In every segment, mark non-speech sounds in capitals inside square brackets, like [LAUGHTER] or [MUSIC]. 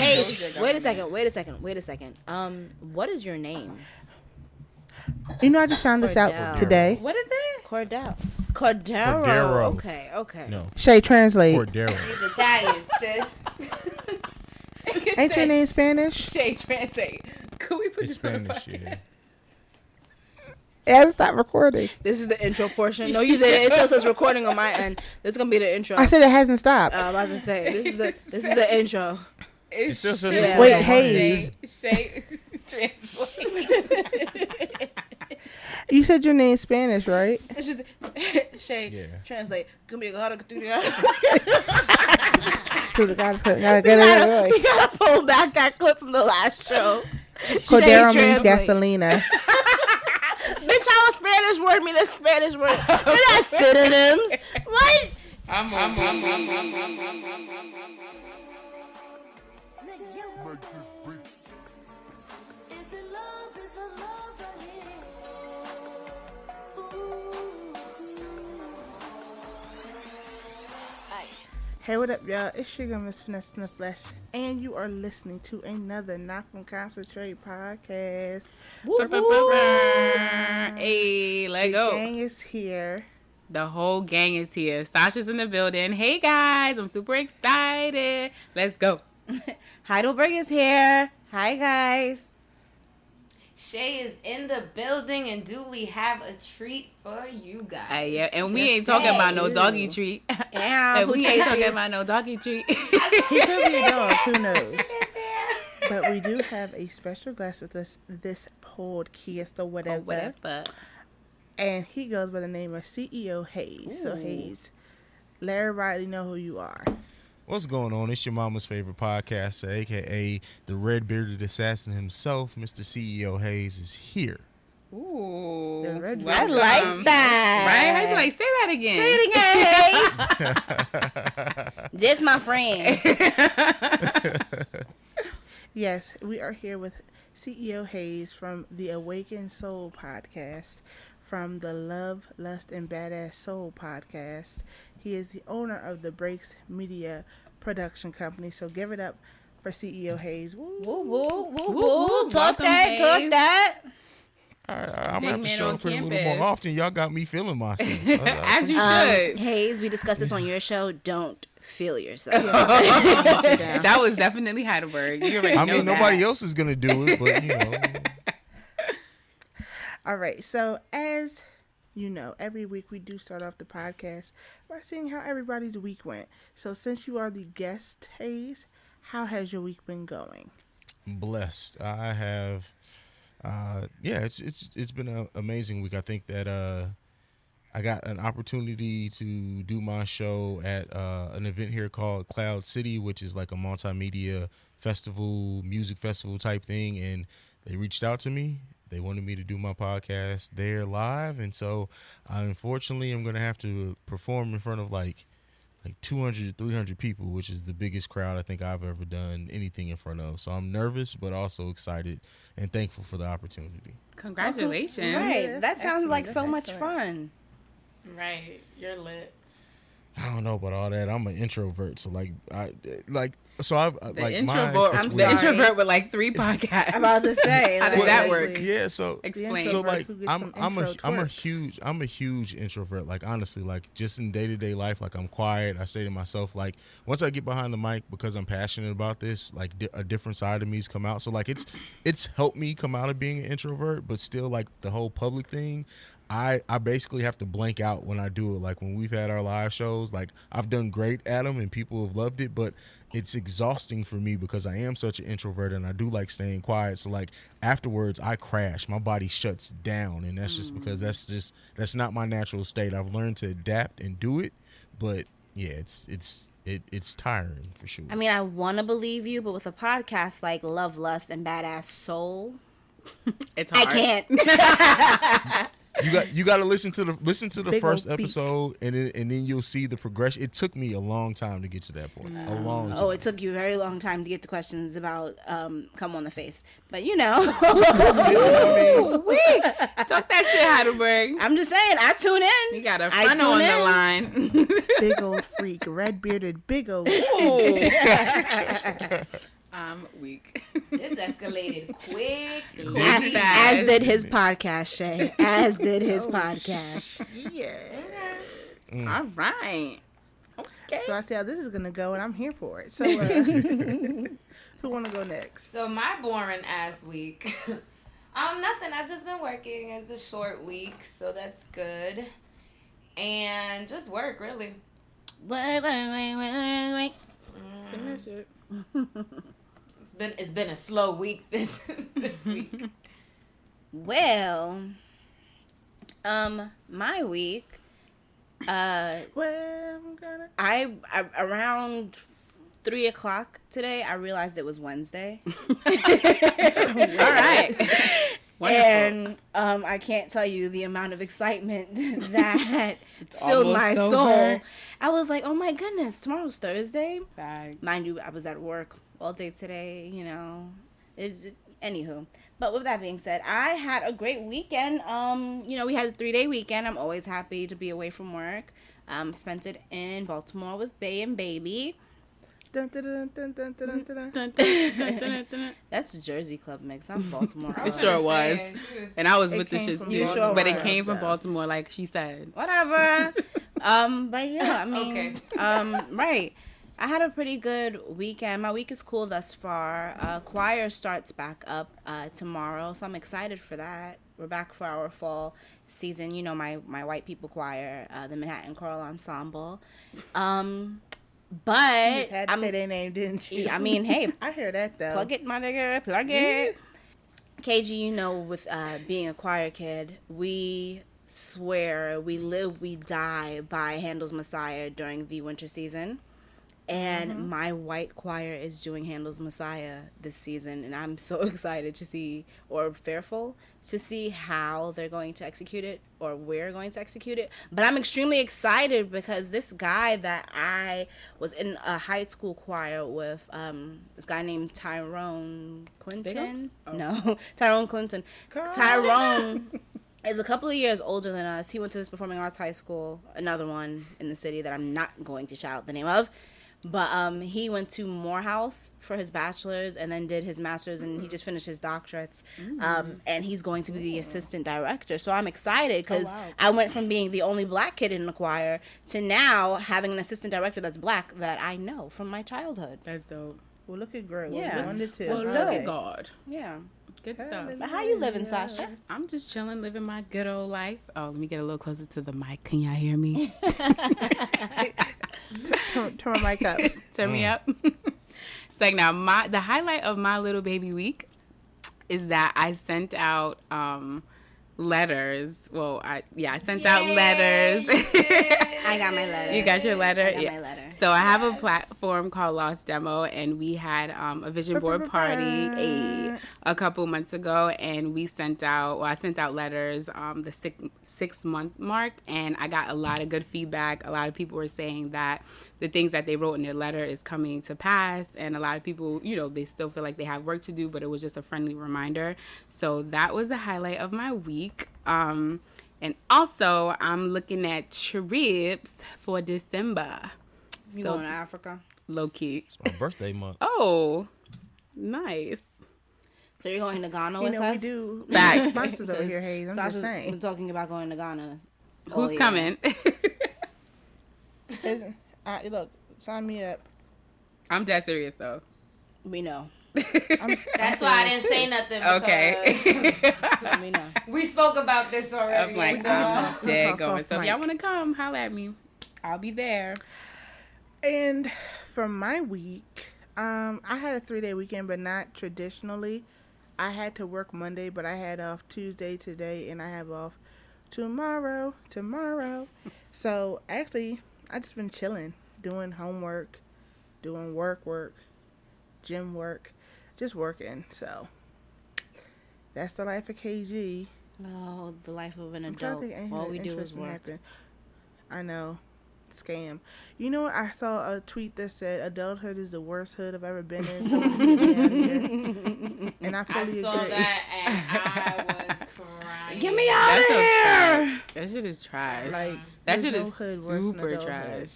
hey, wait a second. Wait a second. Wait a second. Um, what is your name? You know, I just found this out Cordell. today. What is it? Cordell. Cordero. Cordero. Okay. Okay. No, Shay, translate. Cordero. He's Italian, sis. [LAUGHS] Ain't your name Spanish? Shay translate. Could we put It's this on the Spanish. podcast? Yeah. Yeah, stop recording. This is the intro portion. No, you did. It still says recording on my end. This is gonna be the intro. I said it hasn't stopped. Uh, I'm about to say this is the this is the intro. It still says should recording Wait, say Hayes. Shay, Shay translate. You said your name's Spanish, right? It's just Shay. Yeah. Translate. Gonna be a gotta do the Gotta, gotta, gotta We get it gotta, right. we gotta pull back that clip from the last show. Cordero Shay means translate. gasolina. Bitch, how a Spanish word mean a Spanish word? They're not synonyms. What? I'm, I'm, I'm, I'm, I'm, I'm, I'm, I'm. Hey, what up, y'all? It's your girl, Miss Finesse in the Flesh, and you are listening to another Not From Concentrate podcast. Hey, let The go. gang is here. The whole gang is here. Sasha's in the building. Hey guys, I'm super excited. Let's go. [LAUGHS] Heidelberg is here. Hi guys. Shay is in the building, and do we have a treat for you guys? Uh, yeah, and we to ain't talking say? [LAUGHS] about no doggy treat. Yeah, and we ain't talking cares? about no doggy treat. He could be a dog, who knows? But we do have a special guest with us this podcast or whatever. or whatever. And he goes by the name of CEO Hayes. So, Hayes, let everybody know who you are. What's going on? It's your mama's favorite podcaster, aka the red bearded assassin himself, Mr. CEO Hayes, is here. Ooh, The red I like that. Right? I'd be like, say that again. Say it again, Hayes. [LAUGHS] this my friend. [LAUGHS] Yes, we are here with CEO Hayes from the Awakened Soul podcast, from the Love, Lust, and Badass Soul podcast. He is the owner of the Breaks Media production company. So give it up for CEO Hayes. Woo. Woo woo woo Woo, woo. woo. Talk Welcome, that. Talk that. All right, I'm gonna have to show up a little more often. Y'all got me feeling myself. [LAUGHS] As you Um, should. Hayes, we discussed this on your show. Don't feel yourself. [LAUGHS] that was definitely Heidelberg. You already I know mean, that. nobody else is gonna do it, but you know, [LAUGHS] All right. So as you know, every week we do start off the podcast by seeing how everybody's week went. So since you are the guest, Hayes, how has your week been going? blessed. I have, uh, yeah, it's it's it's been an amazing week. I think that uh, I got an opportunity to do my show at uh, an event here called Cloud City, which is like a multimedia festival, music festival type thing, and they reached out to me. They wanted me to do my podcast there live, and so I unfortunately am gonna have to perform in front of like like 200 300 people which is the biggest crowd i think i've ever done anything in front of so i'm nervous but also excited and thankful for the opportunity Congratulations. Right. That sounds excellent. like That's so much excellent. fun. Right. You're lit. I don't know about all that i'm an introvert so like i like so i've uh, The like my introvert. I'm the weird. sorry. introvert with like three podcasts. I'm about to say. [LAUGHS] How does like- that work? yeah so Explain. so like I'm I'm a intro I'm a huge I'm a huge introvert. Like honestly, like just in day to day life, like I'm quiet. I say to myself, like once I get behind the mic because I'm passionate about this, like di- a different side of me's come out. So like it's it's helped me come out of being an introvert, but still like the whole public thing. I, I basically have to blank out when I do it. Like when we've had our live shows, like I've done great at them and people have loved it, but it's exhausting for me because I am such an introvert and I do like staying quiet. So like afterwards I crash. My body shuts down and that's just because mm. that's just that's not my natural state. I've learned to adapt and do it, but yeah, it's it's it, it's tiring for sure. I mean, I want to believe you, but with a podcast like Love, Lust, and Badass Soul, It's I can't. [LAUGHS] [LAUGHS] you got you got to listen to the listen to the Big first ol' beak. episode and then and then you'll see the progression. It took me a long time to get to that point. A long time. oh, it took you a very long time to get to questions about um, come on the face, but you know, [LAUGHS] Talk that shit, Heidelberg. I'm just saying, I tune in. You got a fun on tune the in. line. [LAUGHS] Big old freak, red bearded, big old. [LAUGHS] Ooh. um, time. This escalated quick. As, as did his podcast, Shay. As did his podcast. Yeah. All right. Okay. So I see how this is gonna go, and I'm here for it. So, uh, [LAUGHS] who want to go next? So my boring ass week. [LAUGHS] um, nothing. I've just been working. It's a short week, so that's good. And just work, really. Wait, wait, wait, wait, wait. Sing that shit. It's been it's been a slow week [LAUGHS] this this week. [LAUGHS] Well, um, my week, uh, Well, I'm gonna. I, I around three o'clock today, I realized it was Wednesday. [LAUGHS] All right. Wonderful. And um, I can't tell you the amount of excitement that filled my over. soul. I was like, oh my goodness, tomorrow's Thursday. Facts. Mind you, I was at work all day today, you know. It, it- anywho. But with that being said, I had a great weekend. Um, you know, we had a three day weekend. I'm always happy to be away from work. Um, spent it in Baltimore with Bay and Baby. Dun, dun, dun, dun, dun, dun, dun, dun. Dun, dun, dun, dun, dun. [LAUGHS] That's Jersey Club mix, not Baltimore. It sure was. And I was It with the came shits too. Baltimore. but it came from was. Baltimore, like she said. whatever. [LAUGHS] um, but yeah, I mean, Okay. um, right. I had a pretty good weekend. My week is cool thus far. Uh, choir starts back up uh, tomorrow, so I'm excited for that. We're back for our fall season. You know, my my white people choir, uh, the Manhattan Choral Ensemble. Um, but You just had to I'm, say their name, didn't you? I mean, hey, [LAUGHS] I hear that though. plug it, my nigga, plug it. KG, you know, with uh, being a choir kid, we swear we live, we die by Handel's Messiah during the winter season. And my white choir is doing Handel's Messiah this season, and I'm so [LAUGHS] excited to see, or fearful to see how they're going to execute it, or we're going to execute it. But I'm extremely excited because this guy that I was in a high school choir with, um, this guy named Tyrone Clinton. Oh. No, [LAUGHS] Tyrone Clinton. Tyrone [LAUGHS] is a couple of years older than us. He went to this performing arts high school, another one in the city that I'm not going to shout out the name of. But um, he went to Morehouse for his bachelor's and then did his master's, and he just finished his doctorates. Um, and he's going to be the assistant director. So I'm excited because wow. I went from being the only black kid in the choir to now having an assistant director that's black that I know from my childhood. That's dope. Well, look at Greg. Yeah. Yeah. One to two. Well, look at God. Yeah. Good stuff. Hallelujah. But how you living, Sasha? I'm just chilling, living my good old life. Oh, let me get a little closer to the mic. Can y'all hear me? [LAUGHS] [LAUGHS] Turn, my mic up. [LAUGHS] Turn me up. [LAUGHS] it's like now, my the highlight of my little baby week is that I sent out um letters. Well, I yeah, I sent out letters. I got my letter. you got your letter. I got yeah. my letter. So I have a platform called Lost Demo, and we had um, a vision board party a, a couple months ago, and we sent out. Well, I sent out letters um, the six six month mark, and I got a lot of good feedback. A lot of people were saying that the things that they wrote in their letter is coming to pass, and a lot of people, you know, they still feel like they have work to do, but it was just a friendly reminder. So that was the highlight of my week. Um, and also, I'm looking at trips for December. You So- going to Africa? Low key. It's my birthday month. [LAUGHS] Oh, nice. So you're going to Ghana You with know, us? we do [LAUGHS] Facts. sponsors over here, Hayes. I'm Sasha's just saying. been talking about going to Ghana. all Who's year. coming? [LAUGHS] Isn't- uh, look, sign me up. I'm dead serious though. We know. [LAUGHS] I'm, That's why I didn't say nothing. Okay. because [LAUGHS] We know. [LAUGHS] we spoke about this already. I'm like, and, I'm dead Off going. So if y'all want to come, holla at me. I'll be there. And for my week, um, I had a three day weekend, but not traditionally. I had to work Monday, but I had off Tuesday today, and I have off tomorrow. Tomorrow. so actually, I just been chilling, doing homework, doing work, work, gym work, just working. So that's the life of KG. Oh, the life of an I'm adult. All we do is work. happened. I know. Scam. You know what? I saw a tweet that said adulthood is the worst hood I've ever been in. So we need to get out of here. [LAUGHS] And I I saw agree. that and I was crying. [LAUGHS] Get me out That's of a here! fact. That shit is trash. Like that there's shit no is hood super trash.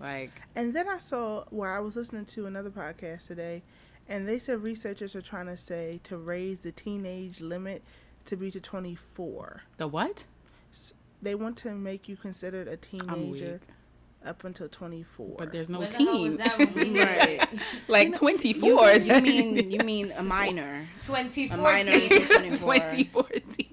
Like And then I saw where I was listening to another podcast today, and they said researchers are trying to say to raise the teenage limit to be to 24. The what? They want to make you considered a I'm teenager up until 24. But there's no When the hell was teen. that when we [LAUGHS] did it? [LAUGHS] like You, 24. you mean you mean a minor? A minor 2014. until 24. 2014.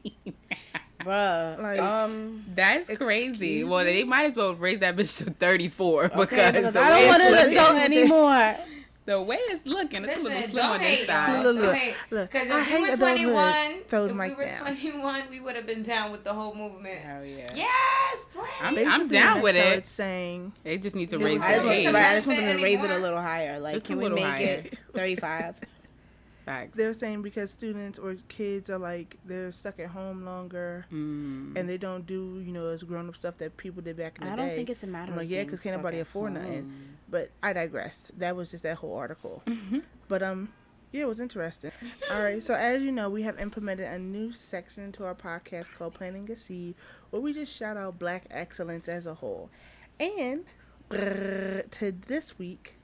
Bruh. Like- um. That's crazy. Excuse Well, they might as well raise that bitch to 34 because, Okay, because the, I way don't want it's an looking, adult anymore. [LAUGHS] the way it's looking, it's a little Listen, slim don't on this hate, side. Look, look, look. Because if hate we were 21, Throws if we were down. 21, we would have been down with the whole movement. Hell yeah. Yes, 20. I'm- Basically, down with it. It's saying They just need to raise I I just, want, right, I just want them to raise it a little higher. Like, Just can we make higher. it 35? Facts. they're saying because students or kids are like they're stuck at home longer Mm. and they don't do you know as grown up stuff that people did back in the I day. I don't think it's a matter I'm like of yeah, because can't stuck nobody at afford nothing. But I digress. That was just that whole article. Mm-hmm. But um, yeah, it was interesting. All right, so as you know, we have implemented a new section to our podcast called Planting a Seed, where we just shout out Black excellence as a whole. And brrr, to this week,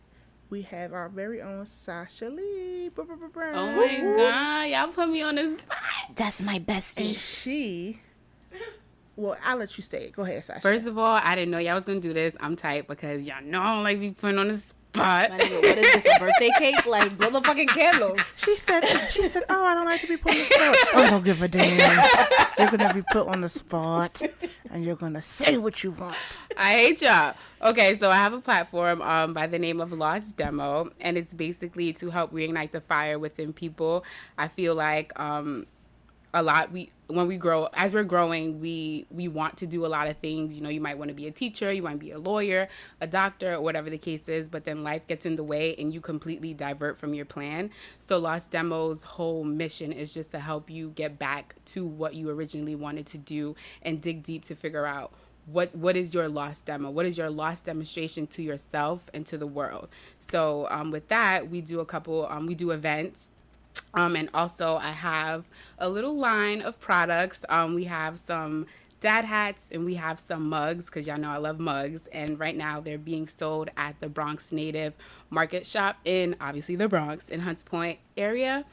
we have our very own Sasha Lee. Oh my god, y'all put me on this spot. That's my And bestie. she, well, I'll let you say it. Go ahead, Sasha. First of all, I didn't know y'all was gonna do this. I'm tight because y'all know I don't like be put on the spot. My nigga, what is this, a birthday cake? Like, blow the fucking candles. She said, she said, oh, I don't like to be put on the spot. I don't give a damn. You're going to be put on the spot and you're going to say what you want. I hate y'all. Okay, so I have a platform um, by the name of Lost Demo, and it's basically to help reignite the fire within people. I feel like um, a lot we when we grow as we're growing we we want to do a lot of things. You know you might want to be a teacher you want to be a lawyer a doctor or whatever the case is but then life gets in the way and you completely divert from your plan. So lost demos whole mission is just to help you get back to what you originally wanted to do and dig deep to figure out what what is your lost demo? What is your lost demonstration to yourself and to the world? So um, with that we do a couple um, we do events um, and also I have a little line of products. Um, we have some dad hats and we have some mugs because y'all know I love mugs. And right now they're being sold at the Bronx Native Market Shop in obviously the Bronx in Hunts Point area.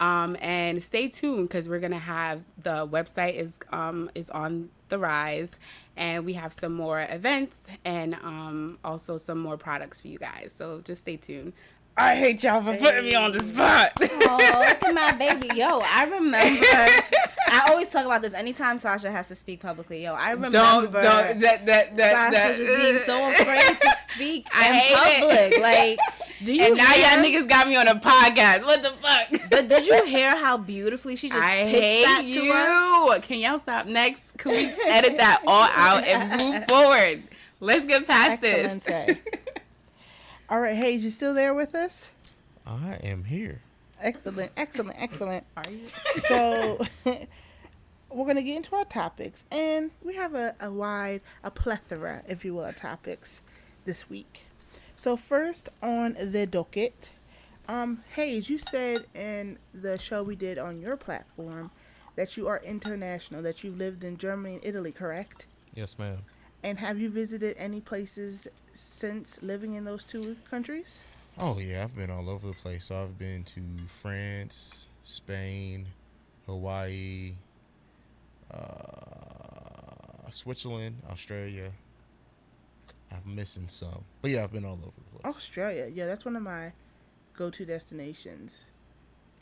Um, and stay tuned because we're gonna have the website is um, is on the rise, and we have some more events and um, also some more products for you guys. So just stay tuned. I hate y'all for putting me on the spot. Oh, look at my baby. Yo, I remember. I always talk about this anytime Sasha has to speak publicly. Yo, I remember don't don't that that that Sasha that. just being so afraid to speak [LAUGHS] I in hate it. public. Like, do you and now hear, y'all niggas got me on a podcast. What the fuck? But did you hear how beautifully she just I pitched that hate to us? you. Can y'all stop next? Can we edit that all out and move [LAUGHS] forward? Let's get past this. Excellent. All right, Hayes, you still there with us? I am here. Excellent, excellent, excellent. Are you? So [LAUGHS] we're gonna get into our topics, and we have a, a wide, a plethora, if you will, of topics this week. So first on the docket, um, Hayes, you said in the show we did on your platform that you are international, that you've lived in Germany and Italy, correct? Yes, ma'am. And have you visited any places since living in those two countries? Oh yeah, I've been all over the place. So I've been to France, Spain, Hawaii, uh, Switzerland, Australia. I'm missing some, but yeah, I've been all over the place. Australia, yeah, that's one of my go-to destinations.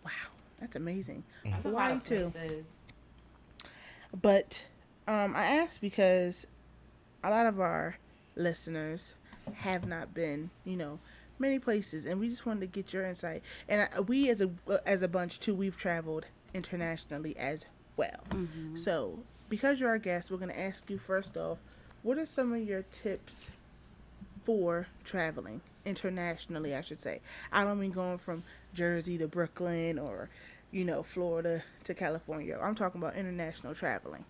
Wow, that's amazing. That's a lot Hawaii of too. But um, I asked because a lot of our listeners have not been, you know, many places, and we just wanted to get your insight. And I, we, as a uh, as a bunch too, we've traveled internationally as well. Mm-hmm. So because you're our guest, we're going to ask you first off, what are some of your tips for traveling internationally? I should say. I don't mean going from Jersey to Brooklyn or you know, Florida to California. I'm talking about international traveling.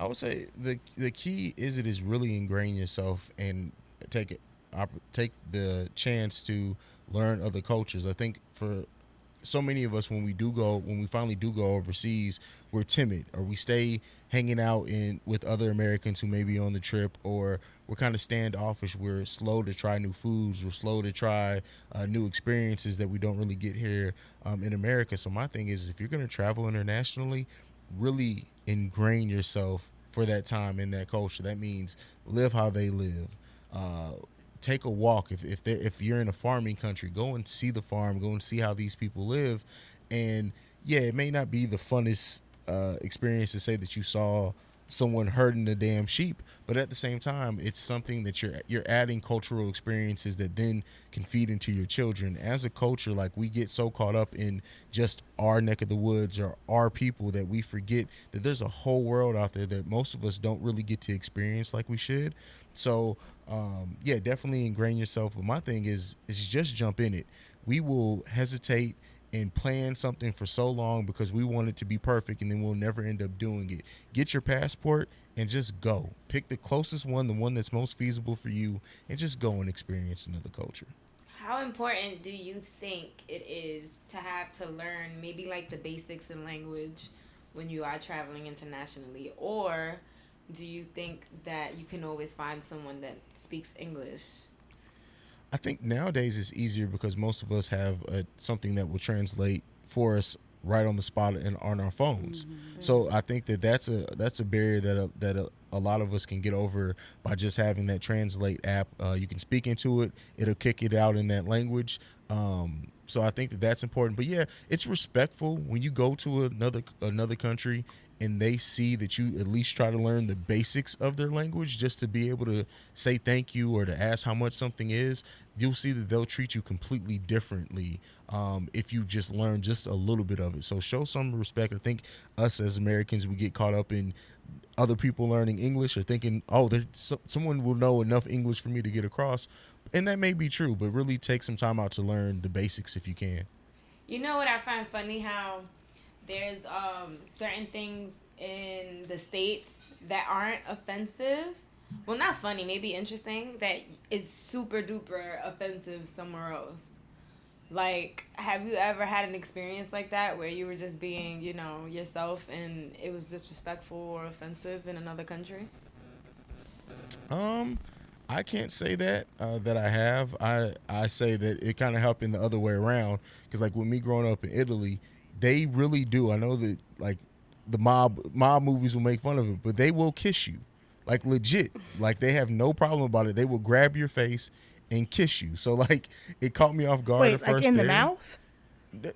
I would say the the key is it is really ingrain yourself and take it take the chance to learn other cultures. I think for so many of us when we do go when we finally do go overseas, we're timid or we stay hanging out in with other Americans who may be on the trip or we're kind of standoffish. We're slow to try new foods. We're slow to try uh, new experiences that we don't really get here um, in America. So my thing is, if you're going to travel internationally, really ingrain yourself for that time in that culture. That means live how they live. Uh, take a walk. If if if you're in a farming country, go and see the farm. Go and see how these people live. And yeah, it may not be the funnest uh, experience to say that you saw someone herding the damn sheep. But at the same time it's something that you're you're adding cultural experiences that then can feed into your children. As a culture like we get so caught up in just our neck of the woods or our people that we forget that there's a whole world out there that most of us don't really get to experience like we should. So um, yeah definitely ingrain yourself. But my thing is is just jump in it. We will hesitate and plan something for so long because we want it to be perfect and then we'll never end up doing it. Get your passport and just go. Pick the closest one, the one that's most feasible for you, and just go and experience another culture. How important do you think it is to have to learn maybe like the basics in language when you are traveling internationally? Or do you think that you can always find someone that speaks English? I think nowadays it's easier because most of us have a, something that will translate for us right on the spot and on our phones. Mm-hmm. So I think that that's a that's a barrier that a, that a, a, lot of us can get over by just having that translate app. Uh, you can speak into it; it'll kick it out in that language. Um, so I think that that's important. But yeah, it's respectful when you go to another another country and they see that you at least try to learn the basics of their language just to be able to say thank you or to ask how much something is, you'll see that they'll treat you completely differently um, if you just learn just a little bit of it. So show some respect. I think us as Americans, we get caught up in other people learning English or thinking, oh, so, someone will know enough English for me to get across. And that may be true, but really take some time out to learn the basics if you can. You know what I find funny? How there's um, certain things in the states that aren't offensive. Well, not funny, maybe interesting. That it's super duper offensive somewhere else. Like, have you ever had an experience like that where you were just being, you know, yourself and it was disrespectful or offensive in another country? Um, I can't say that uh, that I have. I I say that it kind of happened the other way around because like with me growing up in Italy, they really do. I know that like the mob mob movies will make fun of it, but they will kiss you, like legit. Like they have no problem about it. They will grab your face and kiss you. So like it caught me off guard Wait, at like in there. the mouth?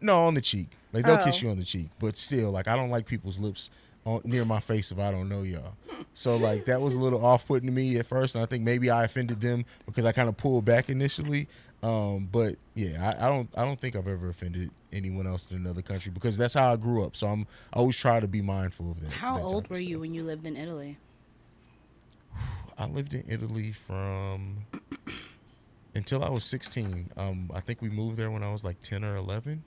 No, on the cheek. Like they'll Oh. kiss you on the cheek, but still, like I don't like people's lips on, near my face if I don't know y'all. So like that was a little off putting to me at first, and I think maybe I offended them because I kind of pulled back initially. Um, but yeah, I, I don't I don't think I've ever offended anyone else in another country because that's how I grew up. So I'm I always try to be mindful of that. How that old of were you when you lived in Italy? [SIGHS] I lived in Italy from [COUGHS] until I was 16. Um, I think we moved there when I was like 10 or 11.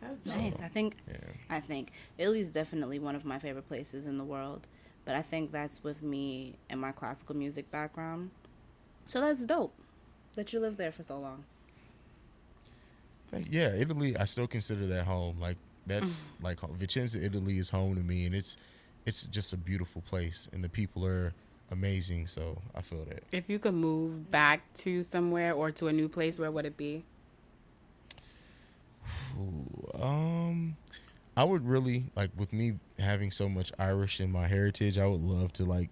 That's Nice. I think Yeah. I think Italy's definitely one of my favorite places in the world. But I think that's with me and my classical music background. So that's dope that you lived there for so long. Like, yeah, Italy. I still consider that home. Like that's like Vicenza, Italy is home to me, and it's it's just a beautiful place, and the people are amazing. So I feel that. If you could move back to somewhere or to a new place, where would it be? Ooh, um, I would really like with me having so much Irish in my heritage. I would love to like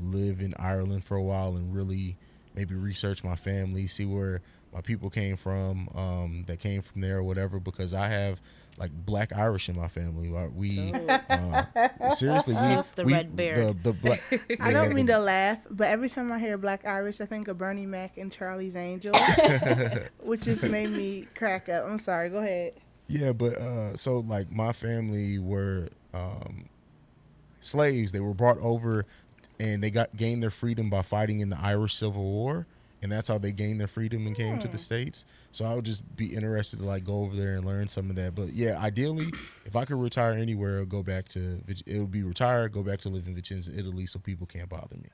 live in Ireland for a while and really maybe research my family, see where my people came from, um, that came from there or whatever. Because I have like Black Irish in my family. We uh, seriously, we Hence the we- red beard. The, the black. [LAUGHS] I don't mean the- to laugh, but every time I hear Black Irish, I think of Bernie Mac and Charlie's Angels, [LAUGHS] which just made me crack up. I'm sorry. Go ahead. Yeah, but uh, so like my family were um, slaves. They were brought over, and they got gained their freedom by fighting in the Irish Civil War, and that's how they gained their freedom and came to the hmm. states. So I would just be interested to like go over there and learn some of that. But yeah, ideally, if I could retire anywhere, I'd go back to it would be retire, go back to live in Vicenza, Italy, so people can't bother me.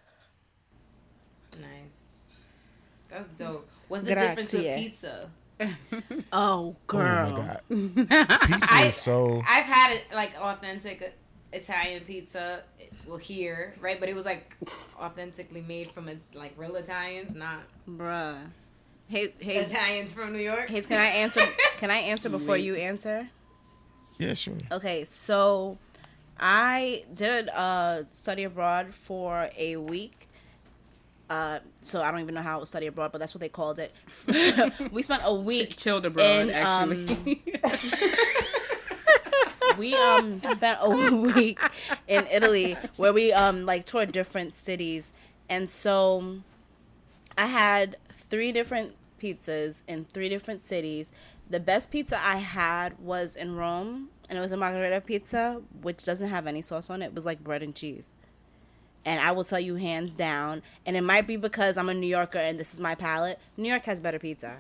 nice. That's dope. What's the difference with pizza? [LAUGHS] Oh, girl. Oh my god, [LAUGHS] pizza I- is so. I've had it like authentic Italian pizza, well here, right? But it was like authentically made from a, like real Italians, not Bruh. Hey, hey, Italians from New York. Hayes, can I answer? [LAUGHS] Can I answer before you answer? Yeah, sure. Okay, so I did a study abroad for a week. Uh, so I don't even know how it was study abroad, but that's what they called it. [LAUGHS] we spent a week. chilled abroad, in, actually. [LAUGHS] we um spent a [LAUGHS] week in Italy where we um like toured different cities, and so I had three different pizzas in three different cities. The best pizza I had was in Rome, and it was a margherita pizza, which doesn't have any sauce on it. It was like bread and cheese. And I will tell you hands down, and it might be because I'm a New Yorker and this is my palate. New York has better pizza.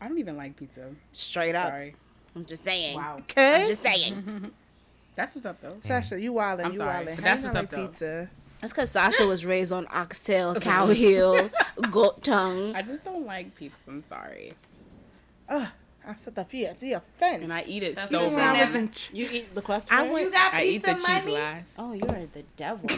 I don't even like pizza. Straight up. Sorry. I'm just saying. Wow. I'm Okay. just saying. [LAUGHS] That's what's up, though. Sasha, you wildin', I'm you sorry, wildin'. but How that's you what's not up, like though. pizza? That's because Sasha was raised on oxtail, cow heel, [LAUGHS] goat tongue. I just don't like pizza. I'm sorry. Ugh, I'm so the fear, the offense. And I eat it That's so what When I was in ch- You eat the crust I first? went- You got I eat the pizza cheese money? last. Oh, you're the devil.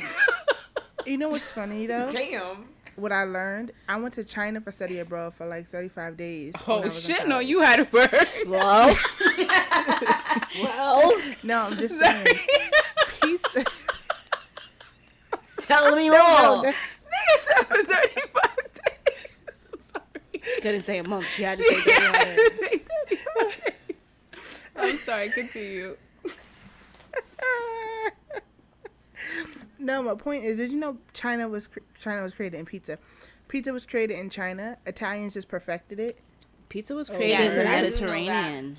[LAUGHS] you know what's funny though? Damn. What I learned, I went to China for study abroad for like 35 days. Oh shit! No, you had a word. [LAUGHS] well, [LAUGHS] well, No, I'm just saying. Pizza. [LAUGHS] tell me No, more. Nigga said for 35 days. I'm sorry. She couldn't say a month. She had to She say had that. to say 35 days. I'm sorry. Continue. No, my point is, did you know China was China was created in pizza? Pizza was created in China. Italians just perfected it. Pizza was Oh, created in the I do Mediterranean.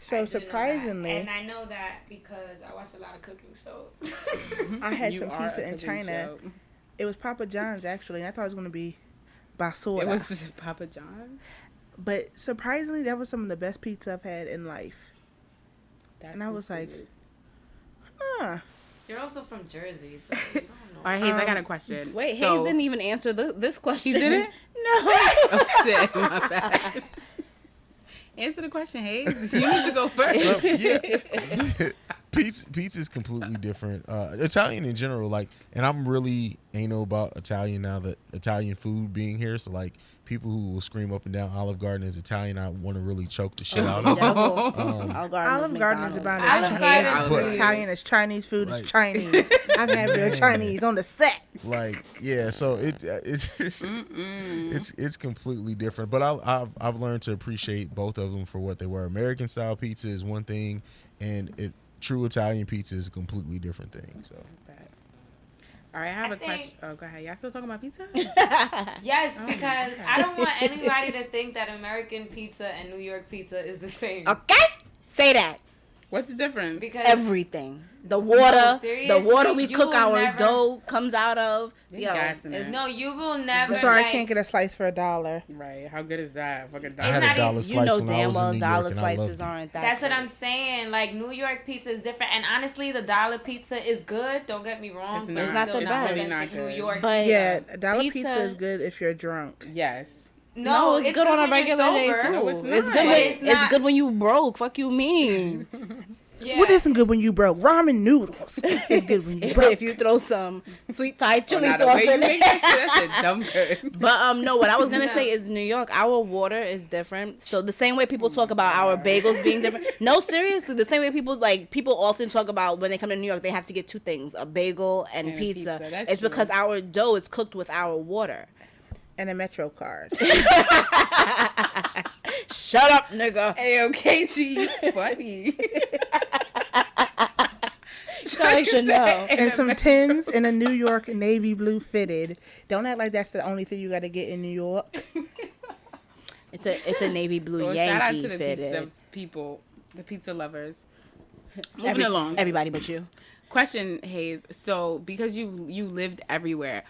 So I do know that. surprisingly, and I know that because I watch a lot of cooking shows. [LAUGHS] I had You some pizza in China. show. It was Papa John's actually, and I thought it was gonna be basura. It was [LAUGHS] Papa John's. but surprisingly, that was some of the best pizza I've had in life. That's And I was like, stupid. Huh. You're also from Jersey, so [LAUGHS] you don't know. all right, Hayes, I got a um, question. Wait, So- Hayes didn't even answer the, this question. She didn't? [LAUGHS] No. [LAUGHS] Oh shit, my bad. Answer the question, Hayes. You need to go first. Um, yeah, pizza pizza is completely different. Uh, Italian in general, like, and I'm really anal about Italian now that Italian food being here. So like, people who will scream up and down Olive Garden is Italian, I want to really choke the shit out of. them. [LAUGHS] Um, Olive Garden Olive is Garden is about Olive as Garden is- Italian as Chinese food is Chinese. I've had real Man. Chinese on the set. like yeah so it uh, [LAUGHS] it's it's it's completely different but I, I've I've learned to appreciate both of them for what they were American style pizza is one thing and it true Italian pizza is a completely different thing so All right, I have I a question. Oh, go ahead. Y'all still talking about pizza? [LAUGHS] Yes, oh, because I don't want anybody to think that American pizza and New York pizza is the same. Okay? Say that. What's the difference? Because Everything. The water, the water we You cook our never- dough comes out of. They Yo, it's no, you will never. I'm sorry, I can't get a slice for a dollar. right? How good is that? Fucking I had a dollar slice you know when damn was well dollar York and I loved slices aren't that. That's what. I'm saying. Like New York pizza is different, and honestly, the dollar pizza is good. Don't get me wrong. It's but not. It's not the best. Really not authentic New good. York. But- Yeah, dollar pizza, Pizza- is good if you're drunk. Yes. No, No, it's, good, on a when you're regular day too. No, it's it's, good. When, it's it's, good when you broke. Fuck you mean? [LAUGHS] Yeah. What isn't good when you broke? Ramen noodles. [LAUGHS] It's good when you broke. But if you throw some sweet Thai Oh, chili nah, sauce in make it. that shit, dumb [LAUGHS] good. But um, no, what I was gonna No. say is New York. Our water is different. So the same way people talk about our bagels being different. No, seriously, the same way people like people often talk about when they come to New York, they have to get two things: a bagel and, And pizza. pizza, It's true. because our dough is cooked with our water. And a Metro card. [LAUGHS] Shut up, nigga. Hey, okay, she funny. [LAUGHS] Sorry, Chanel. and some [LAUGHS] Tims and a New York navy blue fitted. Don't act like that's the only thing you got to get in New York. It's a it's a navy blue Well, shout out Yankee to the fitted. pizza people, the pizza lovers. Moving Every- along. Everybody but you. Question, Hayes. So, because you you lived everywhere,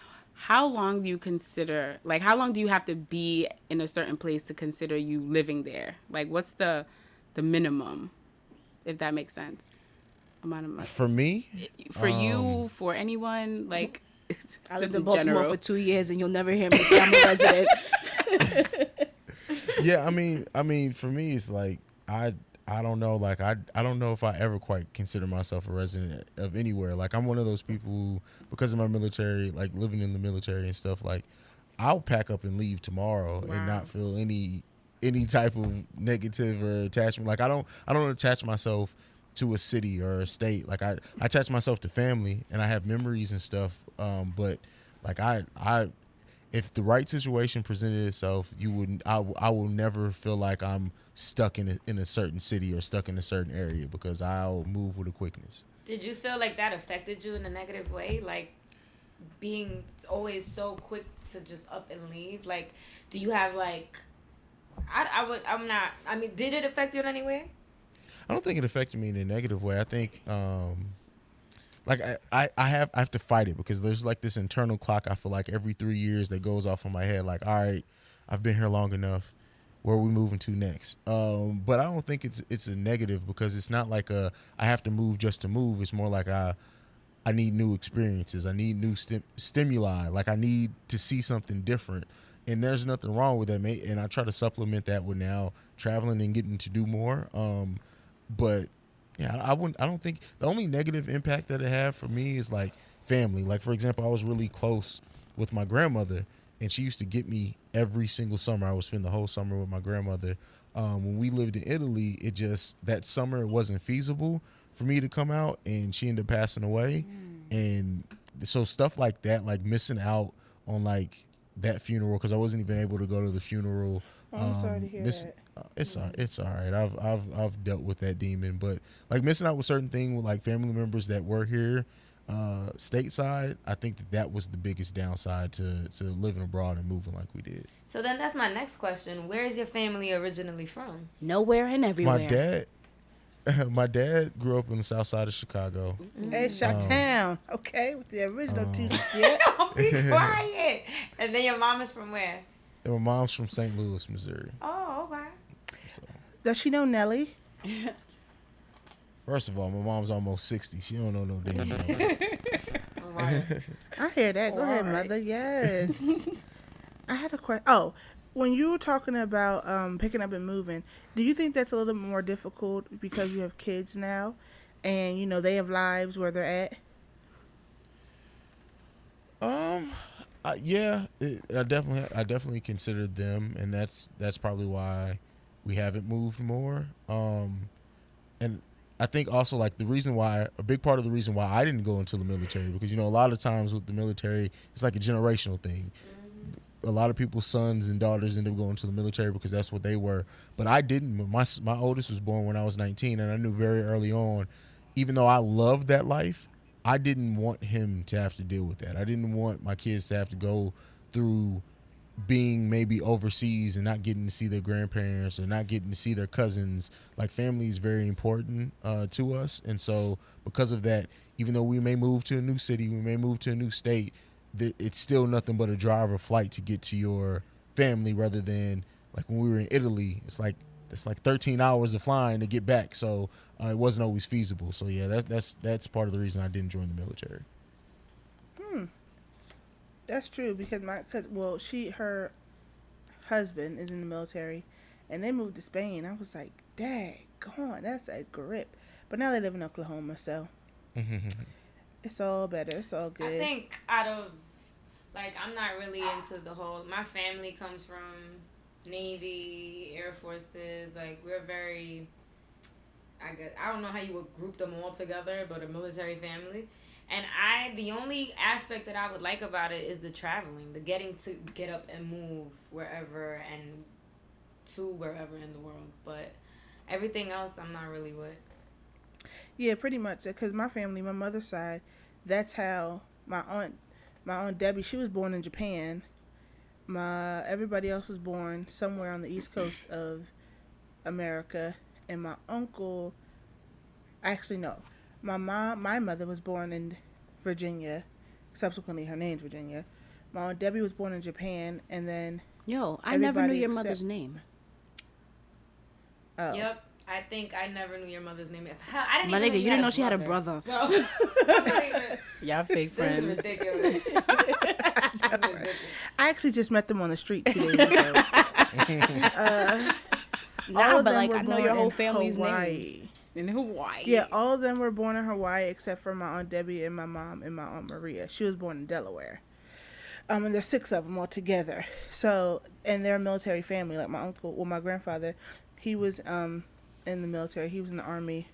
how long do you consider? Like, how long do you have to be in a certain place to consider you living there? Like, what's the the minimum, if that makes sense? Amount of money for me for you, um, for anyone, like. [LAUGHS] I just lived in Baltimore general. for two years, and you'll never hear me say I'm a resident. [LAUGHS] yeah I mean I mean for me it's like I I don't know. Like I, I don't know if I ever quite consider myself a resident of anywhere. Like I'm one of those people who, because of my military, like living in the military and stuff. Like I'll pack up and leave tomorrow and not feel any any type of negative or attachment. Like I don't, I don't attach myself to a city or a state. Like I, I attach myself to family and I have memories and stuff. Um, but like I, I, if the right situation presented itself, you wouldn't. I, I will never feel like I'm stuck in a, in a certain city or stuck in a certain area because I'll move with a quickness. Did you feel like that affected you in a negative way? Like being always so quick to just up and leave? Like, do you have like, I, I would, I'm not, I mean, did it affect you in any way? I don't think it affected me in a negative way. I think, um, like I, I, I have I have to fight it because there's like this internal clock. I feel like every three years that goes off in my head. Like, all right, I've been here long enough where are we moving to next? Um, but I don't think it's it's a negative because it's not like a I have to move just to move. It's more like I I need new experiences. I need new stim- stimuli. Like I need to see something different. And there's nothing wrong with that, mate. And I try to supplement that with now traveling and getting to do more. Um, but yeah, I wouldn't. I don't think the only negative impact that it had for me is like family. Like for example, I was really close with my grandmother, and she used to get me every single summer. I would spend the whole summer with my grandmother. Um, when we lived in Italy, it just that summer it wasn't feasible for me to come out, and she ended up passing away. Mm. And so stuff like that, like missing out on like that funeral because I wasn't even able to go to the funeral. Oh, I'm um, sorry to hear that. Uh, it's all, it's all right. I've I've I've dealt with that demon, but like missing out with certain things with like family members that were here uh, stateside, I think that that was the biggest downside to to living abroad and moving like we did. So then that's my next question. Where is your family originally from? Nowhere and everywhere. My dad [LAUGHS] my dad grew up in the south side of Chicago. Hey, Chi-Town. Um, okay, with the original um, two step. [LAUGHS] Be quiet. And then your mom is from where? And my mom's from St. Louis, Missouri. Oh, okay. So. Does she know Nelly? [LAUGHS] First of all, my mom's almost sixty. She don't know no damn. [LAUGHS] [LAUGHS] I hear that. Go all ahead, right. mother. Yes. [LAUGHS] I had a question. Oh, when you were talking about um, picking up and moving, do you think that's a little bit more difficult because you have kids now, and you know they have lives where they're at? Um, uh, yeah, it, I definitely, I definitely considered them, and that's that's probably why we haven't moved more. Um, and I think also like the reason why a big part of the reason why I didn't go into the military because you know a lot of times with the military it's like a generational thing. A lot of people's sons and daughters end up going to the military because that's what they were. But I didn't. My my oldest was born when I was 19, and I knew very early on, even though I loved that life, I didn't want him to have to deal with that. I didn't want my kids to have to go through being maybe overseas and not getting to see their grandparents or not getting to see their cousins like family is very important uh, to us. And so because of that even though we may move to a new city we may move to a new state th- it's still nothing but a drive or flight to get to your family rather than like when we were in italy it's like it's like 13 hours of flying to get back. So uh, it wasn't always feasible. So yeah that, that's that's part of the reason i didn't join the military that's true because my cause well she her husband is in the military, and they moved to Spain. I was like, "Dang, on, that's a grip." But now they live in Oklahoma, so mm-hmm. it's all better. It's all good. I think out of like I'm not really into the whole. My family comes from Navy, Air Forces. Like we're very. I guess I don't know how you would group them all together, but a military family. And I, the only aspect that I would like about it is the traveling, the getting to get up and move wherever and to wherever in the world. But everything else, I'm not really with. Yeah, pretty much. Because my family, my mother's side, that's how my aunt, my aunt Debbie, she was born in Japan. My everybody else was born somewhere on the east coast of America, and my uncle. Actually, no my mom, my mother was born in Virginia. Subsequently, her name's Virginia. My aunt Debbie was born in Japan, and then yo, I never knew your except, mother's name. Oh. Yep. I think I never knew your mother's name. Hell, I didn't My nigga, you didn't know she had a brother. So, [LAUGHS] [LAUGHS] [LAUGHS] y'all fake friends. This is ridiculous. I actually just met them on the street two days ago. uh, Nah, all of but them like were I know born your whole in family's Hawaii. In Hawaii. Yeah, all of them were born in Hawaii except for my aunt Debbie and my mom and my aunt Maria. She was born in Delaware. Um, and there's six of them all together. So, and they're a military family. Like my uncle, well, my grandfather, he was um in the military. He was in the army.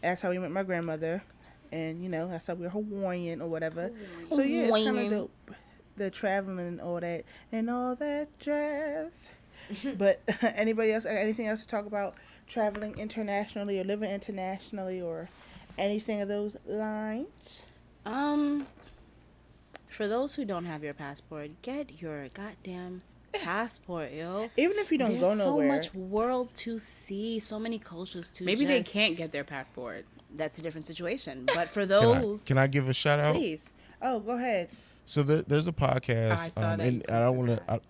That's how we met my grandmother, and you know that's how we're Hawaiian or whatever. So yeah, it's kind of Hawaiian. dope. The traveling and all that and all that jazz. but [LAUGHS] anybody else? Anything else to talk about traveling internationally or living internationally or anything of those lines? Um, for those who don't have your passport, get your goddamn passport, yo. Even if you don't There's go nowhere. There's so much world to see, so many cultures to. Maybe they can't get their passport. That's a different situation. But for Can I, those, can I give a shout out? please. oh, go ahead. So there, there's a podcast, saw um, and I don't want to. I,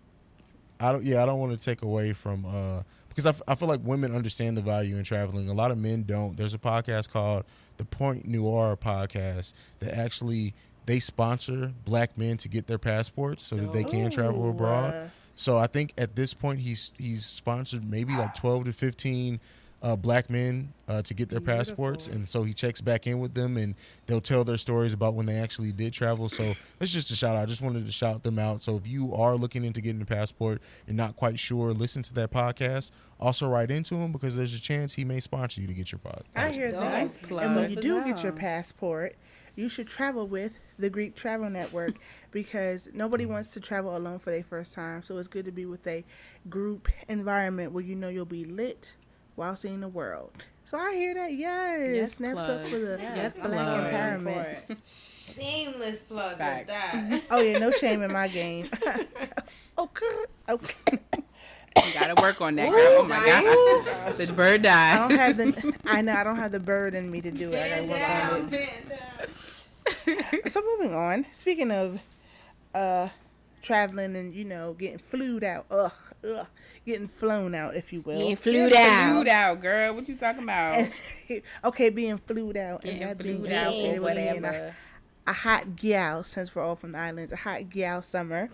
I don't. Yeah, I don't want to take away from uh because I, f- I feel like women understand the value in traveling. A lot of men don't. There's a podcast called the Point Noir podcast that actually they sponsor black men to get their passports so that they can travel abroad. uh, So I think at this point he's he's sponsored maybe like twelve to fifteen uh, black men uh, to get their passports, and so he checks back in with them, and they'll tell their stories about when they actually did travel. So it's just a shout out. I just wanted to shout them out. So if you are looking into getting a passport and not quite sure, listen to that podcast. Also write into him because there's a chance he may sponsor you to get your pod- I hear that. Nice And when you do get your passport, you should travel with the Greek Travel Network [LAUGHS] because nobody Mm. wants to travel alone for their first time. So it's good to be with a group environment where you know you'll be lit while seeing the world. So I hear that. Yes. Yes, Snaps up for the Yes, black plug. empowerment. [LAUGHS] Shameless plug Facts. of that. Oh yeah, no shame in my game. [LAUGHS] [LAUGHS] okay. Okay. You gotta work on that, girl. Oh my god. The bird I died. don't have the I know I don't have the bird in me to do it. I gotta work on it. down, down. so moving on. Speaking of uh traveling and you know getting flued out, ugh, ugh, getting flown out, if you will. Getting flued out. Flued out. out, girl. What you talking about? [LAUGHS] okay, being flued out and Getting that being flued out associated with being a, a hot gal, since we're all from the islands, a hot gal summer.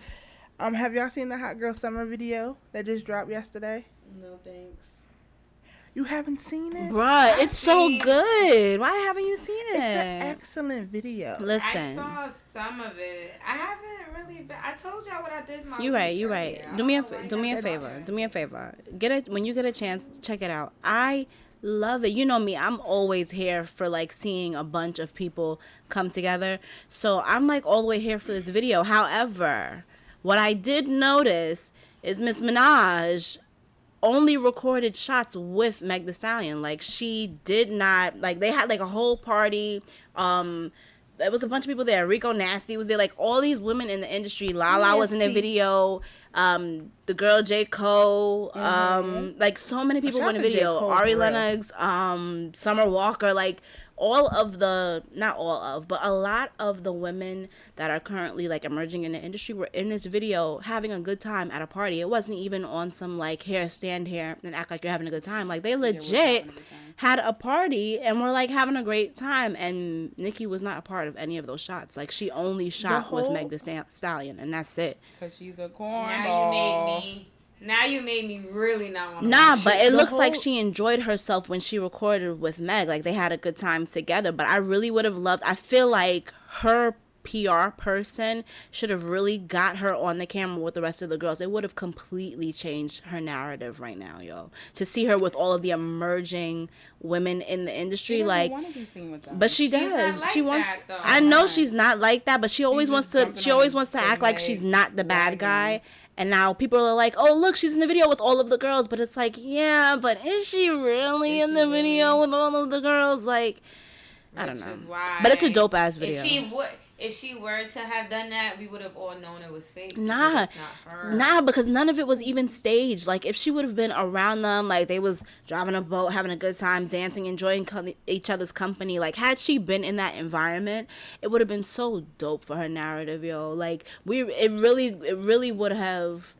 Um, have y'all seen the hot girl summer video that just dropped yesterday? No thanks. You haven't seen it? Bruh, it's so good. Why haven't you seen it? It's an excellent video. Listen, I saw some of it. I haven't really. Been, I told y'all what I did. My you week right. You right. Do me a don't know fa- why do you me a favor. don't. Do me a favor. Get it when you get a chance. Check it out. I love it. You know me. I'm always here for like seeing a bunch of people come together. So I'm like all the way here for this video. However, what I did notice is Miss Minaj only recorded shots with Meg The Stallion. Like she did not like they had like a whole party. Um there was a bunch of people there. Rico Nasty was there. Like all these women in the industry. Lala was in the video. Um, the girl J Cole. Um, like so many people were in the out to J. video. Cole, Ari. Lennox. Um, Summer Walker. Like all of the not all of, but a lot of the women that are currently like emerging in the industry were in this video having a good time at a party. It wasn't even on some like here stand here and act like you're having a good time. Like they legit had a party and were like having a great time and Nicki was not a part of any of those shots. Like she only shot with Meg the Sta- Stallion and that's it. Cause she's a cornball. Now you made me. Now you made me really not want to. Nah, but it the looks like she enjoyed herself when she recorded with Meg. Like they had a good time together. But I really would have loved. I feel like her PR person should have really got her on the camera with the rest of the girls. It would have completely changed her narrative right now, yo. To see her with all of the emerging women in the industry, like. be seen with them. But she She's not does. like she wants. that, though. I know she's not like that, but she always just wants to. She always wants to act like she's not the bad wagon. guy. And now people are like, "Oh, look, she's in the video with all of the girls." But it's like, yeah, but is she really Is in she the video with all of the girls? Like, I don't know. is why. But it's a dope ass video. She would, if she were to have done that, we would have all known it was fake. Nah, it's not her. Nah, because none of it was even staged. Like if she would have been around them, like they was driving a boat, having a good time, dancing, enjoying co- each other's company. Like had she been in that environment, it would have been so dope for her narrative, yo. Like we, it really, it really would have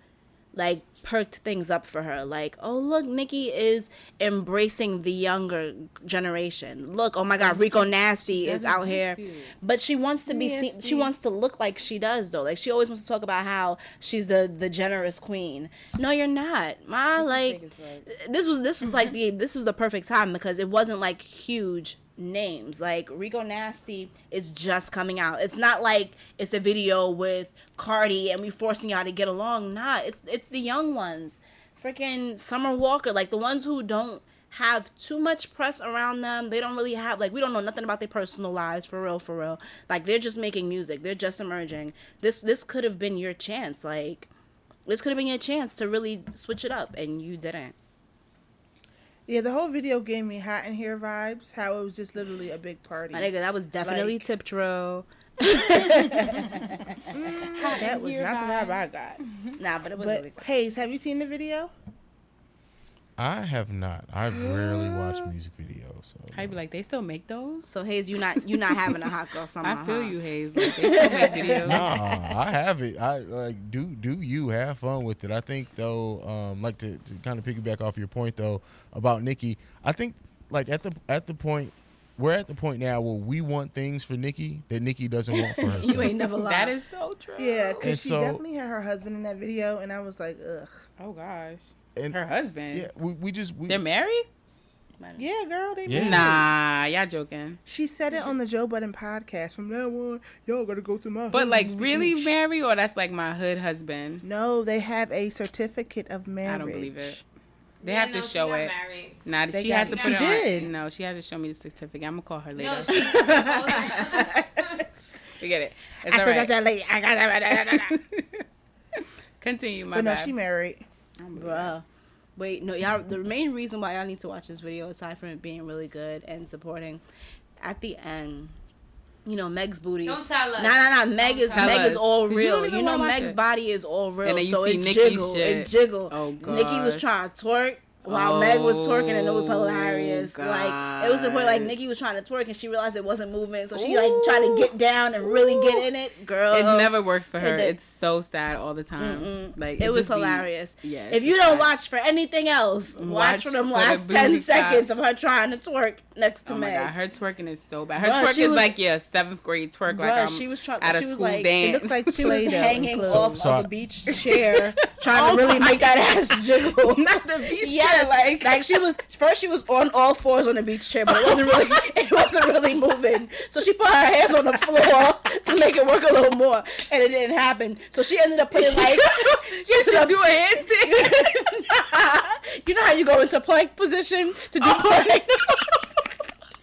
like perked things up for her. Like, oh look, Nicki is embracing the younger generation. Look, oh my God, Rico Nasty is out here, to. but she wants to be seen. She wants to look like she does though. Like she always wants to talk about how she's the the generous queen. No, you're not, ma. Like this was this was like the this was the perfect time because it wasn't like huge names. Like Rico Nasty is just coming out. It's not like it's a video with Cardi and we forcing y'all to get along. Nah, it's it's the young ones. Freaking Summer Walker, like the ones who don't have too much press around them. They don't really have like we don't know nothing about their personal lives for real, for real. Like they're just making music. They're just emerging. This this could have been your chance. Like this could have been your chance to really switch it up and you didn't. Yeah, the whole video gave me hot in here vibes. How it was just literally a big party. My nigga, that was definitely Like- tip drill. [LAUGHS] that was not the vibe I got. Nah, but it was But really cool. Hayes, have you seen the video? I have not. I rarely watch [GASPS] music videos. So I'd be like, they still make those? So Hayes, you not you not having a hot girl [LAUGHS] summer. I feel huh? you, Hayes. Like, they still make videos. [LAUGHS] nah, I have it. I like do do you have fun with it? I think though, um, like to, to kind of piggyback off your point though about Nicki. I think like at the at the point we're at the point now where we want things for Nicki that Nicki doesn't want for herself. [LAUGHS] You ain't never lied. That is so true. Yeah, because she so- definitely had her husband in that video, and I was like, ugh. Oh, gosh. And- Her husband. yeah, we, we just we, They're married? Yeah, girl, they Yeah. Nah, y'all joking. She said it on the Joe Budden podcast. From now on, y'all gotta go through my. But like really speech. married or that's like my hood husband? No, they have a certificate of marriage. I don't believe it. They Yeah, have no, to she show got it. Married. Nah, They she got has to it. put She it did. on. No, she has to show me the certificate. I'm gonna call her later. No, she's supposed Forget it. It's I all said right. that late. I got that. [LAUGHS] Continue, my But no, bad. she married. Bruh. Wait, no, y'all. The main reason why y'all need to watch this video, aside from it being really good and supporting, at the end, you know, Meg's booty. Don't tell us. Nah, nah, nah. Meg Don't is Meg us. is all 'Cause you real. don't You, know, Meg's it. body is all real. And then you so see it Nicki's jiggled. shit. It jiggled. Oh, god. Nicki was trying to twerk while Meg was twerking, and it was Oh, hilarious. Like it was the point like gosh. Nicki was trying to twerk, and she realized it wasn't moving, so she like tried to get down and really get in it. Girl, It never works for her. It. It's so sad all the time. Like It, was just be- hilarious. yeah, If you don't bad. watch for anything else, watch, Watch for them for the last booty ten seconds of her trying to twerk next to Oh my Meg. god, her twerking is so bad. Her Bruh, twerk she is was- like yeah, seventh grade twerk. like I'm she was trying. at a she was school like, dance. It looks like she was [LAUGHS] hanging and off So- of a beach chair, trying to [LAUGHS] oh really make that ass jiggle. [LAUGHS] Not the beach Yes, like like she was first. She was on all fours on the beach chair, but it wasn't really. [LAUGHS] It wasn't really moving. So she put her hands on the floor to make it work a little more, and it didn't happen. So she ended up putting like. [LAUGHS] she ended up do a handstand. [LAUGHS] you know how you go into plank position to Oh. do plank.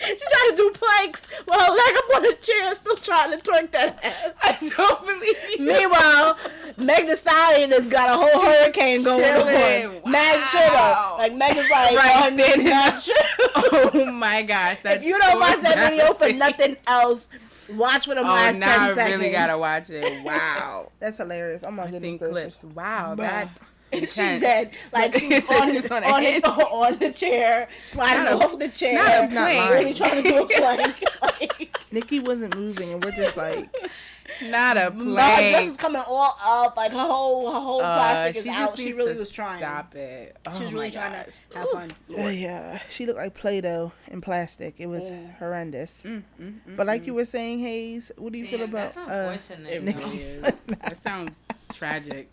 She tried to do planks while her leg up on the chair, still trying to twerk that ass. I don't believe you. Meanwhile, Meg the Stallion has got a whole hurricane going chilling. on. Mad Wow. Like Meg is like, Right, oh, standing mad chill. Oh my gosh, if you don't so watch that video for nothing else, watch for the Oh, last now I ten seconds. really gotta watch it. Wow. [LAUGHS] That's hilarious. Oh my goodness. Wow, Bruh. that's she intense. dead. Like [LAUGHS] she's on, She's on on, it, on the chair, sliding Not a- off the chair. not a She's not lying. really trying to do a [LAUGHS] plank. like, Nicki wasn't moving, and we're just like, Not a [LAUGHS] her dress was coming all up. Like her whole her whole Uh, plastic is out. she really was trying. Stop it. She was Oh really my trying to have fun. oh, yeah, she looked like Play-Doh in plastic. It was horrendous. Mm, mm, mm, But like mm. you were saying, Hayes, what do you feel about? that's Uh, unfortunate. It really is. That sounds tragic.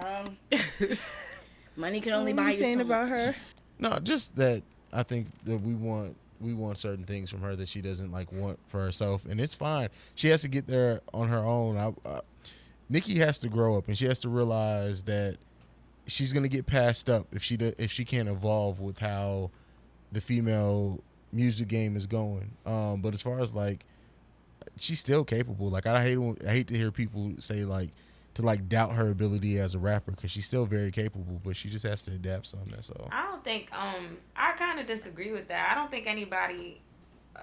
Girl, [LAUGHS] money can only were buy you you saying so about much. her? No, just that I think that we want we want certain things from her that she doesn't like want for herself, and it's fine. She has to get there on her own. I, uh, Nicki has to grow up, and she has to realize that she's gonna get passed up if she do, if she can't evolve with how the female music game is going. Um, but as far as like, she's still capable. Like I hate I hate to hear people say like to like doubt her ability as a rapper because she's still very capable, but she just has to adapt something. That's all. I don't think um I kind of disagree with that. I don't think anybody uh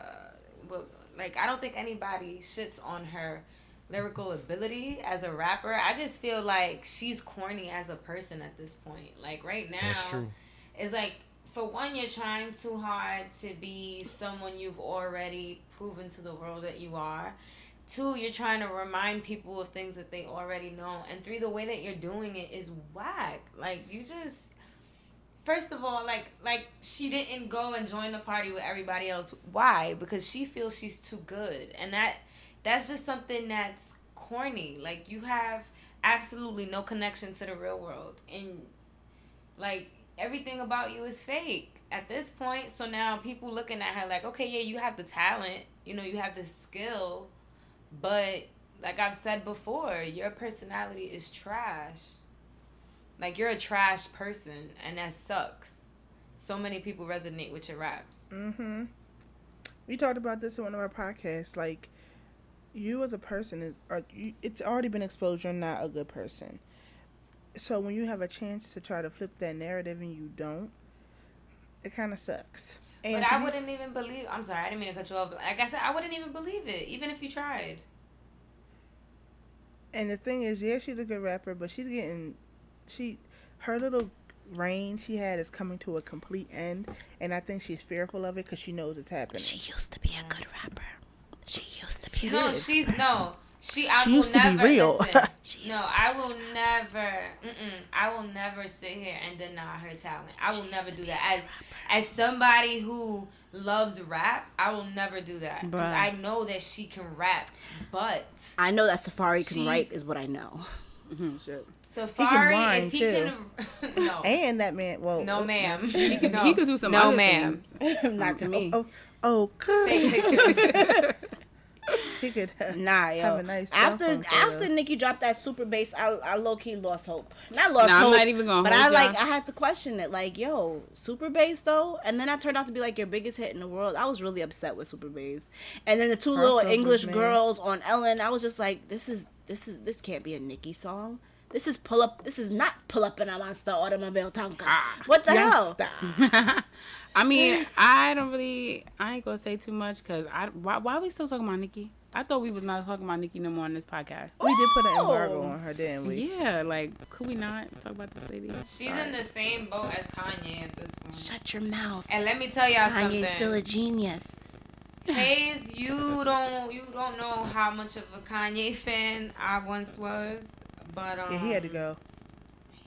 will, like I don't think anybody shits on her lyrical ability as a rapper. I just feel like she's corny as a person at this point. Like right now That's true. it's like for one you're trying too hard to be someone you've already proven to the world that you are. Two, you're trying to remind people of things that they already know. And three, the way that you're doing it is whack. Like you just First of all, like like she didn't go and join the party with everybody else. Why? Because she feels she's too good. And that that's just something that's corny. Like you have absolutely no connection to the real world. And like everything about you is fake at this point. So now people looking at her like, okay, yeah, you have the talent, you know, you have the skill, but like I've said before, your personality is trash. Like you're a trash person, and that sucks. So many people resonate with your raps. Mm-hmm. We talked about this in one of our podcasts. Like, you as a person is, are you, it's already been exposed. You're not a good person. So when you have a chance to try to flip that narrative and you don't, it kind of sucks. And but I be, wouldn't even believe. I'm sorry, I didn't mean to cut you off. Like I said, I wouldn't even believe it, even if you tried. And the thing is, yeah, she's a good rapper, but she's getting she her little reign she had is coming to a complete end, and I think she's fearful of it because she knows it's happening. She used to be a good rapper. She used to be. She no, did. she's no. She, I she will used never, to be real. Listen, [LAUGHS] no, I will never. I will never sit here and deny her talent. I will she never do that. As as somebody who loves rap, I will never do that because I know that she can rap. But I know that Safaree can write is what I know. Mm-hmm, Safaree, he if he too. can, [LAUGHS] no, and that man, well, no, ma'am, he could, no. he could do some. No, ma'am, [LAUGHS] not to me. Oh, oh, oh take pictures. [LAUGHS] he could nah, yo. have a nice after after Nicki dropped that super bass. I, I low key lost hope. Not lost nah, hope. I'm not even gonna. But I like y'all. I had to question it. Like, yo, super bass though, and then I turned out to be like your biggest hit in the world. I was really upset with super bass. And then the two little English girls on Ellen. I was just like, this is this is this can't be a Nicki song. This is pull up. This is not pull up in a monster automobile Tonka. Ah, what the hell? [LAUGHS] I mean, I don't really. I ain't gonna say too much because I. Why, why are we still talking about Nicki? I thought we was not talking about Nicki no more on this podcast. We did put an embargo on her, didn't we? Yeah, like could we not talk about this lady? She's Sorry. in the same boat as Kanye at this point. Shut your mouth. And let me tell y'all Kanye's something. Kanye's still a genius. Hayes, you don't you don't know how much of a Kanye fan I once was, but um, yeah, he had to go.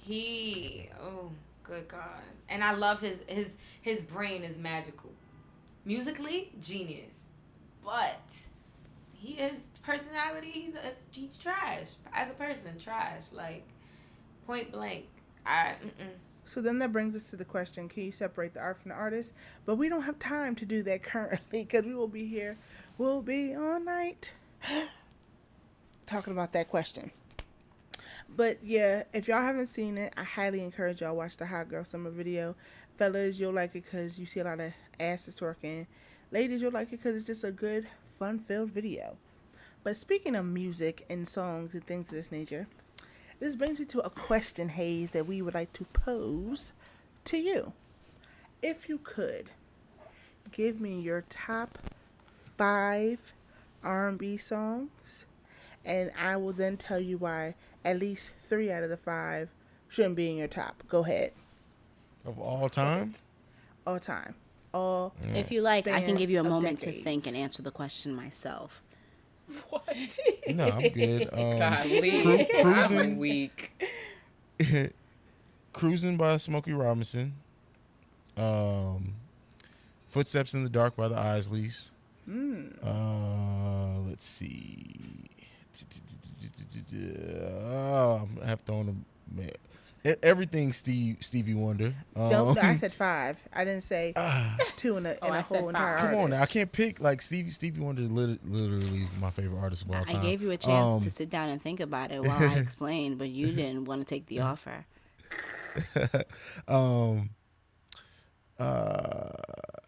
He oh good god, and I love his his his brain is magical, musically genius, but he is personality. He's a, he's trash as a person, trash like point blank. I. Mm-mm. So then that brings us to the question can you separate the art from the artist? But we don't have time to do that [LAUGHS] currently because we will be here. We'll be all night [GASPS] talking about that question. But yeah, if y'all haven't seen it, I highly encourage y'all watch the Hot Girl Summer video. Fellas, you'll like it because you see a lot of asses twerking. Ladies, you'll like it because it's just a good, fun-filled video. But speaking of music and songs and things of this nature, this brings me to a question, Hayes, that we would like to pose to you. If you could, give me your top five R&B songs, and I will then tell you why at least three out of the five shouldn't be in your top. Go ahead. Of all time? All time. All. If you like, I can give you a moment decades. to think and answer the question myself. What? No, I'm good. [LAUGHS] Um, Cru- cruising I'm weak. [LAUGHS] cruising by Smokey Robinson. Um, Footsteps in the Dark by the Isleys. Mm. Uh, let's see. Oh, I have thrown a man. everything Steve Stevie Wonder. Um, no, I said five. I didn't say uh, [LAUGHS] two in a, in oh, a whole entire. Come on, now. I can't pick like Stevie Stevie Wonder. Literally is my favorite artist of all time. I gave you a chance um, to sit down and think about it while I [LAUGHS] explained, but you didn't want to take the [LAUGHS] offer. um. Uh,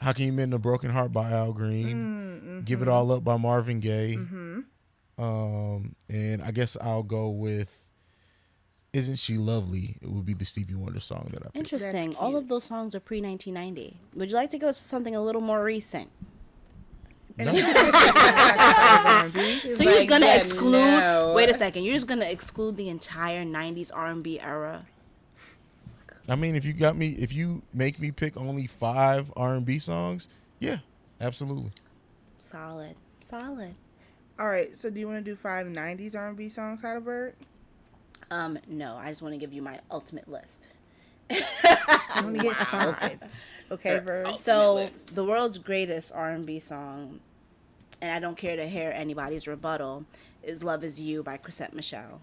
how can you mend a broken heart by Al Green? Mm, mm-hmm. Give it all up by Marvin Gaye. Mm-hmm. Um, and I guess I'll go with isn't She Lovely? It would be the Stevie Wonder song that I picked. Interesting. All of those songs are pre 1990. Would you like to go to something a little more recent? [LAUGHS] so you're just gonna yeah, exclude? No. Wait a second. You're just gonna exclude the entire '90s R&B era? I mean, if you got me, if you make me pick only five R&B songs, yeah, absolutely. Solid, solid. All right. So, do you want to do five '90s R&B songs, Heidelberg? Um, no, I just want to give you my ultimate list. I want to get five. Okay, Verse. So the world's greatest R&B song, and I don't care to hear anybody's rebuttal, is "Love Is You" by Chrisette Michele.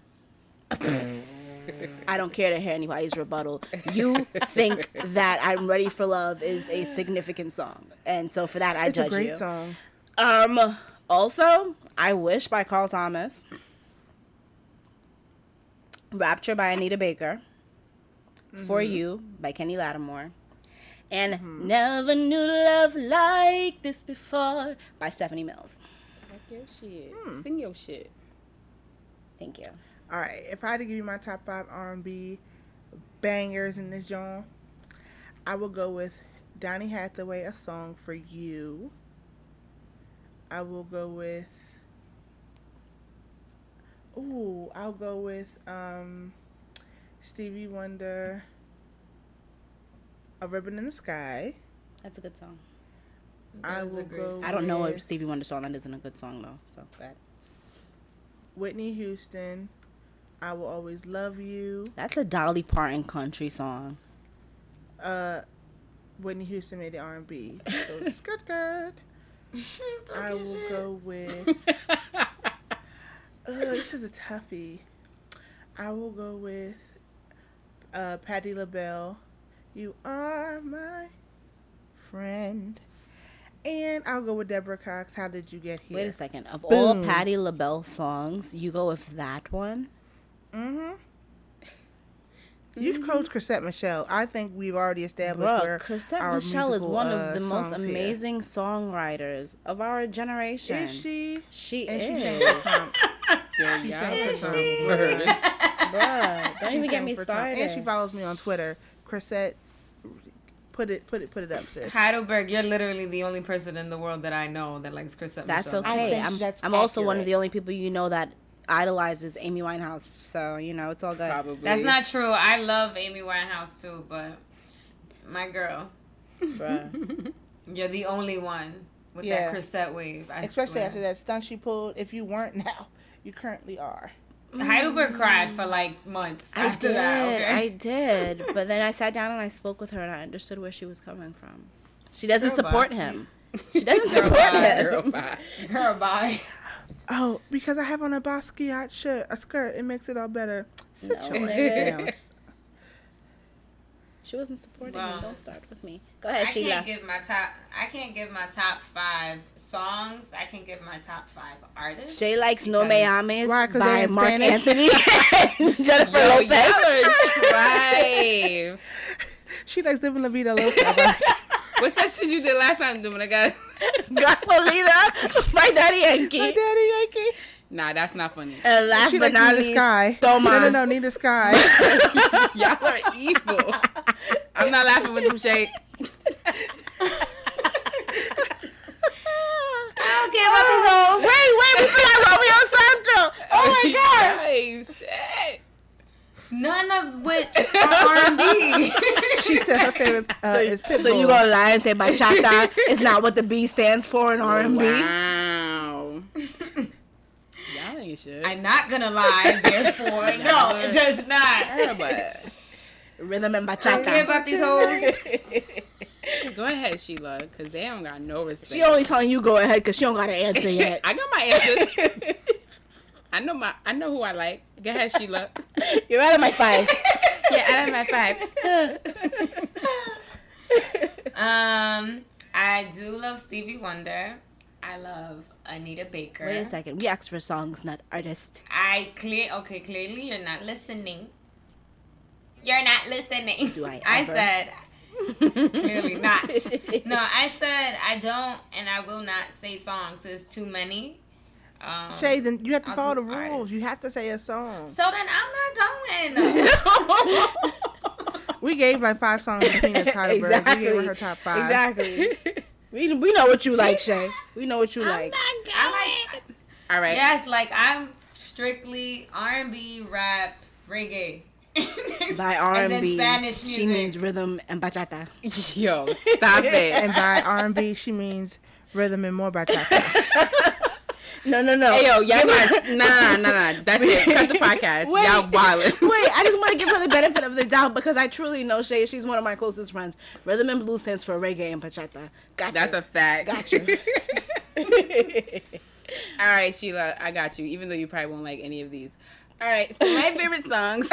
I don't care to hear anybody's rebuttal. You think that "I'm Ready for Love" is a significant song, and so for that I It's judge a great you. song. Um. Also, "I Wish" by Carl Thomas. "Rapture" by Anita Baker. "For You" by Kenny Lattimore. And "Never Knew Love Like This Before" by Stephanie Mills. Talk your shit. Hmm. Sing your shit. Thank you. All right. If I had to give you my top five R&B bangers in this genre, I will go with Donny Hathaway, "A Song for You." I will go with. Ooh, I'll go with um, Stevie Wonder. A ribbon in the sky. That's a good song. I That is a will go. song. I don't know if Stevie Wonder song that isn't a good song though. So go ahead. Whitney Houston. I will always love you. That's a Dolly Parton country song. Uh, Whitney Houston made the R and B. So [LAUGHS] skirt skirt. [LAUGHS] I will go [LAUGHS] with. This is a toughie. I will go with uh, Patti LaBelle. You are my friend. And I'll go with Deborah Cox. How did you get here? Wait a second. Of all Patti LaBelle songs, you go with that one? Mm-hmm. You've coached Chrisette Michele. I think we've already established Bro, where Chrisette our Michele is musical, one uh, of the most songs here. amazing songwriters of our generation. Is she? She And she is. sang for Tom. There She y'all sang for go. Birds. Bruh, don't She even get me started. And she follows me on Twitter. Chrisette, put it, put it, put it up, sis. Heidelberg, you're literally the only person in the world that I know that likes Chris That's Michele. Okay. I'm, that's I'm also one of the only people you know that idolizes Amy Winehouse. So, you know, it's all good. Probably. That's not true. I love Amy Winehouse too, but my girl, Bruh. you're the only one with Yeah. that Chrisette wave. I Especially swear. after that stunt she pulled. If you weren't now, you currently are. Heidelberg cried for like months I after did. that. Okay? I did. But then I sat down and I spoke with her and I understood where she was coming from. She doesn't Girl, support bye. him. [LAUGHS] She doesn't Girl, support bye. him. Girl, bye. Girl, bye. Oh, because I have on a Basquiat shirt, a skirt, it makes it all better. Sit No, your ass down. She wasn't supporting Wow. him. Don't start with me. Go I ahead, Sheila. can't give my top. I can't give my top five songs. I can give my top five artists. Jay likes No Me Ames Why? 'Cause by Mark Spanish? Anthony [LAUGHS] [LAUGHS] Jennifer Yo, Lopez. y'all are [LAUGHS] tribe. She likes living La Vida Loca. What's that shit you did last time, Dominica? Gasolina by Daddy Yankee. My daddy Yankee. Nah, that's not funny. And last She but likes not Need the least, Sky. Toma. No, no, no, Need the Sky. [LAUGHS] Y'all are evil. I'm not laughing with them shake. [LAUGHS] I don't care about these hoes. Wait, wait, we forgot Romeo Santos. Oh my [LAUGHS] gosh. Guys. None of which are R&B. she said her favorite uh, So, is Pitbull. so you gonna lie and say bachata is not what the B stands for in R and B? Wow. Y'all ain't shit. I'm not gonna lie. [LAUGHS] Therefore, no, it does not. Rhythm and I don't care about these hoes. [LAUGHS] go ahead, Sheila, because they don't got no respect. She only telling you go ahead because she don't got an answer yet. [LAUGHS] I got my answers. I know my. I know who I like. Go ahead, Sheila. You're out of my five. Yeah, out of my five. Um, I do love Stevie Wonder. I love Anita Baker. Wait a second. We asked for songs, not artists. I clear. Okay, clearly you're not listening. You're not listening. Do I [LAUGHS] I said clearly [LAUGHS] not. No, I said I don't, and I will not say songs. There's too many. Um, Shay, then you have to I'll follow the rules. artists. You have to say a song. So then I'm not going. [LAUGHS] We gave like five songs to Penis Heidelberg. We gave her her top five. Exactly. We, we know what you like, Shay. We know what you like. I like. All right. Yes, like I'm strictly R&B, rap, reggae. [LAUGHS] By R and B, Spanish she means rhythm and bachata. [LAUGHS] Yo, [LAUGHS] stop it. And by R&B, she means rhythm and more bachata. No, no, no. Hey yo, y'all her- nah, nah, nah, nah. That's it. Cut the podcast. Wait. Y'all wildin'. [LAUGHS] Wait, I just want to give her the benefit of the doubt because I truly know Shay. She's one of my closest friends. Rhythm and blues stands for reggae and bachata. Gotcha. That's a fact. Gotcha. [LAUGHS] [LAUGHS] All right, Sheila, I got you. Even though you probably won't like any of these. All right, so my favorite songs.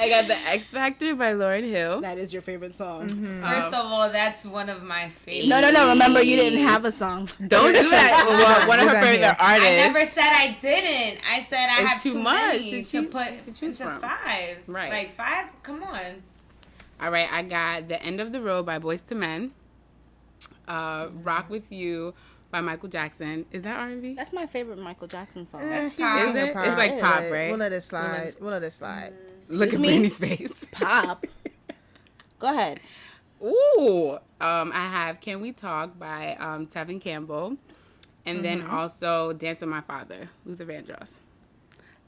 I got the X Factor by Lauryn Hill. that is your favorite song. First of all, that's one of my favorites. No, no, no. Remember, you didn't have a song. Don't do that. [LAUGHS] Well, one of her favorite here. artists. I never said I didn't. I said I It's have too too, much many to to, put to choose from. five. Right. Like five? Come on. All right, I got The End of the Road by Boyz II Men. Uh, Rock with You by Michael Jackson. Is that R&B? That's my favorite Michael Jackson song. Eh, he's pop. Is it? It's like pop, let- right? We'll let it slide. We'll let it slide. Look at Excuse me? Brandy's face. [LAUGHS] Pop. Go ahead. Ooh, um, I have "Can We Talk" by um, Tevin Campbell, and then Mm-hmm. also "Dance with My Father," Luther Vandross.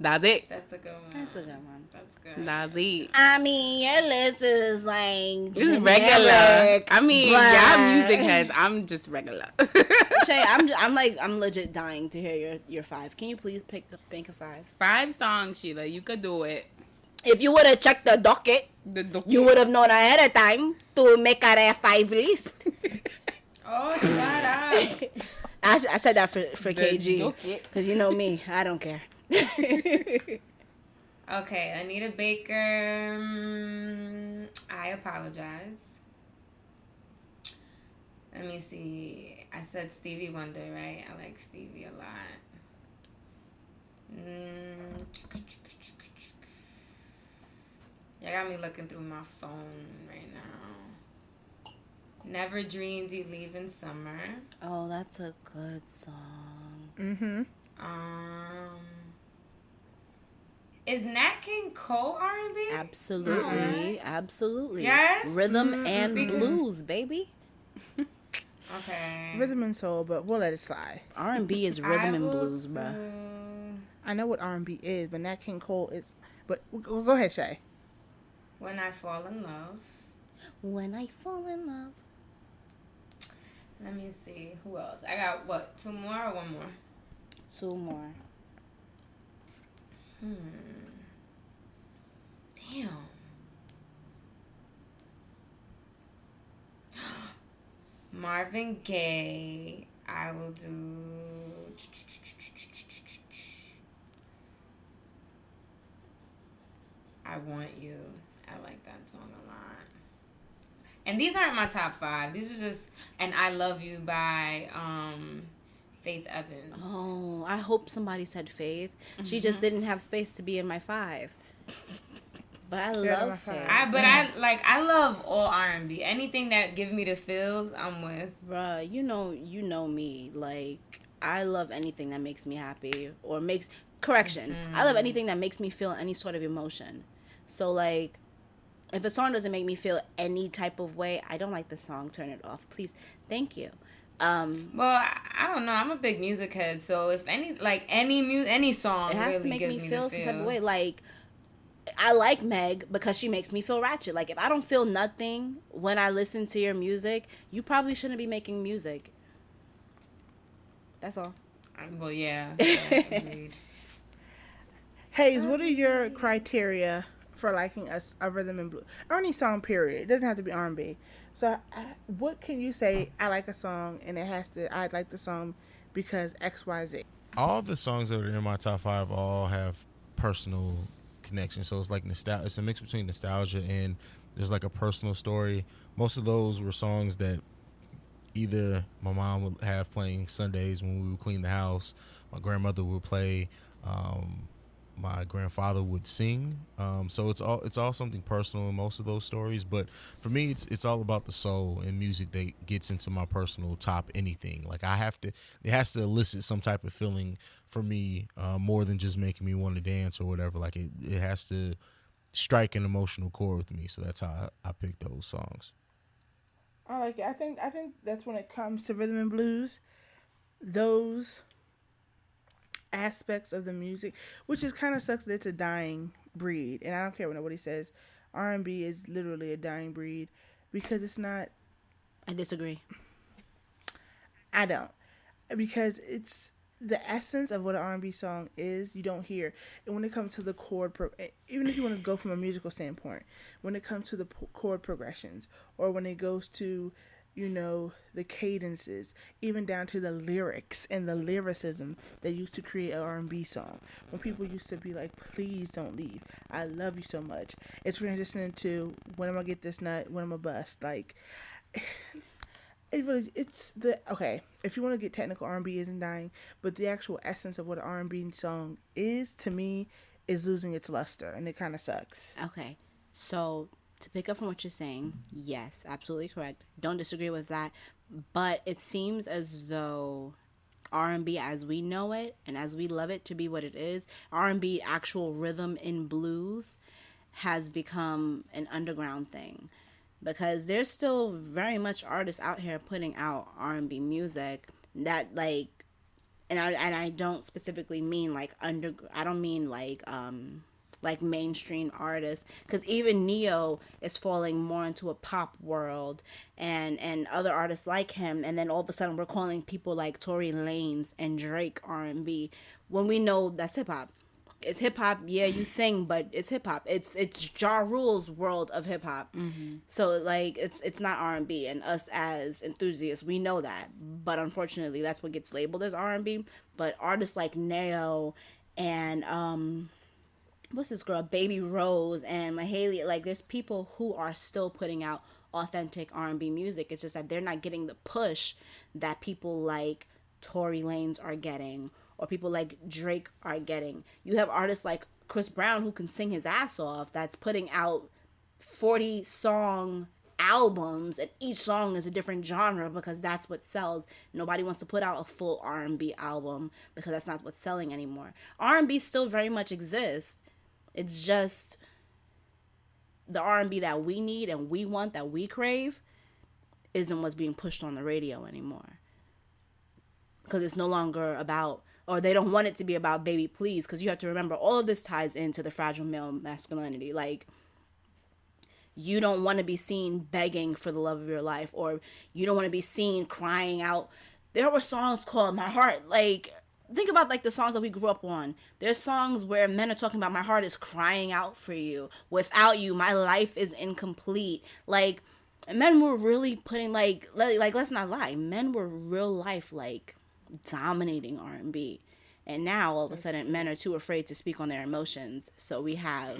That's it. That's a good one. That's a good one. That's good. That's it. I mean, your list is like just is regular. I mean, but- y'all music heads. I'm just regular. [LAUGHS] Shay, I'm, I'm like, I'm legit dying to hear your, your five. Can you please pick pick a five? Five songs, Sheila. You could do it. If you would have checked the docket, The, the, you would have known ahead of time to make a five list. [LAUGHS] Oh, shut up. [LAUGHS] I, I said that for, for The KG. Because you know me, I don't care. [LAUGHS] Okay, Anita Baker. mm, I apologize. Let me see. I said Stevie Wonder, right? I like Stevie a lot. Mm. You got me looking through my phone right now. Never dreamed you'd leave in summer. oh, that's a good song. Mm-hmm. Um, is Nat King Cole R and B? Absolutely, oh, absolutely. Yes? Rhythm mm-hmm. and Because- blues, baby. Okay. Rhythm and soul, but we'll let it slide. R and B is [LAUGHS] rhythm and will blues, bruh. I know what R&B is, but Nat King Cole is. But go go ahead, Shay. When I Fall in Love. When I fall in love. Let me see. Who else? I got what? Two more or one more? Two more. Hmm. Damn. [GASPS] Marvin Gaye. I will do. I want you. I like that song a lot. And these aren't my top five. These are just and I love you by um Faith Evans. Oh, I hope somebody said Faith. She just Mm-hmm. didn't have space to be in my five. But I love five. Faith. I but I like I love all R and B. Anything that give me the feels, I'm with. Bruh, you know, you know me. Like, I love anything that makes me happy or makes correction. I love anything that makes me feel any sort of emotion. So like, if a song doesn't make me feel any type of way, I don't like the song. Turn it off, please. Thank you. Um, Well, I, I don't know. I'm a big music head, so if any like any mu- any song it has really to make gives me me, feel some type of way. Like, I like Meg because she makes me feel ratchet. Like, if I don't feel nothing when I listen to your music, you probably shouldn't be making music. That's all. Um, well, yeah. yeah, [LAUGHS] agreed. Hayes, what are your criteria for liking us a rhythm and blues or any song? Period. It doesn't have to be R and B. So, uh, what can you say? I like a song, and it has to. I like the song because X, Y, Z. all the songs that are in my top five all have personal connection. So it's like nostalgia. It's a mix between nostalgia and there's like a personal story. Most of those were songs that either my mom would have playing Sundays when we would clean the house. My grandmother would play. Um, my grandfather would sing. Um, so it's all it's all something personal in most of those stories. But for me, it's it's all about the soul and music that gets into my personal top anything. Like I have to, it has to elicit some type of feeling for me uh, more than just making me want to dance or whatever. Like it, it has to strike an emotional chord with me. So that's how I, I pick those songs. I like it. I think I think that's when it comes to rhythm and blues, those aspects of the music, which is kind of sucks that it's a dying breed, and I don't care what nobody says. R and B is literally a dying breed because it's not. I disagree. I don't. because it's the essence of what an R&B song is you don't hear and when it comes to the chord pro- even if you want to go from a musical standpoint when it comes to the p- chord progressions or when it goes to you know the cadences even down to the lyrics and the lyricism that used to create an r&b song. When people used to be like please don't leave. I love you so much. It's transitioning to when am i get this nut? When am i bust? Like [SIGHS] it really it's the okay if you want to get technical r&b isn't dying but the actual essence of what an r&b song is to me is losing its luster and it kind of sucks. Okay. So to pick up from what you're saying, yes, absolutely correct. Don't disagree with that. But it seems as though R&B as we know it and as we love it to be what it is, R&B actual rhythm in blues has become an underground thing because there's still very much artists out here putting out R&B music that like and I and I don't specifically mean like under I don't mean like um like mainstream artists because even Ne-Yo is falling more into a pop world and and other artists like him. And then all of a sudden we're calling people like Tory Lanez and Drake R&B when we know that's hip hop. It's hip hop yeah you sing but it's hip hop. It's it's Ja Rule's world of hip hop. So like it's it's not R&B and us as enthusiasts we know that. But unfortunately that's what gets labeled as R&B but artists like Ne-Yo and um what's this girl baby rose and mahalia like there's people who are still putting out authentic r&b music. It's just that they're not getting the push that people like tory lanez are getting or people like drake are getting. You have artists like chris brown who can sing his ass off that's putting out 40 song albums and each song is a different genre because that's what sells. Nobody wants to put out a full r&b album because that's not what's selling anymore. R&b still very much exists it's just the R&B that we need and we want that we crave isn't what's being pushed on the radio anymore. Cuz it's no longer about or they don't want it to be about baby please cuz you have to remember all of this ties into the fragile male masculinity like you don't want to be seen begging for the love of your life or you don't want to be seen crying out there were songs called my heart like think about like the songs that we grew up on. There's songs where men are talking about my heart is crying out for you. Without you my life is incomplete. Like men were really putting like like, like let's not lie. Men were real life like dominating r&b and now all of a sudden men are too afraid to speak on their emotions. So we have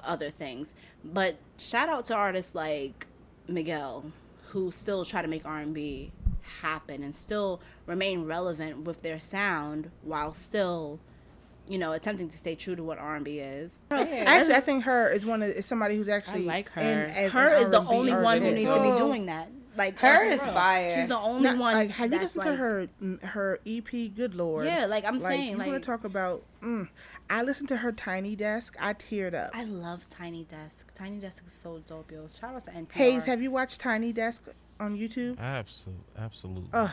other things. But shout out to artists like miguel who still try to make r&b happen and still remain relevant with their sound while still you know attempting to stay true to what r&b is. Actually i think her is one of is somebody who's actually like her. in as her is the only one who needs to be doing that. Like Her is real. fire. she's the only Not- one like have you that's, listened to her her ep good lord? Yeah like i'm like saying you like want to talk about mm, i listened to her tiny desk i teared up I love Tiny Desk. Tiny Desk is so dope, yo. Shout out to NPR. hayes have you watched tiny desk on youtube Absolutely, absolutely. Ugh.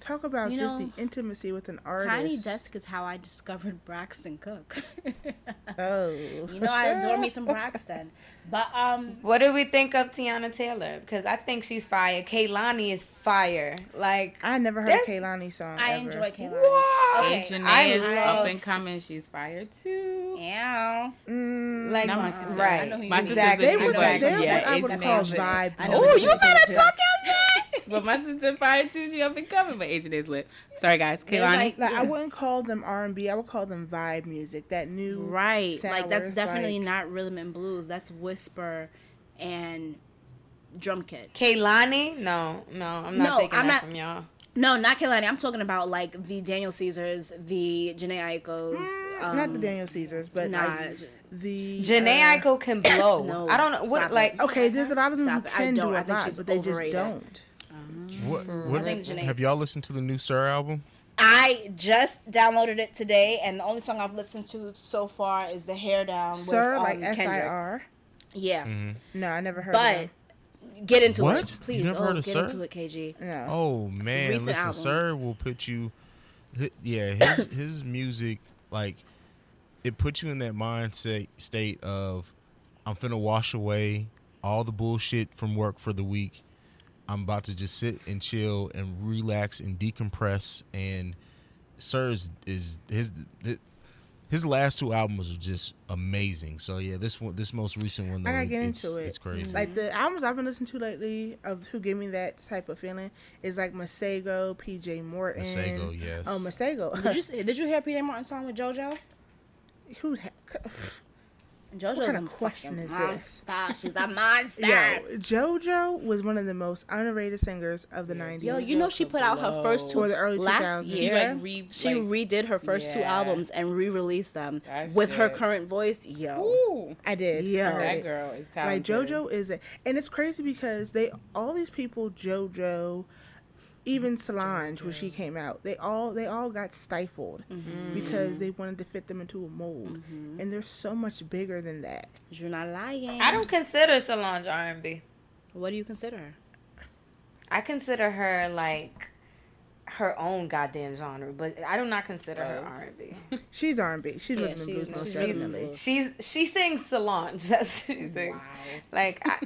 talk about You just know, the intimacy with an artist Tiny Desk is how I discovered Braxton Cook. [LAUGHS] oh you know I adore me some [LAUGHS] Braxton. But um What do we think of Teyana Taylor? Because I think she's fire. Kehlani is fire. Like i never heard That- a Kehlani song I ever. enjoy Kehlani. What? Okay. And Janae I is love- up and coming. She's fire too. Yeah. Mm, like Not my sister. right. I know who you My mean. sister's exactly. a they too, were but they're yeah, what i would call vibe Oh, you you better talk your shit. [LAUGHS] But my sister fire too. She up and coming. But Agent is lit. Sorry guys. Kehlani. like- like I wouldn't call them R and B. I would call them vibe music. That new Right. sound like that's definitely like- not rhythm and blues. That's whisper and drum kit. Kehlani? No, no, I'm not No, taking I'm that not- from y'all. No, not Kehlani. I'm talking about like the Daniel Caesars, the Jhené Aiko's. Um, not the Daniel Caesars, but nah, like j- the Jhené uh, Aiko can blow. [COUGHS] No, I don't know what stop it. like. Okay, there's a lot of them who. I can do don't. think lot, she's but they just overrated. don't. what, what, I think have y'all listened to the new Sir album? I just downloaded it today, and the only song I've listened to so far is the Hair Down. Sir, with, like um, S I Kendrick. R. Yeah, mm-hmm. No, I never heard. of but them. get into What? it, You please. never oh, heard of get Sir? into it, KG. no. Oh man, Recent listen, albums. Sir will put you. Yeah, his [COUGHS] his music like it puts you in that mindset state of I'm finna wash away all the bullshit from work for the week, I'm about to just sit and chill and relax and decompress. And Sir is, is his his last two albums are just amazing. So yeah, this one, this most recent one, though, I gotta get it's, into it. It's crazy. Like the albums I've been listening to lately of who gave me that type of feeling is like Masego, PJ Morton. Masego, yes. Oh, Masego. Did you did you hear PJ Morton song with JoJo? [LAUGHS] who? ha- [LAUGHS] JoJo's What kind a of question fucking is this? [LAUGHS] She's a monster. Yo, JoJo was one of the most underrated singers of the '90s. Yo, you know she put out her first two Or the early last 2000s. She, year. like, re- she like- redid her first two albums and re-released them That with her current voice. Yo, Ooh, I did. Yeah. That girl is talented. Like. JoJo is it, and it's crazy because they all these people JoJo, even mm-hmm. Solange when she came out, they all they all got stifled mm-hmm. because they wanted to fit them into a mold, mm-hmm. and they're so much bigger than that. you're not lying. I don't consider Solange R and B. What do you consider her? I consider her like her own goddamn genre, but I do not consider her R and B. [LAUGHS] She's R and B. She's Yeah, rhythm and she blues is- most she's definitely. She's she sings Solange. [LAUGHS] That's what she sings. Like, I,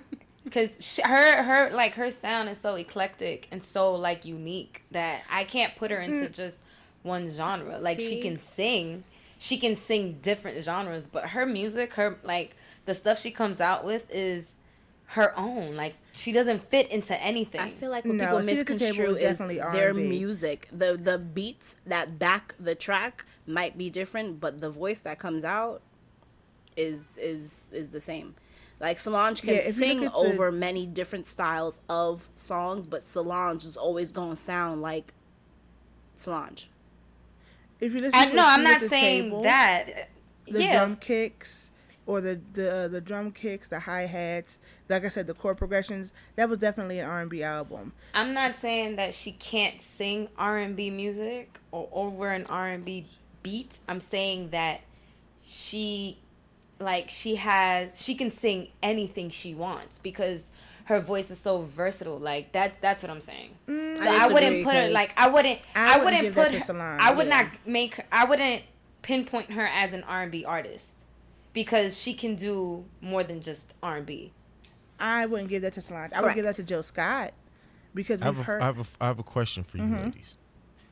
cause her her like her sound is so eclectic and so like unique that I can't put her into mm-hmm. just one genre. Like she can sing, she can sing different genres, but her music, her like the stuff she comes out with is her own. Like she doesn't fit into anything. I feel like what No, people Seat at the Table misconstrue is is their R&B. music. The the beats that back the track might be different, but the voice that comes out is is is the same. Like Solange can Yeah, sing look at the- over many different styles of songs, but Solange is always gonna sound like Solange. If you listen, I to no, I'm not saying Table, that. The yeah, drum kicks or the the uh, the drum kicks, the hi hats. Like I said, the chord progressions. That was definitely an R and B album. I'm not saying that she can't sing R&B music or over an R&B beat. I'm saying that she like she has she can sing anything she wants because her voice is so versatile. Like that that's what I'm saying. so I I, wouldn't put her like I wouldn't I I, wouldn't wouldn't give that put to her, Solange, I would yeah. not make her I wouldn't pinpoint her as an R&B artist because she can do more than just R&B. I wouldn't give that to Solange. I would give that to Jill Scott because I we've have, heard. a, I, have a, I have a question for you, ladies.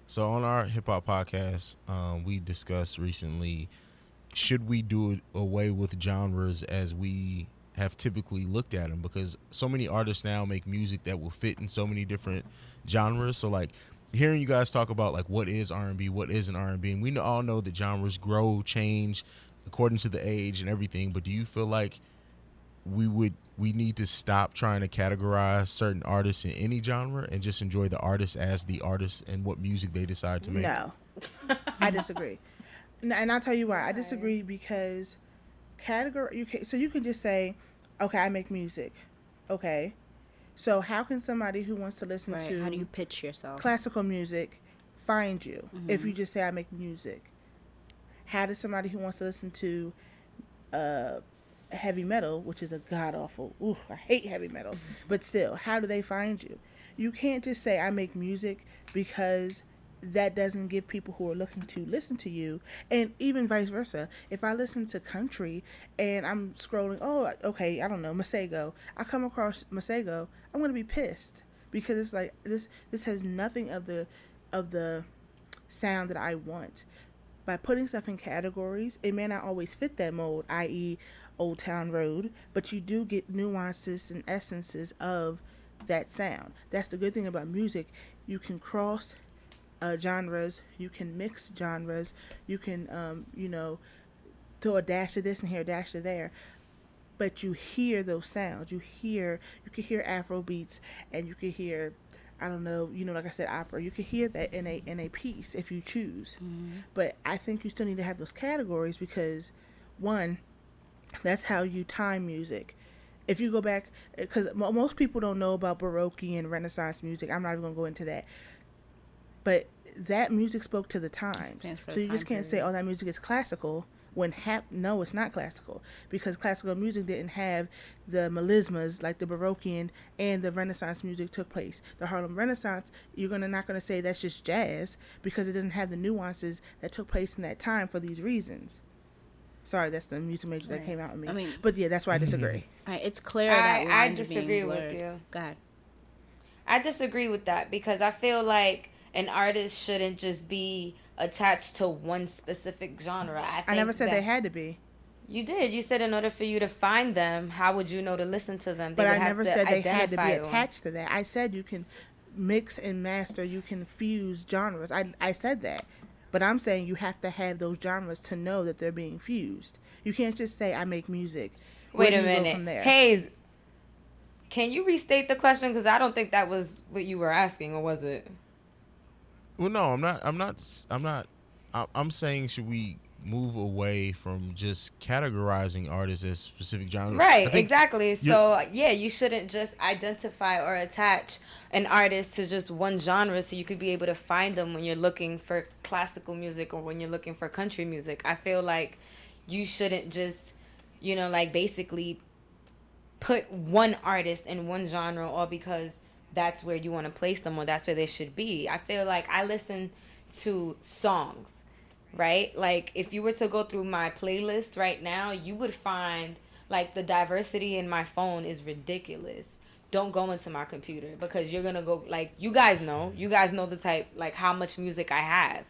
So on our hip hop podcast, um, we discussed recently: should we do away with genres as we have typically looked at them? Because so many artists now make music that will fit in so many different genres. So like hearing you guys talk about like what is R and B, what isn't R and B, and we all know that genres grow, change according to the age and everything. But do you feel like we would we need to stop trying to categorize certain artists in any genre and just enjoy the artist as the artist and what music they decide to make. No, [LAUGHS] I disagree, and, I'll tell you why. I disagree because category. You can so you can just say, okay, I make music, okay. So how can somebody who wants to listen Right? to How do you pitch yourself? classical music find you if you just say I make music? How does somebody who wants to listen to uh, heavy metal, which is a god awful, ooh, I hate heavy metal, but still, how do they find you? You can't just say I make music because that doesn't give people who are looking to listen to you, and even vice versa. If I listen to country and I'm scrolling, oh, okay, I don't know, Masego, I come across Masego, I'm gonna be pissed because it's like this. This has nothing of the of the sound that I want. By putting stuff in categories, it may not always fit that mold, i.e., Old Town Road, but you do get nuances and essences of that sound. That's the good thing about music. You can cross uh, genres, you can mix genres, you can, um, you know, throw a dash of this and here, a dash of there. But you hear those sounds. You hear, you can hear Afro beats, and you can hear, I don't know, you know, like I said, opera. You can hear that in a in a piece if you choose. But I think you still need to have those categories because, one, that's how you time music. If you go back, because most people don't know about Baroque and Renaissance music. I'm not even gonna go into that. But that music spoke to the times, so the you just time can't say, "Oh, that music is classical." When hap- no, it's not classical because classical music didn't have the melismas like the Baroquean and the Renaissance music took place. The Harlem Renaissance, you're gonna not gonna say that's just jazz because it doesn't have the nuances that took place in that time for these reasons. Sorry, that's the music major that came out in me. I mean- but yeah, that's why I disagree. [LAUGHS] All right, it's clear I- that I lines disagree with you. God. I disagree with that because I feel like an artist shouldn't just be attached to one specific genre. I, I never said they had to be. You did. You said in order for you to find them, how would you know to listen to them? They but I never said they had to be attached to that. I said you can mix and master, you can fuse genres. I I said that. But I'm saying you have to have those genres to know that they're being fused. You can't just say I make music. Wait a minute. Hayes, can you restate the question cuz I don't think that was what you were asking or was it? Well, no, I'm not I'm not I'm not I'm saying should we move away from just categorizing artists as specific genres. Right, exactly. So yeah, you shouldn't just identify or attach an artist to just one genre so you could be able to find them when you're looking for classical music or when you're looking for country music. I feel like you shouldn't just, you know, like basically put one artist in one genre all because that's where you want to place them or that's where they should be. I feel like I listen to songs right? Like if you were to go through my playlist right now, you would find like the diversity in my phone is ridiculous. Don't go into my computer because you're going to go like you guys know. You guys know the type like how much music I have.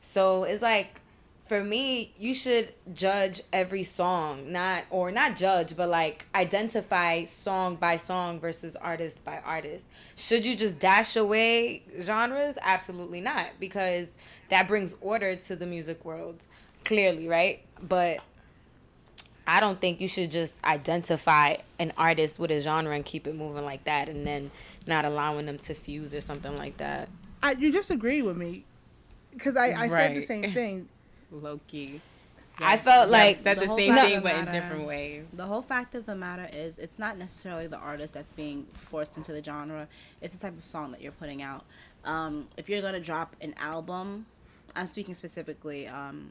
So it's like for me, you should judge every song, not or not judge, but like identify song by song versus artist by artist. Should you just dash away genres? Absolutely not, because that brings order to the music world, clearly, right? But I don't think you should just identify an artist with a genre and keep it moving like that, and then not allowing them to fuse or something like that. I, you disagree with me because I, I right. said the same thing low key. Yeah. I felt like said the, the same thing, but in different ways. The whole fact of the matter is, it's not necessarily the artist that's being forced into the genre. It's the type of song that you're putting out. Um, if you're gonna drop an album, I'm speaking specifically um,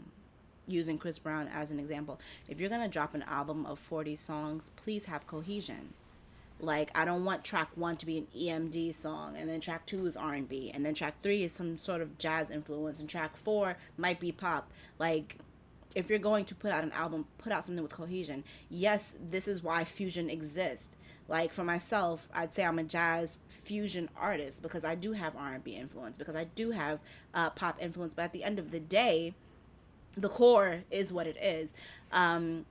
using Chris Brown as an example. If you're gonna drop an album of 40 songs, please have cohesion. Like I don't want track one to be an EDM song, and then track two is R and B, and then track three is some sort of jazz influence, and track four might be pop. Like if you're going to put out an album, put out something with cohesion. Yes, this is why fusion exists. Like for myself, I'd say I'm a jazz fusion artist because I do have R&B influence, because I do have uh, pop influence. But at the end of the day, the core is what it is. Um,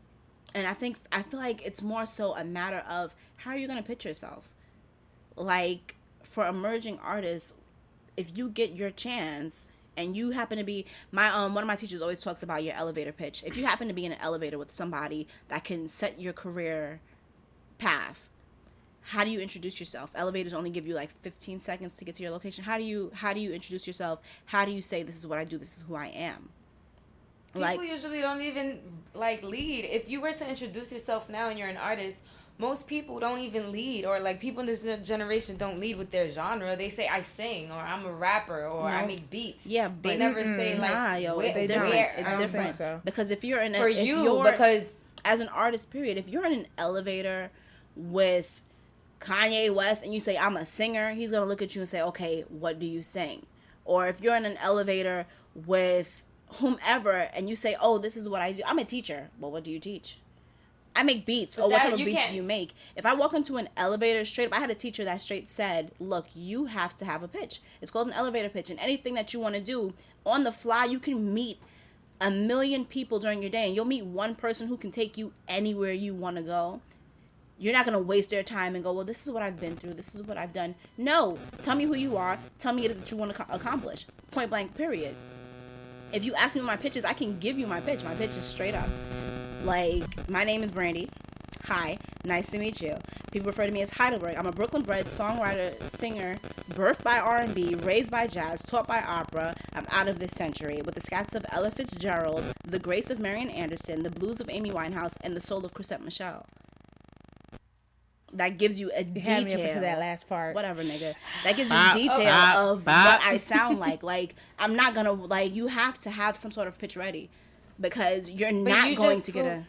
and I think I feel like it's more so a matter of how are you going to pitch yourself? Like for emerging artists, if you get your chance and you happen to be my um one of my teachers always talks about your elevator pitch. If you happen to be in an elevator with somebody that can set your career path, how do you introduce yourself? Elevators only give you like 15 seconds to get to your location. How do you how do you introduce yourself? How do you say this is what I do, this is who I am? People like, usually don't even like lead. If you were to introduce yourself now and you're an artist, most people don't even lead or like people in this generation don't lead with their genre. They say i sing or i'm a rapper or i make beats. Yeah but they never say like nah, yo, it's different where, it's different. so. because if you're in a, for you because as an artist period if you're in an elevator with kanye west and you say i'm a singer he's gonna look at you and say okay what do you sing? Or if you're in an elevator with whomever and you say oh this is what i do i'm a teacher well what do you teach I make beats. But or what type of beats can't. do you make? If I walk into an elevator straight up, I had a teacher that straight said, "Look, you have to have a pitch. It's called an elevator pitch, and anything that you want to do on the fly, you can meet a million people during your day, and you'll meet one person who can take you anywhere you want to go." You're not gonna waste their time and go, well, this is what I've been through. This is what I've done. No, tell me who you are. Tell me it is that you want to accomplish. Point blank. Period. If you ask me my pitches, I can give you my pitch. My pitch is straight up. Like, my name is Brandy. Hi, nice to meet you. People refer to me as Heidelberg. I'm a Brooklyn-bred songwriter, singer, birthed by R&B, raised by jazz, taught by opera. I'm out of this century with the scats of Ella Fitzgerald, the grace of Marian Anderson, the blues of Amy Winehouse, and the soul of Chrisette Michele. That gives you a you detail. to that last part. Whatever, nigga. That gives you bop, detail bop, of bop. what I sound like. Like I'm not gonna like. You have to have some sort of pitch ready because you're but not you going to get a.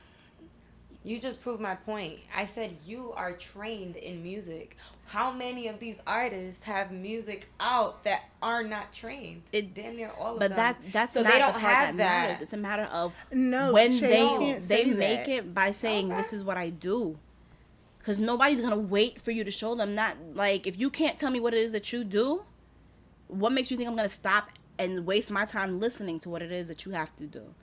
You just proved my point. I said you are trained in music. How many of these artists have music out that are not trained? It damn near all of but them. But that that's so not they don't the part have that, that, matters. It's a matter of no when they they make that. it by saying okay. this is what I do. because nobody's gonna wait for you to show them. Not like if you can't tell me what it is that you do, what makes you think I'm gonna stop and waste my time listening to what it is that you have to do?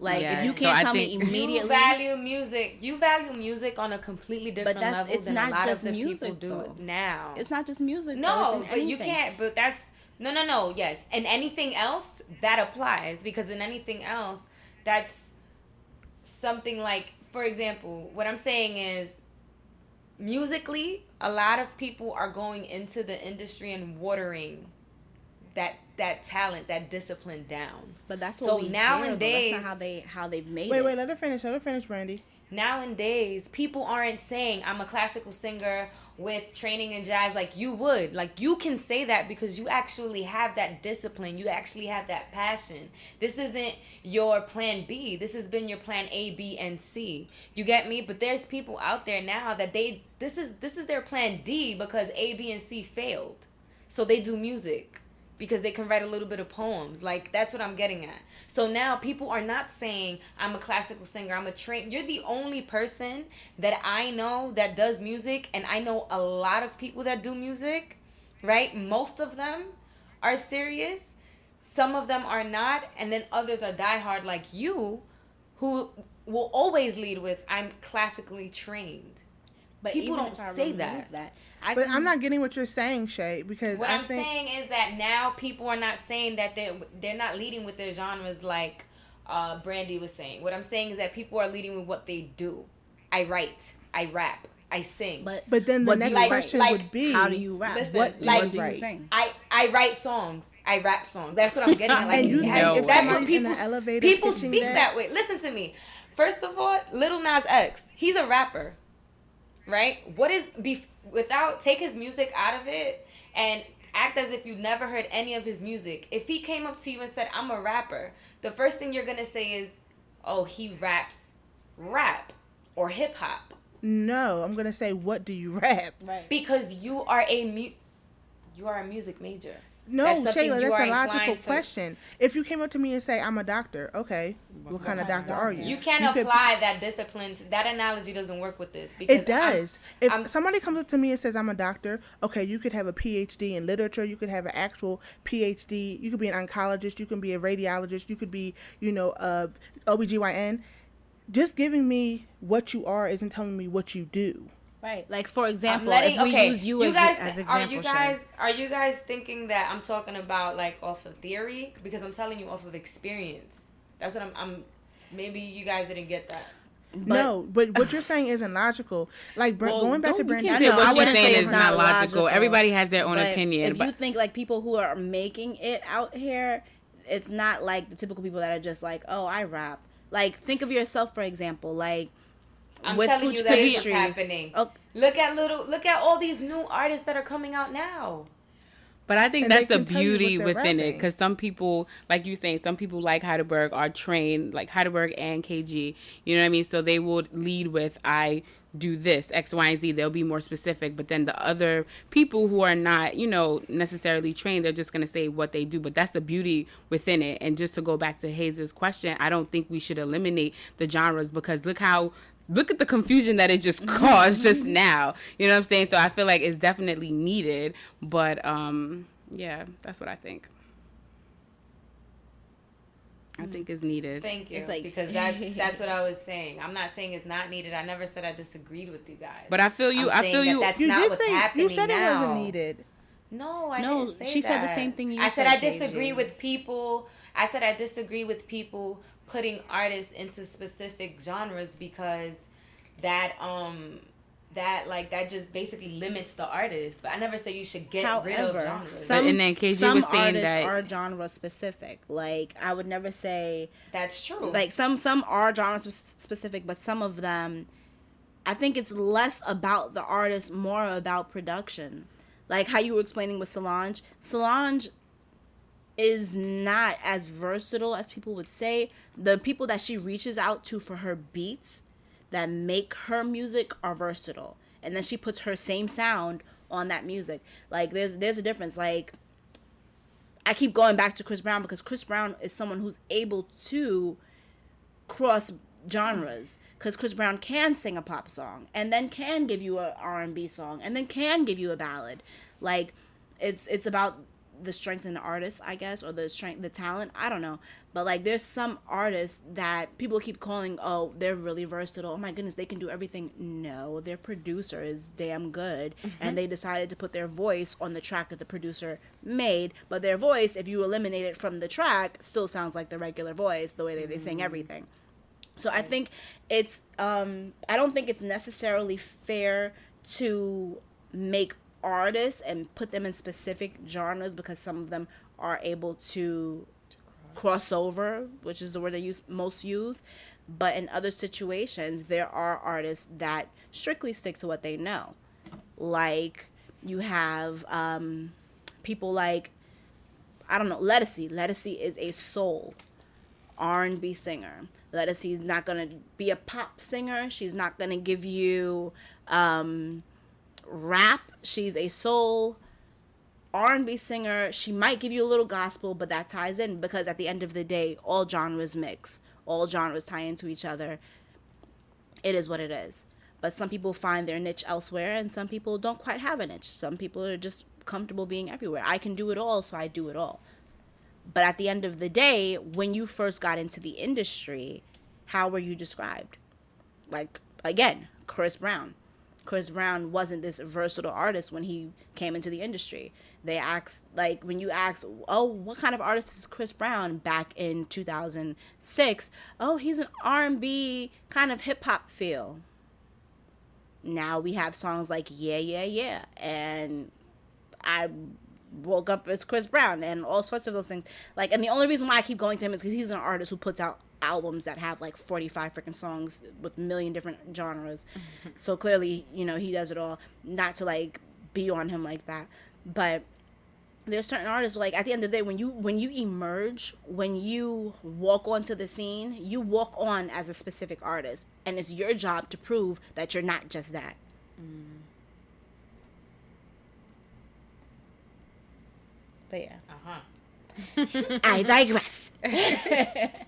Like Yeah, if you can't I tell me think- immediately, You value music. You value music on a completely different but that's- level it's than not a lot just of the music, people do though. now. it's not just music. No, it's in but you can't. But that's no, no, no. Yes, and anything else that applies because in anything else, that's something like, for example, what I'm saying is, musically, a lot of people are going into the industry and watering that that talent, that discipline down. But that's what So we hear, though. nowadays- that's not how they how they've made Wait, it. wait, let her finish. Let her finish, Brandy. nowadays people aren't saying i'm a classical singer with training in jazz like you would like you can say that because you actually have that discipline you actually have that passion this isn't your plan b this has been your plan a b and c you get me but there's people out there now that they this is this is their plan d because a b and c failed so they do music because they can write a little bit of poems. Like that's what I'm getting at. So now people are not saying I'm a classical singer. I'm a train. You're the only person that I know that does music, and I know a lot of people that do music. Right? Most of them are serious. Some of them are not, and then others are diehard like you, who will always lead with "I'm classically trained." But people don't say remove that. I But can- I'm not getting what you're saying, Shay, because What I I'm think saying is that now people are not saying that they're they're not leading with their genres like uh, Brandy was saying. What I'm saying is that people are leading with what they do. I write, I rap, I sing. But But then the next like- question like, would be how do you rap? Listen, what do like- you write? sing? I I write songs. I rap songs. That's what I'm getting at. [LAUGHS] Like And you think I- if that's what somebody's in people the elevator people speak that- that way. Listen to me. First of all, Lil Nas X, he's a rapper, right? What is be without take his music out of it and act as if you never heard any of his music. If he came up to you and said, "I'm a rapper," the first thing you're gonna say is, "Oh, he raps rap or hip hop," no. I'm gonna say, what do you rap? right. because you are a mu- you are a music major. No, That's Shayla, that's a logical inclined to- question. If you came up to me and say, I'm a doctor, okay, what, kind of doctor are you? You can't You could- apply that discipline. To, that analogy doesn't work with this because It I'm- does. if I'm- somebody comes up to me and says I'm a doctor, okay, you could have a PhD in literature, you could have an actual PhD, you could be an oncologist, you can be a radiologist, you could be, you know, a OBGYN. Just giving me what you are isn't telling me what you do. Right. Like for example, letting, if we okay, use you, as, guys, as example, are you Shay. guys are you guys thinking that I'm talking about like off of theory because I'm telling you off of experience. That's what I'm. I'm maybe you guys didn't get that. no, but what you're saying isn't logical. Like Well, going back to Brandon, can't I know what what I she's saying is not not logical. logical. Everybody has their own But opinion. If but you think like people who are making it out here, it's not like the typical people that are just like, oh, I rap. Like think of yourself for example, like I'm with telling you Pooch that it's happening. Oh, Look at little. Look at all these new artists that are coming out now. But I think And that's the can tell you what beauty they're within it because some people, like you saying, some people like Heidelberg are trained, like Heidelberg and KG. You know what I mean? So they would lead with, I do this, X, Y, and Z. They'll be more specific. But then the other people who are not, you know, necessarily trained, they're just going to say what they do. But that's the beauty within it. And just to go back to Hayes's question, I don't think we should eliminate the genres because look how look at the confusion that it just caused just now. You know what I'm saying? So I feel like it's definitely needed, but um yeah, that's what I think. I think it's needed. Thank you. It's like- because that's that's what I was saying. I'm not saying it's not needed. I never said I disagreed with you guys. But I feel you. I'm I feel that you. that's you not did what's say happening you said now. it wasn't needed. No, I No, didn't say she said the same thing you I said, said, I disagree KG. with people. I said I disagree with people putting artists into specific genres because that um that like that just basically limits the artist. But I never say you should get rid of However, genres. some, in that case, some was saying artists that- are genre specific. Like I would never say That's true. like some some are genre specific, but some of them, I think it's less about the artist, more about production. Like how you were explaining with Solange. Solange is not as versatile as people would say. The people that she reaches out to for her beats that make her music are versatile. And then she puts her same sound on that music. Like there's there's a difference. Like I keep going back to Chris Brown because Chris Brown is someone who's able to cross genres because Chris Brown can sing a pop song and then can give you a R&B song and then can give you a ballad. Like it's it's about the strength in the artist, I guess, or the strength, the talent. I don't know, but like there's some artists that people keep calling, oh, they're really versatile. Oh my goodness, they can do everything. No, their producer is damn good, and they decided to put their voice on the track that the producer made. But their voice, if you eliminate it from the track, still sounds like the regular voice, the way that they sing everything. So I think it's um I don't think it's necessarily fair to make artists and put them in specific genres because some of them are able to cross over, which is the word they use most use. But in other situations, there are artists that strictly stick to what they know. Like you have um, people like I don't know, Ledisi. Ledisi is a soul R&B singer. Ledisi's not gonna be a pop singer. She's not gonna give you um, rap. She's a soul R&B singer. She might give you a little gospel, but that ties in because at the end of the day, all genres mix. All genres tie into each other. It is what it is. But some people find their niche elsewhere, and some people don't quite have a niche. Some people are just comfortable being everywhere. I can do it all, so I do it all. But at the end of the day, when you first got into the industry, how were you described? Like, again, Chris Brown. Chris Brown wasn't this versatile artist when he came into the industry. They asked, like, when you ask, oh, what kind of artist is Chris Brown back in 2006? Oh, he's an R&B kind of hip hop feel. Now we have songs like Yeah, Yeah, Yeah, and I woke up as Chris Brown and all sorts of those things. Like, and the only reason why I keep going to him is because he's an artist who puts out albums that have like 45 freaking songs with a million different genres. So clearly, you know, he does it all. Not to like be on him like that, but there's certain artists like at the end of the day when you when you emerge when you walk onto the scene you walk on as a specific artist. And it's your job to prove that you're not just that. But yeah. Uh-huh. i digress [LAUGHS] [LAUGHS]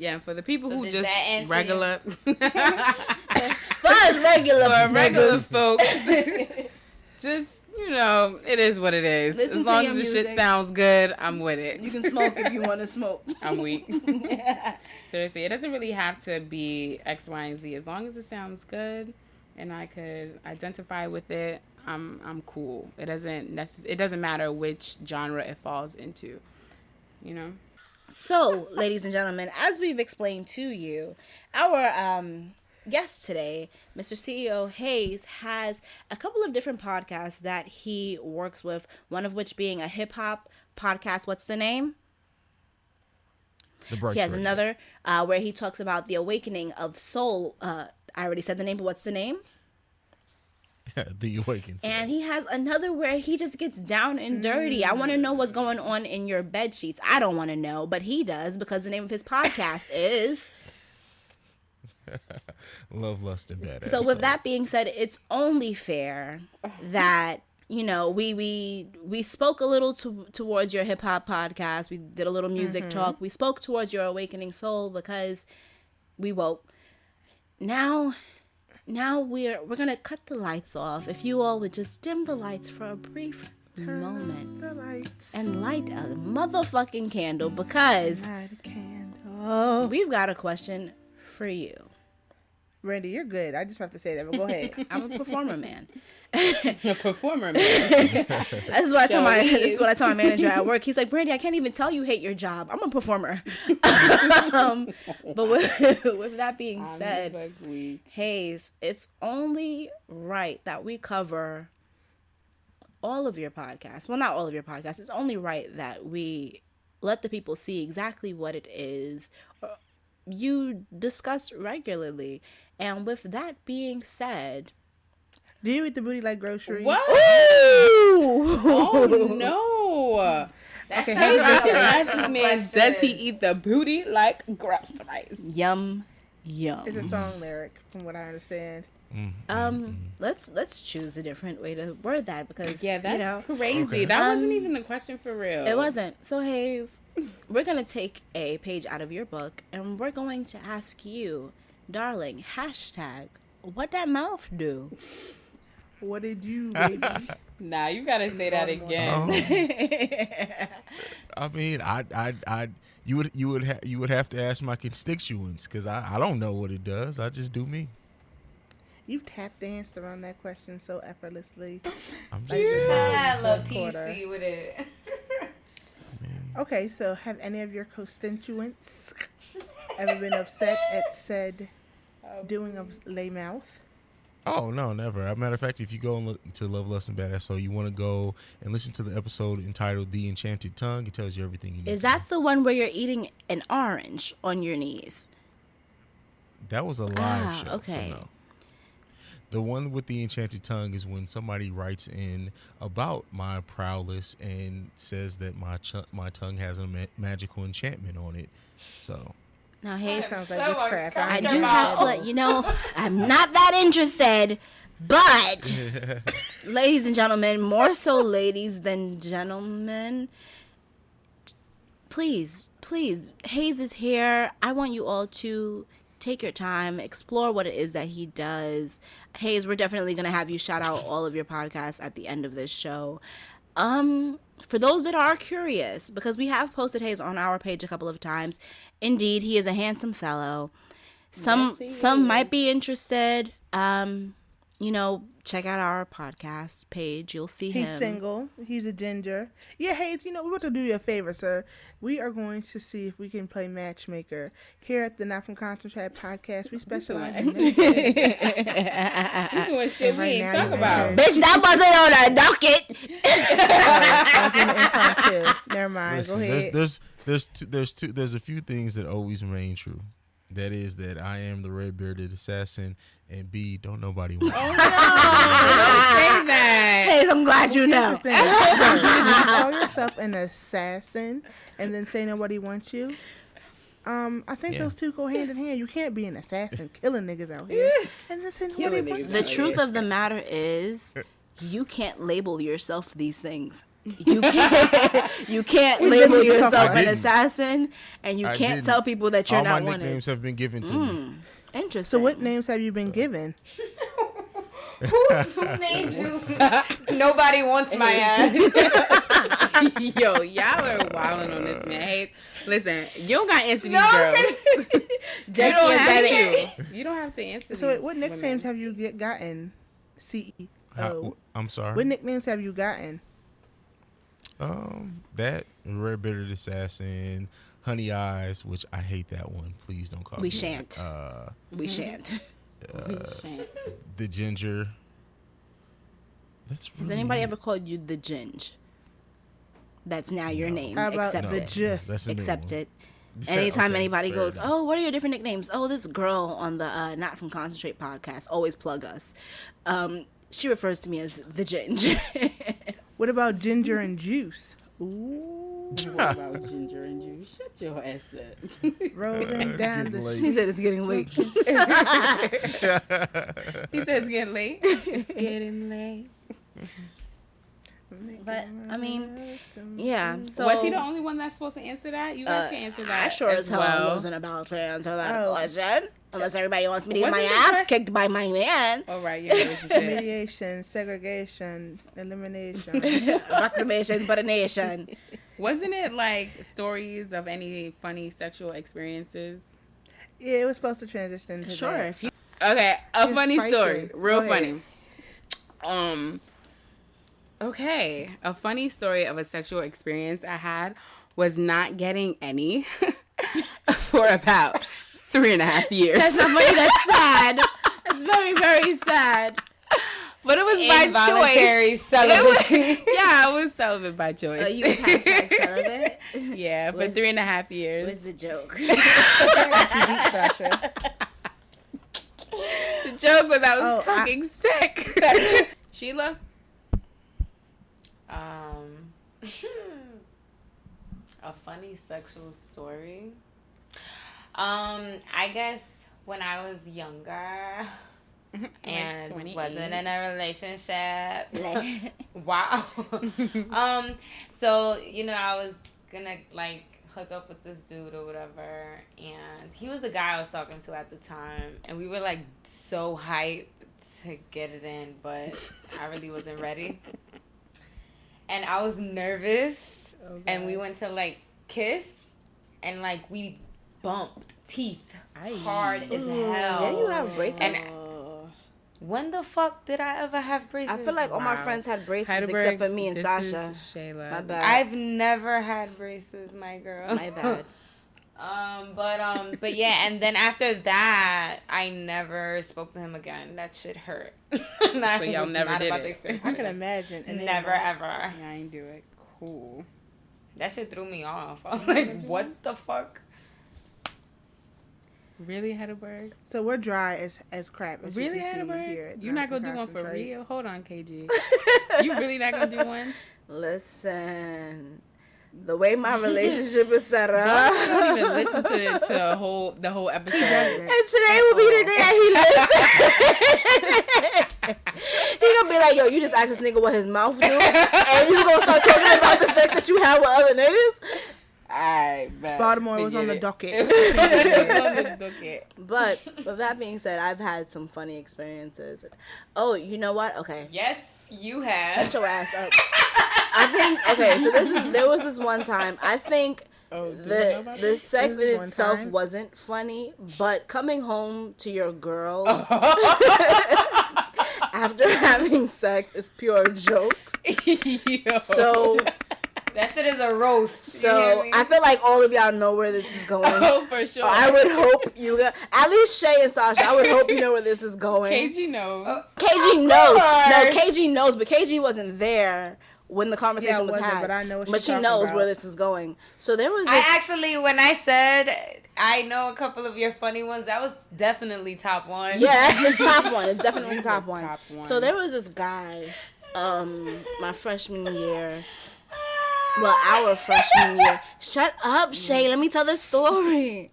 Yeah, for the people So who just regular [LAUGHS] for us regular [LAUGHS] for regular folks, [LAUGHS] just you know, it is what it is. Listen as long as the music. shit sounds good, I'm with it. you can smoke if you want to smoke I'm weak. Seriously, it doesn't really have to be X, Y, and Z. As long as it sounds good and I could identify with it, I'm I'm cool. It doesn't necess- it doesn't matter which genre it falls into. You know? So, ladies and gentlemen, as we've explained to you, our um, guest today, Mr. CEO Hayes, has a couple of different podcasts that he works with, one of which being a hip hop podcast. What's the name? The Bright He has another uh, where he talks about the awakening of soul. Uh, I already said the name, but what's the name? [LAUGHS] the Awakens. And he has another where he just gets down and dirty. I want to know what's going on in your bed sheets. I don't want to know, but he does because the name of his podcast [LAUGHS] is. [LAUGHS] Love, lust, and badass. So with that being said, it's only fair that you know we we we spoke a little to, towards your hip hop podcast. We did a little music mm-hmm. talk. We spoke towards your awakening soul because we woke. Now, now we're we're gonna cut the lights off. If you all would just dim the lights for a brief moment The lights. and light a motherfucking candle because candle. we've got a question for you. Randy, you're good. I just have to say that, but go ahead. [LAUGHS] I'm a performer, man. [LAUGHS] A performer, man. [LAUGHS] This is what I tell my Joey this is what I tell my manager at work. He's like, Brandy, I can't even tell you hate your job. I'm a performer. um, but with, with that being I'm said, like. Hayes, it's only right that we cover all of your podcasts. Well, not all of your podcasts. It's only right that we let the people see exactly what it is uh, you discuss regularly. And with that being said, Do you eat the booty like groceries? What? Ooh! Oh no! [LAUGHS] That Okay, sounds here's like the Ask man, question. does he eat the booty like groceries? Yum, yum. It's a song lyric, from what I understand. Um, let's let's choose a different way to word that because Yeah, that's you know crazy. Okay. That wasn't Um, even the question for real. it wasn't. So Hayes, we're gonna take a page out of your book and we're going to ask you, darling, hashtag what that mouth do. What did you, [LAUGHS] baby? Nah, you gotta say that again. Oh. I mean, I, I, I, you would, you would, ha- you would have to ask my constituents because I, I don't know what it does. I just do me. you tap danced around that question so effortlessly. [LAUGHS] I'm just the saying. I love Quarter. PC with it. [LAUGHS] Okay, so have any of your constituents ever been upset at said doing of lay mouth? Oh no, never. As a matter of fact, if you go and look to Love, Lust, and Badass, so you want to go and listen to the episode entitled "The Enchanted Tongue." It tells you everything you need. Is to that the one where you're eating an orange on your knees? That was a live Ah, show. okay. So no. The one with the enchanted tongue is when somebody writes in about my prowess and says that my ch- my tongue has a ma- magical enchantment on it. So Now, hey, Sounds like witchcraft. I do have to let you know I'm not that interested, but [LAUGHS] ladies and gentlemen, more so ladies than gentlemen, please, please, Hayes is here. I want you all to take your time, explore what it is that he does. Hayes, we're definitely going to have you shout out all of your podcasts at the end of this show. Um, for those that are curious, because we have posted Hayes on our page a couple of times, indeed, he is a handsome fellow. Some some might be interested. Um, you know, check out our podcast page. You'll see He's him. single. He's a ginger. Yeah, Hayes, you know, we're about to do you a favor, sir. We are going to see if we can play matchmaker. Here at the Not From Concentrate podcast, we specialize in You [LAUGHS] doing shit we right ain't talk about. enter- Bitch, that wasn't on a docket. I was doing impromptu. Never mind. listen, Go there's ahead. there's there's two, there's two there's a few things that always remain true. That is that I am the red bearded assassin, and B don't nobody [LAUGHS] want. me. Don't say that. Hayes, I'm glad you know. the. [LAUGHS] So, you call [LAUGHS] yourself an assassin and then say nobody wants you. Um, I think Yeah. those two go hand in hand. You can't be an assassin killing niggas out here and then say nobody wants niggas. The truth of the matter is, you can't label yourself these things. You [LAUGHS] can't. You can't label yourself an assassin, and you I can't didn't. tell people that you're All not my wanted. nicknames have been given to me. Hmm. Interesting. So what names have you been given? [LAUGHS] Who's who named you? [LAUGHS] Nobody wants my ass. Yo, y'all are wilding on this man. Hey, listen, you don't got to answer these No, girls. you don't have to. You don't have to answer. So these wait, what women. nicknames have you get gotten? CEO. How- I'm sorry. What nicknames have you gotten? Um, that red bearded assassin, honey eyes, which I hate that one. Please don't call We me. that. We shan't. Uh, We shan't. [LAUGHS] the ginger. That's really Has anybody it. ever called you the Ginge? That's now your name. How about Accept the it. J? That's the new Accept one. it. [LAUGHS] Anytime Okay, anybody goes, enough. "Oh, what are your different nicknames?" Oh, this girl on the uh, Not From Concentrate podcast always plug us. Um, she refers to me as the Ginge. [LAUGHS] What about ginger and juice? Ooh, What about ginger and juice? Shut your ass up. rolling [LAUGHS] down the late. he said it's getting late. [LAUGHS] he says it's getting late. It's getting late. [LAUGHS] But I mean, yeah. So Was he the only one that's supposed to answer that? You guys uh, can answer that. I sure as hell well. wasn't about to answer that Oh. question. Unless everybody wants me to get my ass que- kicked by my man. Oh right, you're in a relationship. Mediation, segregation, elimination. [LAUGHS] Approximation, but a nation. [LAUGHS] Wasn't it like stories of any funny sexual experiences? yeah, it was supposed to transition to Sure, that. if you Okay, a It's funny spicy. story, real Go ahead. funny. Um, okay, a funny story of a sexual experience I had was not getting any [LAUGHS] for about three and a half years. That's not funny. That's [LAUGHS] sad. That's very, very sad. but it was by Involuntary choice. celibacy. [LAUGHS] yeah, I was celibate by choice. Oh, you was hashtag celibate. yeah, for Was- three and a half years. Was the joke? Sasha. The joke was I was Oh, I- fucking sick. Sheila, Um, [LAUGHS] a funny sexual story. Um, I guess when I was younger [LAUGHS] and 28. wasn't in a relationship. [LAUGHS] wow. um, so you know, I was gonna like hook up with this dude or whatever, and he was the guy I was talking to at the time, and we were like so hyped to get it in, but I really wasn't ready, and I was nervous, Oh, and we went to like kiss, and like we bumped teeth hard as hell. Did you have braces? And when the fuck did I ever have braces? I feel like all my friends had braces Heidelberg, except for me and this Sasha. is Shayla. My bad. I've never had braces, my girl. My bad. [LAUGHS] um, but um, but yeah, and then after that, I never spoke to him again. That shit hurt. [LAUGHS] so y'all never did it. the experience. I can imagine. And then- Never ever. Yeah, I ain't do it. Cool. That shit threw me off. [LAUGHS] I was like, what the fuck? Really, Heidelberg? So we're dry as as crap. As Really, you can see here You're not gonna do one for real? Hold on, KG. [LAUGHS] you really not gonna do one? Listen, the way my [LAUGHS] relationship is set Don't, up. don't even listen to to the whole the whole episode. [LAUGHS] And today will be the day that he listens. [LAUGHS] he gonna be like, yo, you just asked this nigga what his mouth do, and you gonna start talking about the sex that you had with other niggas. I bet. Baltimore was on the docket. Was on the docket. But with that being said, I've had some funny experiences. Oh, you know what? Okay. Yes, you have. Shut have. your ass up. I think okay, so this is there was this one time. I think Oh, do we know the the this? sex in itself time? wasn't funny, but coming home to your girls [LAUGHS] [LAUGHS] after having sex is pure jokes. [LAUGHS] Yo. So That shit is a roast. so? I feel like all of y'all know where this is going. oh, for sure. I would hope you got at least Shay and Sasha. I would hope you know where this is going. KG knows. KG knows. No. KG knows, but KG wasn't there when the conversation Yeah, was wasn't, had. but I know what But she knows about. where this is going. So there was I this. actually, when I said I know a couple of your funny ones, that was definitely top one. yeah, that's his [LAUGHS] top one. It's definitely He's top one. top one. So there was this guy, um, my freshman year. Well, our freshman year. Shut up, Shay. Let me tell the story.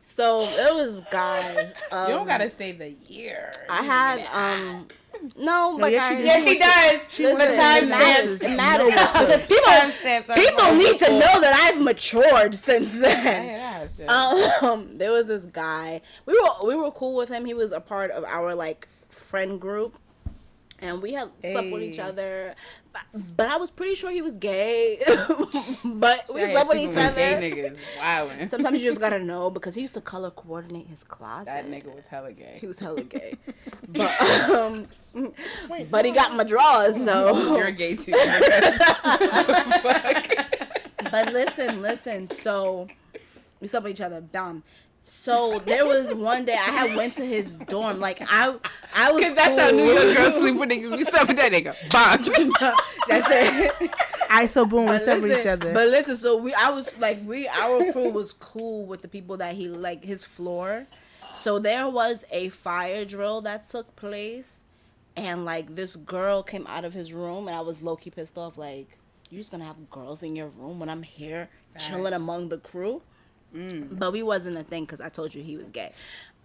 So it was guy. Um, you don't gotta say the year. I had um. No, like yes, she did. Yeah, she does. Listen, but time matters. stamps. It matters because people people need to know that I've matured since [LAUGHS] then. Yeah. Um, there was this guy. We were we were cool with him. He was a part of our like friend group, and we had slept with each other. But, but I was pretty sure he was gay. [LAUGHS] but we slept with each with Gay other. niggas wildin'. [LAUGHS] Sometimes you just gotta know because he used to color coordinate his closet. That nigga was hella gay. He was hella gay. [LAUGHS] but um, but he got my drawers, so You're gay too. But listen, listen. So we slept with each other. Bam. So there was one day I had went to his dorm. Like I, I was. Cause that's how. New York girls sleep with niggas. We slept with that nigga. Bang. [LAUGHS] That's it. ISO boom, we slept with each other. but listen, so we, I was like, we, our crew was cool with the people that he like his floor. So there was a fire drill that took place, and like this girl came out of his room, and I was low key pissed off. Like, you're just gonna have girls in your room when I'm here chilling among the crew? But we wasn't a thing because I told you he was gay.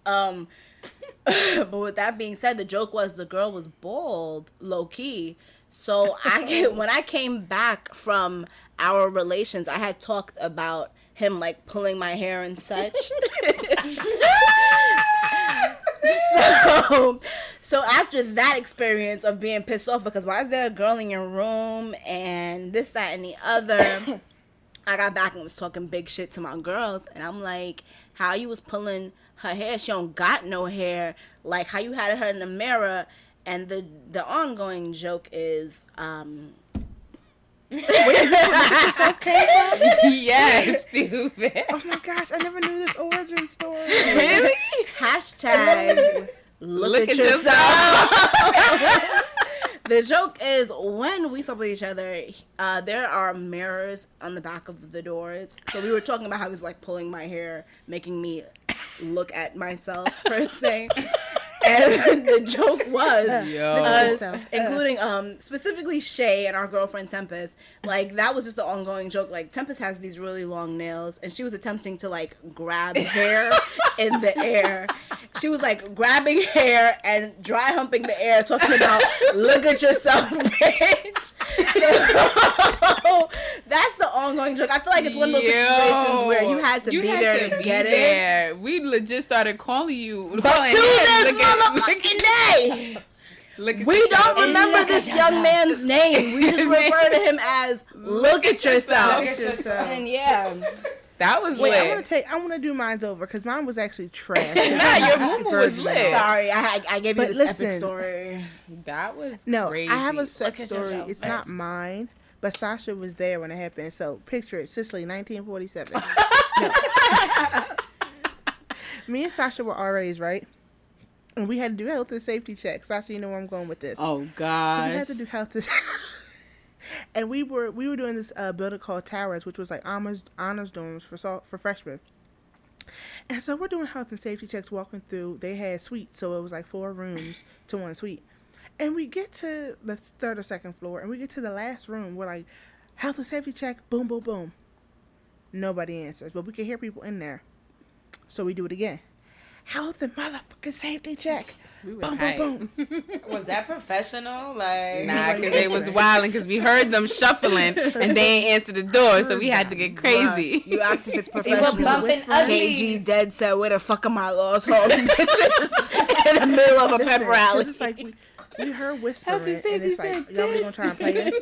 Um, [LAUGHS] but with that being said, the joke was the girl was bald, low key. So I [LAUGHS] when I came back from our relations, I had talked about him like pulling my hair and such. [LAUGHS] so, so after that experience of being pissed off because why is there a girl in your room and this that and the other, [COUGHS] I got back and was talking big shit to my girls, and I'm like, how you was pulling her hair? She don't got no hair. Like how you had her in the mirror, and the the ongoing joke is, um, [LAUGHS] yes, stupid. oh my gosh, I never knew this origin story. Really? [LAUGHS] hashtag look, Look at, at yourself. [LAUGHS] the joke is when we slept with each other, uh, there are mirrors on the back of the doors. So we were talking about how he was like pulling my hair, making me look at myself per se. And [LAUGHS] the joke was [LAUGHS] Yo. us, yourself. including um specifically Shay and our girlfriend Tempest. Like that was just an ongoing joke. Like Tempest has these really long nails, and she was attempting to like grab hair [LAUGHS] in the air. She was like grabbing hair and dry humping the air, talking about "look at yourself, bitch." So, that's the ongoing joke. I feel like it's one of those situations where you had to You be had there to to be get it. there. We legit started calling you. But to this look motherfucking at- day. look at We yourself. don't remember this young man's name. We just [LAUGHS] refer to him as "Look at yourself." Look at yourself. And yeah, That was Wait, I want lit. to take. I want to do mine's over because mine was actually trash. [LAUGHS] Nah, your moo was lit. sorry, I I gave you But this epic story. That was No, crazy. I have a sex at story. yourself It's not mine, but Sasha was there when it happened. So picture it, Sicily, 1947. [LAUGHS] No. Me and Sasha were RAs, right? And we had to do health and safety checks. Sasha, you know where I'm going with this. Oh God! So we had to do health and [LAUGHS] and we were we were doing this uh, building called Towers, which was like honors honors dorms for so, for freshmen. And so we're doing health and safety checks, walking through. They had suites, so it was like four rooms to one suite. And we get to the third or second floor, and we get to the last room. We're like, health and safety check, boom, boom, boom. Nobody answers, but we can hear people in there. So we do it again. Health and motherfucking safety check. We Boom, hype. boom, boom. [LAUGHS] Was that professional? Like, Nah, because they was wilding because we heard them shuffling and they ain't answer the door, so we had to get crazy. You asked if it's [LAUGHS] They were professional. bumping Whispering. KG dead said, "Where the fuck am I lost home?" bitches [LAUGHS] in the middle of a Listen, pep 'cause rally. It's like we, we heard Health whispering, and and it's like said y'all really gonna try and play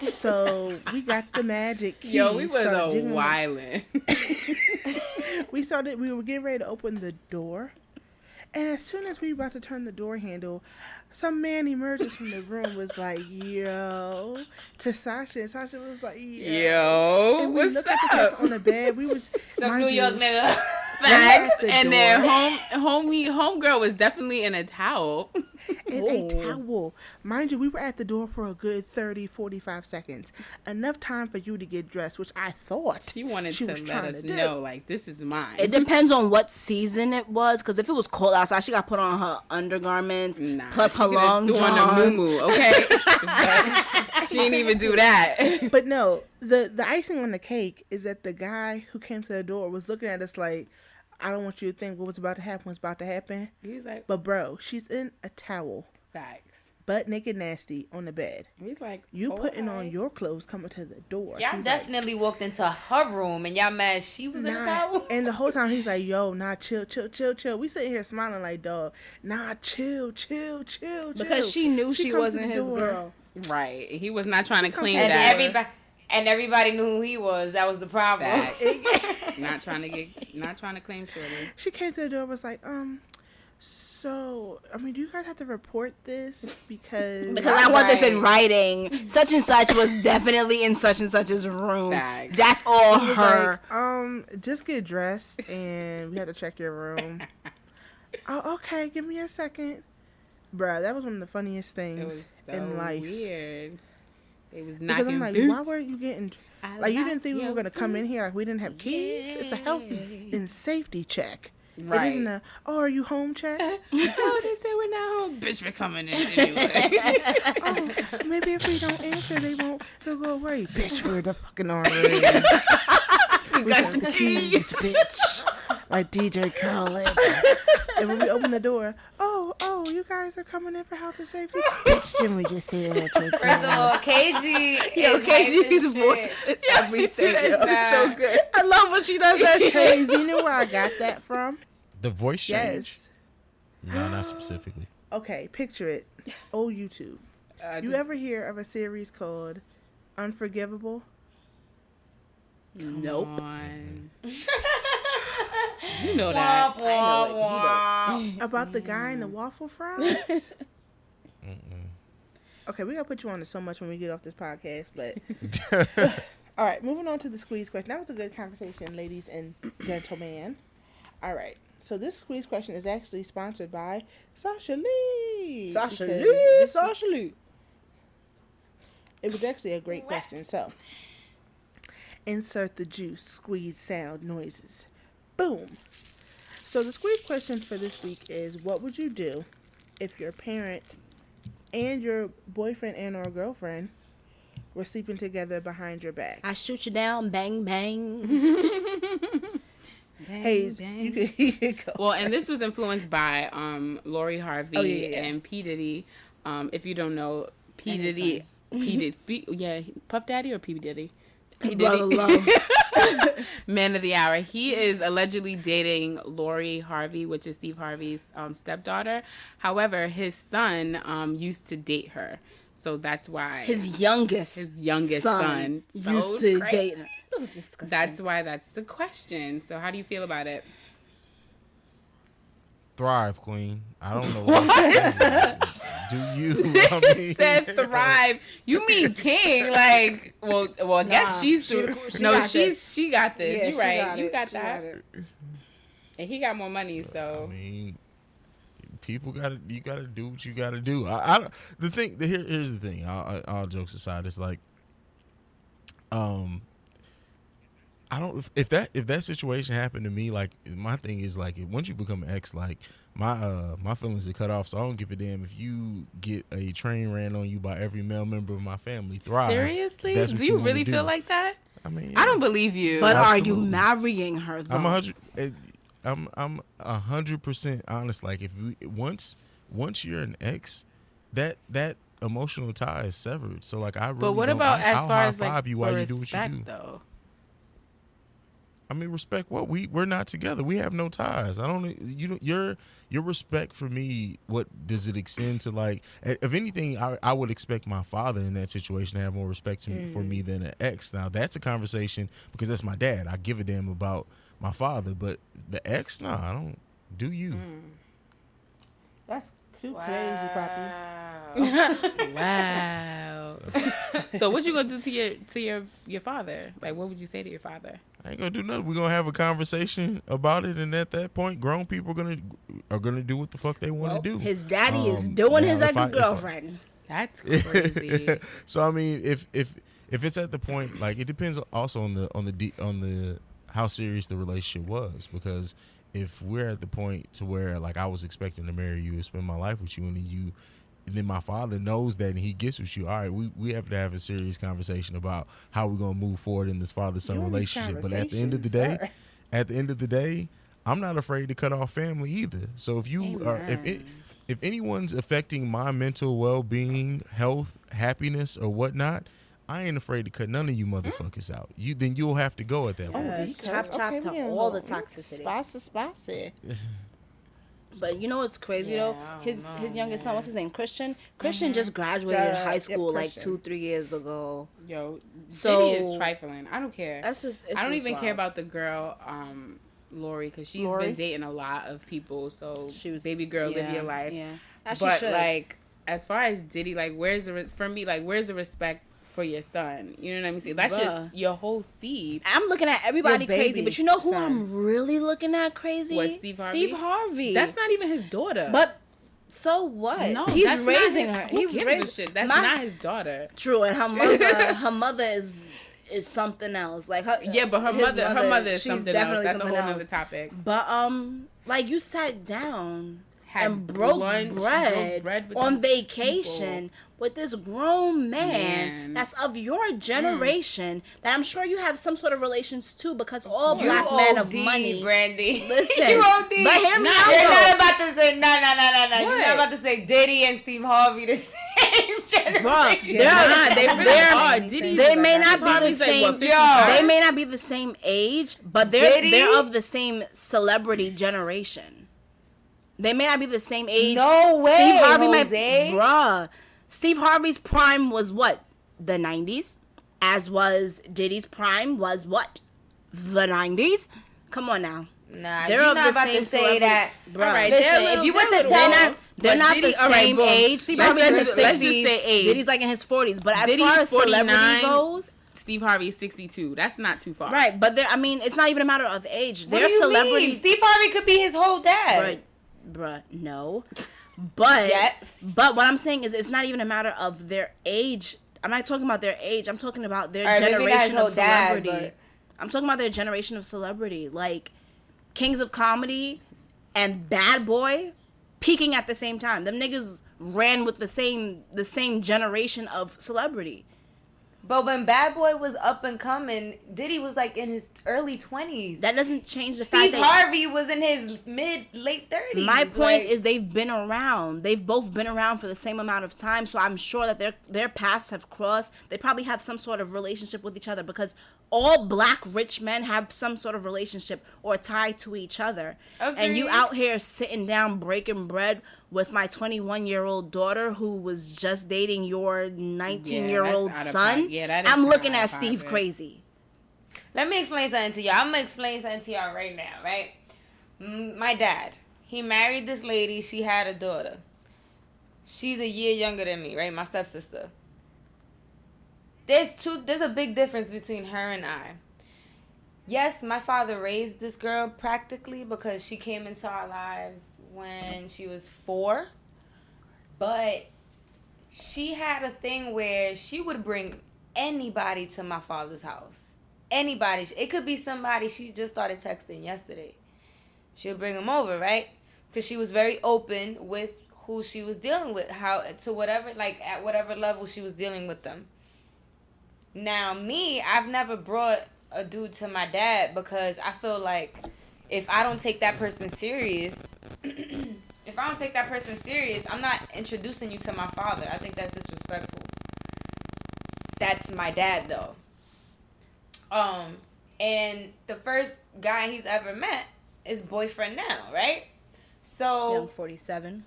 us. So we got the magic key. [LAUGHS] Yo, we was started a jiggling wildin'. [LAUGHS] [LAUGHS] We started. We were getting ready to open the door, and as soon as we were about to turn the door handle, some man emerges from the room. Was like, "Yo," to Sasha, and Sasha was like, "Yo." Yo, And we what's looked at the up? on the bed. We was [LAUGHS] Some New York nigga. [LAUGHS] Facts. the And their door. home homie homegirl was definitely in a towel. in a towel. Mind you, we were at the door for a good 30, 45 seconds. Enough time for you to get dressed, which I thought She wanted she to was let trying us to know, like, this is mine. It depends on what season it was, because if it was cold outside, she got put on her undergarments Nah, plus [LAUGHS] she her coulda long threw on johns. the moo okay? She didn't even do that. But no, the the icing on the cake is that the guy who came to the door was looking at us like, I don't want you to think what was about to happen was about to happen. He was like, But bro, she's in a towel, facts. Butt naked, nasty on the bed. He's like, You oh, putting on your clothes coming to the door. Y'all He's like, definitely walked into her room and y'all mad she was in the towel. And the whole time he's like, [LAUGHS] yo, nah, chill, chill, chill, chill. We sitting here smiling like, dog, nah, chill, chill, chill, chill. Because she knew she, comes to wasn't the his door. girl. Right. He was not trying to claim And that. everybody and everybody knew who he was. That was the problem. [LAUGHS] Not trying to get, not trying to claim shorty. She came to the door was like, um, so, I mean, do you guys have to report this? Because. Because I want this in writing. Such and such was definitely in such and such's room. Facts. That's all He her. like, um, just get dressed and we had to check your room. [LAUGHS] oh, okay, give me a second. Bruh, that was one of the funniest It things was so in life. weird. It was Because I'm like, boots. why weren't you getting I like you didn't think we were gonna come in here like we didn't have keys? It's a health and safety check. It Right. isn't a oh are you home check? [LAUGHS] oh, they said we're not home. Bitch, we're coming in anyway. [LAUGHS] oh, maybe if we don't answer they won't they'll go away. Bitch, we're the fucking [LAUGHS] RA. We got the keys, [LAUGHS] bitch. Like DJ Khaled. and when we open the door, oh, oh, you guys are coming in for health and safety? bitch, didn't we just see what First of all, KG. Yo, is hype as KG's voice is [LAUGHS] everything. that yo. so good. I love when she does that [LAUGHS] shit. Hey, you know where I got that from? The voice change? Yes. No, not specifically. Okay, picture it. Oh, YouTube. Uh, You just- ever hear of a series called Unforgivable? Nope. on. [LAUGHS] you know that. Wah, wah, wah. [LAUGHS] About the guy in the mm. waffle fries? [LAUGHS] okay, we gotta put you on to so much when we get off this podcast, but all right, moving on to the squeeze question. That was a good conversation, ladies and [COUGHS] gentlemen. All right. So this squeeze question is actually sponsored by Sasha Lee. Sasha Lee. Sasha Lee. It was actually a great question. So, insert the juice, squeeze sound noises. Boom. So, the squeeze question for this week is what would you do if your parent and your boyfriend and or girlfriend were sleeping together behind your back. I shoot you down, bang bang. [LAUGHS] bang Hayes, you could, [LAUGHS] you could go. Well, and this was influenced by um, Lori Harvey Oh, yeah, yeah. and P Diddy. Um, if you don't know, P Diddy, P Diddy, [LAUGHS] P, yeah, Puff Daddy or P Diddy. [LAUGHS] Brother love. [LAUGHS] Man of the hour. He is allegedly dating Lori Harvey, which is Steve Harvey's um, stepdaughter. However, his son um, used to date her, so that's why His youngest, His youngest son. So used to crazy. date her. That was disgusting. that's why that's the question. So, how do you feel about it? Thrive, queen. I don't know what. I'm. Do you? [LAUGHS] I mean, said thrive. You mean king? Like, well, well, I guess Nah, she's she- through. she no, she's this. she got this. Yeah, you right. got you got She that. got. And he got more money, I so mean, people got to you got to do what you got to do. I, I don't- the thing. The, here, here's the thing. All, all jokes aside, it's like, um, I don't. If, if that if that situation happened to me, like my thing is like once you become an ex, like my uh my feelings are cut off. So I don't give a damn if you get a train ran on you by every male member of my family. Thrive. seriously, That's what do you you really do. feel like that? I mean, I don't believe you. But are you marrying her though? I'm a hundred. eh, I'm I'm a hundred percent honest. Like if we once once you're an ex, that that emotional tie is severed. So like I really. but what don't- about I, as I'll far as high-five like you for while you do what you respect, do? though? I mean, respect what we we're not together. We have no ties. I don't. You don't. Your your respect for me. What does it extend to? Like, if anything, I, I would expect my father in that situation to have more respect to me, for me mm. than an ex. Now that's a conversation because that's my dad. I give a damn about my father, but the ex, nah, I don't. Do you? Mm. That's too crazy, Poppy. wow. [LAUGHS] so what you gonna do to your to your your father? Like, what would you say to your father? I ain't gonna do nothing. We're gonna have a conversation about it, and at that point, grown people are gonna are gonna do what the fuck they want Well, to do. His daddy is Um, doing his ex I- if I- girlfriend. That's [LAUGHS] crazy. so I mean, if if if it's at the point, like it depends also on the on the de- on the how serious the relationship was, because if we're at the point to where like I was expecting to marry you and spend my life with you, and then you. And then my father knows that, and he gets with you. All right, we, we have to have a serious conversation about how we're gonna move forward in this father son You and these relationship. But at the end of the day, sir. at the end of the day, I'm not afraid to cut off family either. So if you are, if it, if anyone's affecting my mental well being, health, happiness, or whatnot, I ain't afraid to cut none of you motherfuckers out. You then you'll have to go at that point. Yes, chop, chop we to all the little- toxicity. Spicy, spicy. [LAUGHS] But you know what's crazy Yeah, though? His know, his youngest son, what's his name? Christian. Christian just graduated Yeah, high yeah, school like two, three years ago. Yo, So- Diddy is trifling. I don't care. That's just. It's I don't just even care about the girl, um, Lori, because she's Lori? been dating a lot of people. So She was baby girl, live yeah, your life. Yeah, as but should. like, as far as Diddy, like, where's the re- for me? Like, where's the respect for your son? You know what I mean? That's Bruh. just your whole seed. I'm looking at everybody crazy, but you know who son. I'm really looking at crazy? What, Steve Steve Harvey? Harvey. That's not even his daughter. But so what? no, he's that's raising his- her. Who He's gives raising a shit? That's my- not his daughter. True, and her mother, [LAUGHS] her mother is is something else. Like her, Yeah, but her his mother, her mother is she's something else. definitely That's a something whole else. other topic. But um, like you sat down and broke lunch, bread, broke bread on these vacation with this grown man, Man. Mm. that's of your generation that I'm sure you have some sort of relations to because all You black men of money. Brandy. [LAUGHS] Listen, you OD. but hear me Nah, out, You're not about to say no, no, no, no, no. You're not about to say Diddy and Steve Harvey the [LAUGHS] same generation. Bruh, they're Nah, they really they're- Diddy, they may not be the same. what, 50? Yo. They may not be the same age, but they're Diddy? they're of the same celebrity generation. They may not be the same age. No way, Steve Harvey Jose. might, bruh. Steve Harvey's prime was what? The nineties. As was Diddy's prime was what? The nineties. Come on now. Nah, They're you're of not the about same to say celebrity- that. Bruh. All right, Listen, they're if you went they're to little tell- They're not. They're not Diddy- the same boom. age. Steve Let's Harvey's in his just- let's just sixties. say age. Diddy's like in his forties. But as Diddy's far as celebrity 49. goes, Steve Harvey is 62. That's not too far. right? But they're. I mean, it's not even a matter of age. What They're do you celebrities. mean? Steve Harvey could be his whole dad. Bruh, bruh, no. But Yes. but what I'm saying is it's not even a matter of their age. I'm not talking about their age. I'm talking about their right, maybe not his generation of dad, celebrity. but- I'm talking about their generation of celebrity. Like Kings of Comedy and Bad Boy. peaking at the same time. Them niggas ran with the same the same generation of celebrity. But when Bad Boy was up and coming, Diddy was like in his early twenties. That doesn't change the Steve fact that Harvey was in his mid late thirties. my point is they've been around. They've both been around for the same amount of time, so I'm sure that their their paths have crossed. They probably have some sort of relationship with each other because all black rich men have some sort of relationship or tie to each other. Okay. And you out here sitting down breaking bread with my 21 year old daughter who was just dating your 19 year old that's out of son. Yeah, I'm looking at Steve pocket. crazy. Let me explain something to y'all. I'm gonna explain something to y'all right now, right? My dad, he married this lady. She had a daughter. She's a year younger than me, right? My stepsister. There's two. There's a big difference between her and I. Yes, my father raised this girl practically because she came into our lives when she was four. But she had a thing where she would bring anybody to my father's house. Anybody. It could be somebody she just started texting yesterday. She'll bring them over, right? Because she was very open with who she was dealing with, how to whatever, like at whatever level she was dealing with them. Now, me, I've never brought a dude to my dad because I feel like if I don't take that person serious, [CLEARS THROAT] if I don't take that person serious, I'm not introducing you to my father. I think that's disrespectful. That's my dad though. Um, and the first guy he's ever met is boyfriend now, right? So Young 47.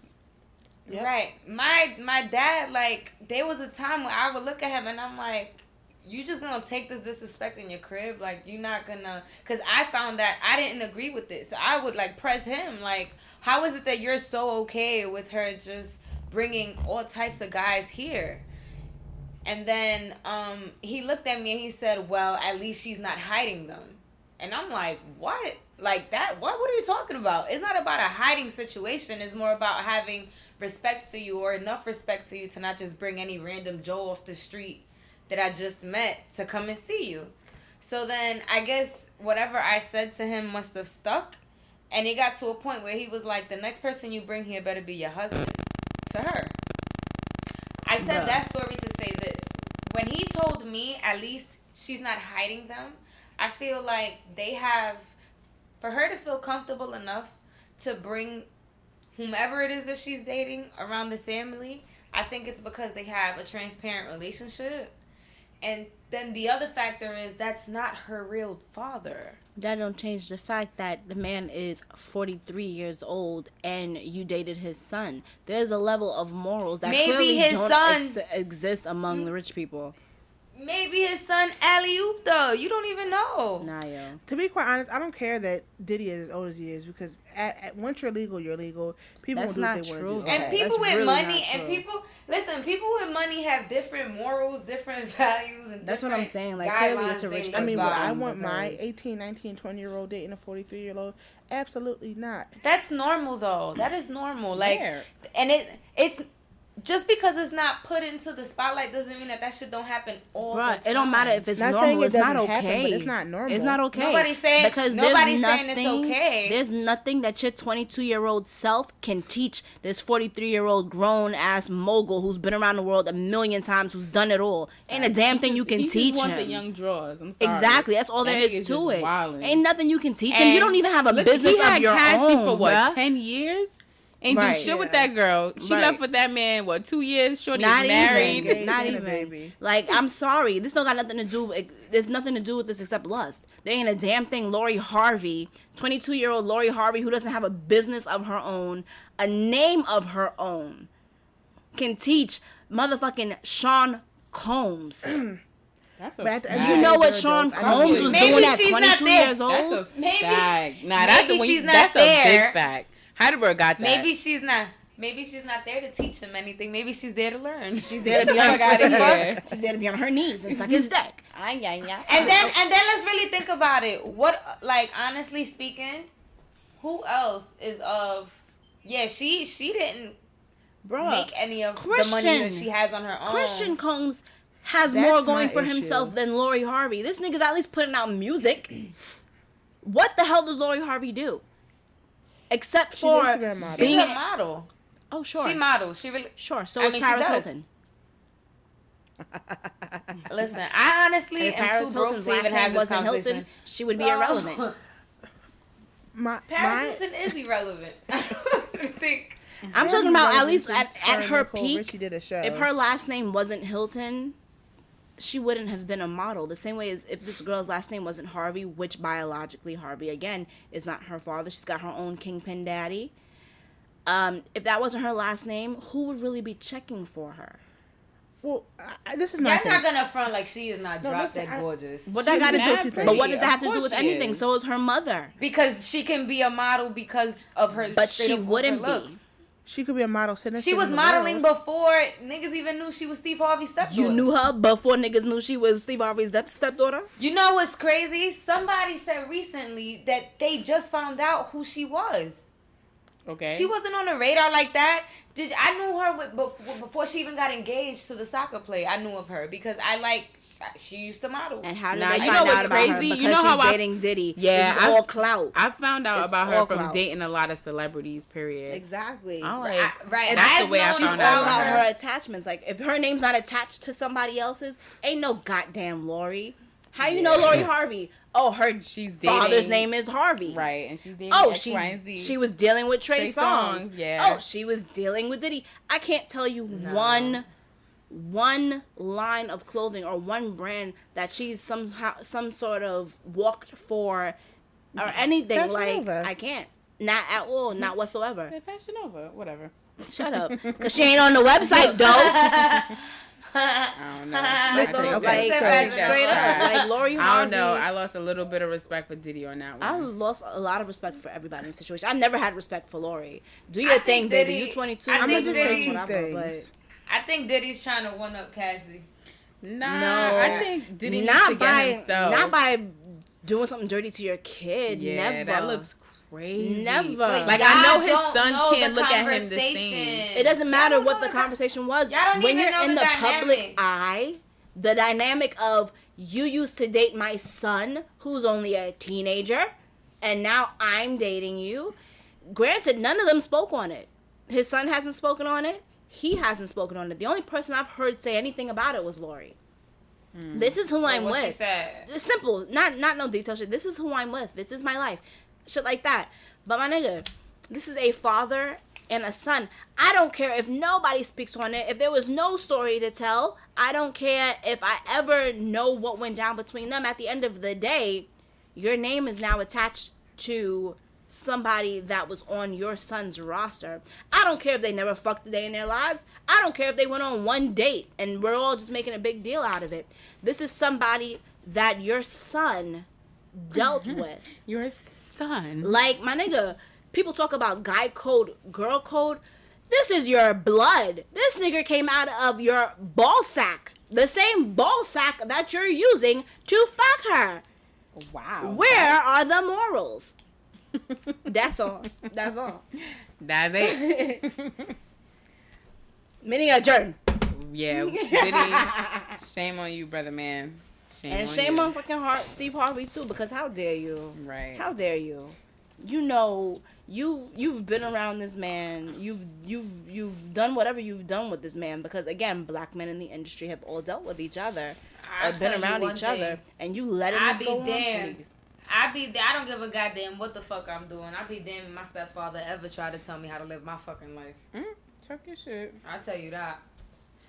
Right. My my dad like there was a time when I would look at him and I'm like, you just gonna take this disrespect in your crib? Like you're not gonna? Cause I found that I didn't agree with it, so I would like press him like, how is it that you're so okay with her just bringing all types of guys here? And then um, he looked at me and he said, "Well, at least she's not hiding them." And I'm like, "What? Like that? What? What are you talking about? It's not about a hiding situation. It's more about having respect for you or enough respect for you to not just bring any random Joe off the street that I just met to come and see you." So then I guess whatever I said to him must have stuck, and it got to a point where he was like, "The next person you bring here better be your husband." To her. I said Bruh. that story to say this. When he told me, at least she's not hiding them, I feel like they have, for her to feel comfortable enough to bring whomever it is that she's dating around the family, I think it's because they have a transparent relationship. And then the other factor is that's not her real father. That don't change the fact that the man is 43 years old and you dated his son. There's a level of morals that Maybe clearly his don't son- ex- exist among the rich people. Maybe his son alley oop though. You don't even know. Nah, yo. To be quite honest, I don't care that Diddy is as old as he is because at, at, once you're legal, you're legal. People That's will do not what they true, want to though. do. And Okay, people that's with really money and people listen, people with money have different morals, different [LAUGHS] values, and That's what I'm saying, like, clearly it's a rich I mean, would I want my 18, 19, 20 year old dating a 43 year old? Absolutely not. That's normal though. That is normal. Like, Where? and it it's just because it's not put into the spotlight doesn't mean that that shit don't happen all Bruh, the time. it don't matter if it's Not normal. saying it it's not doesn't okay. happen, but it's not normal. It's not okay. Nobody's saying- because nobody's there's saying it's nothing, okay. There's nothing that your 22 year old self can teach this 43 year old grown ass mogul who's been around the world a million times, who's done it all. Ain't a damn thing you can He just teach want him. the young draws. I'm sorry. Exactly. That's all That there nigga is to it. wildin'. Ain't nothing you can teach him. You don't even have a Look, business he had of your Cassie own. for what bruh. ten years. Ain't Right. do shit with that girl. She Right. left with that man. What two years? Shorty Not is married. even. Not and a even. baby. Like I'm sorry, this don't got nothing to do. With, There's nothing to do with this except lust. There ain't a damn thing. Lori Harvey, 22 year old Lori Harvey, who doesn't have a business of her own, a name of her own, can teach motherfucking Sean Combs. [CLEARS THROAT] That's a But at the end of fact. You know what they're Sean adults. I know Combs they- was Maybe doing at she's not 22 there. years old? That's a Maybe- fact. Nah, that's maybe when she's you, not that's a there. big fact. Heidelberg got that. Maybe she's not. Maybe she's not there to teach him anything. Maybe she's there to learn. She's [LAUGHS] there to be on the fuck outta here. She's there to be on her knees and suck his dick. Ay, ay, ay. And then and then let's really think about it. What like honestly speaking, who else is of yeah, she she didn't Bruh, make any of the money that she has on her own. Christian Combs has That's more going for issue. himself than Lori Harvey. This nigga's at least putting out music. [CLEARS THROAT] what the hell does Lori Harvey do? Except She's for Instagram model. She's being. a model. oh sure, She models. She really. sure. So I is mean, Paris. Hilton. [LAUGHS] Listen, I honestly If am Paris too broke Hilton's to last even have name this wasn't conversation. Hilton, she would be irrelevant. [LAUGHS] My, Paris my, Hilton is irrelevant. [LAUGHS] I think. I'm talking about at least at, at her Nicole peak. Richie did a show. If her last name wasn't Hilton, she wouldn't have been a model. The same way as if this girl's last name wasn't Harvey, which biologically Harvey again is not her father. She's got her own kingpin daddy. Um, if that wasn't her last name, who would really be checking for her? well, I, this is Y'all nothing. not gonna front like she is not No, drop listen, dead I- gorgeous. What that got to do? But what does that have to do with anything? is. So is her mother. Because she can be a model because of her. But straight she of wouldn't be. looks. She could be a model. Sitting She was modeling before niggas even knew she was Steve Harvey's stepdaughter. You knew her before niggas knew she was Steve Harvey's step- stepdaughter. You know what's crazy? Somebody said recently that they just found out who she was. Okay. She wasn't on the radar like that. Did I knew her with, before, before she even got engaged to the soccer player? I knew of her because I like she used to model. And how did Nah, they you find know what's out crazy? You Because know how she's I- dating Diddy. Yeah, this I- all clout. I found out It's about her from clout. dating a lot of celebrities. Period. exactly. I'm like, I- right, And and that's I've the way I known found all out about about her her. attachments. Like if her name's not attached to somebody else's, ain't no goddamn Lori. How you know Lori Harvey? Oh, her She's father's name is Harvey. right, and she's dating Oh, X, she Y, and Z. she was dealing with Trey, Trey Songs. Songz, yeah. Oh, she was dealing with Diddy. I can't tell you one one line of clothing or one brand that she's somehow some sort of walked for or anything Fashion like Nova. I can't. Not at all, not mm. whatsoever. Yeah, Fashion Nova, whatever. Shut up. Cause she ain't on the website [LAUGHS] though. I don't know. I Listen, think okay, that's- so- I think that's straight up, like Lori I don't know. I lost a little bit of respect for Diddy on that one. I lost a lot of respect for everybody in the situation. I never had respect for Lori. Do your I thing, think baby. Diddy- You 22. I I'm gonna think just Diddy- say two whatever, things. I think Diddy's trying to one up Cassidy. Nah, No. I think Diddy needs not to by get himself. not by doing something dirty to your kid. yeah, Never. that looks crazy. Never. But Like I know his son know can't look at him the conversation. same. It doesn't matter what the know the conversation was. Y'all don't when even you're know in the the, public eye, the dynamic of you used to date my son, who's only a teenager, and now I'm dating you. Granted, none of them spoke on it. His son hasn't spoken on it. He hasn't spoken on it. The only person I've heard say anything about it was Lori. Hmm. This is who I'm what she with. said. Just simple, not not no detail shit. This is who I'm with. This is my life, shit like that. But my nigga, this is a father and a son. I don't care if nobody speaks on it. If there was no story to tell, I don't care if I ever know what went down between them. At the end of the day, your name is now attached to somebody that was on your son's roster. I don't care if they never fucked a day in their lives. I don't care if they went on one date and we're all just making a big deal out of it. This is somebody that your son dealt [LAUGHS] with. Your son. Like my nigga, people talk about guy code, girl code. This is your blood. This nigga came out of your ball sack. The same ball sack that you're using to fuck her. Wow. Where are the morals? That's all. That's all. That's it. [LAUGHS] Meaning adjourn. yeah, [LAUGHS] Diddy. Shame on you, brother man. Shame And on shame you. on fucking Har- Steve Harvey too, because how dare you? Right. How dare you? You know you you've been around this man. You've you've you've done whatever you've done with this man because again, black men in the industry have all dealt with each other I'll or been around each thing. other, and you let it I be go on. I be I don't give a goddamn what the fuck I'm doing. I be damn if my stepfather ever tried to tell me how to live my fucking life. Mm, chuck your shit. I'll tell you that.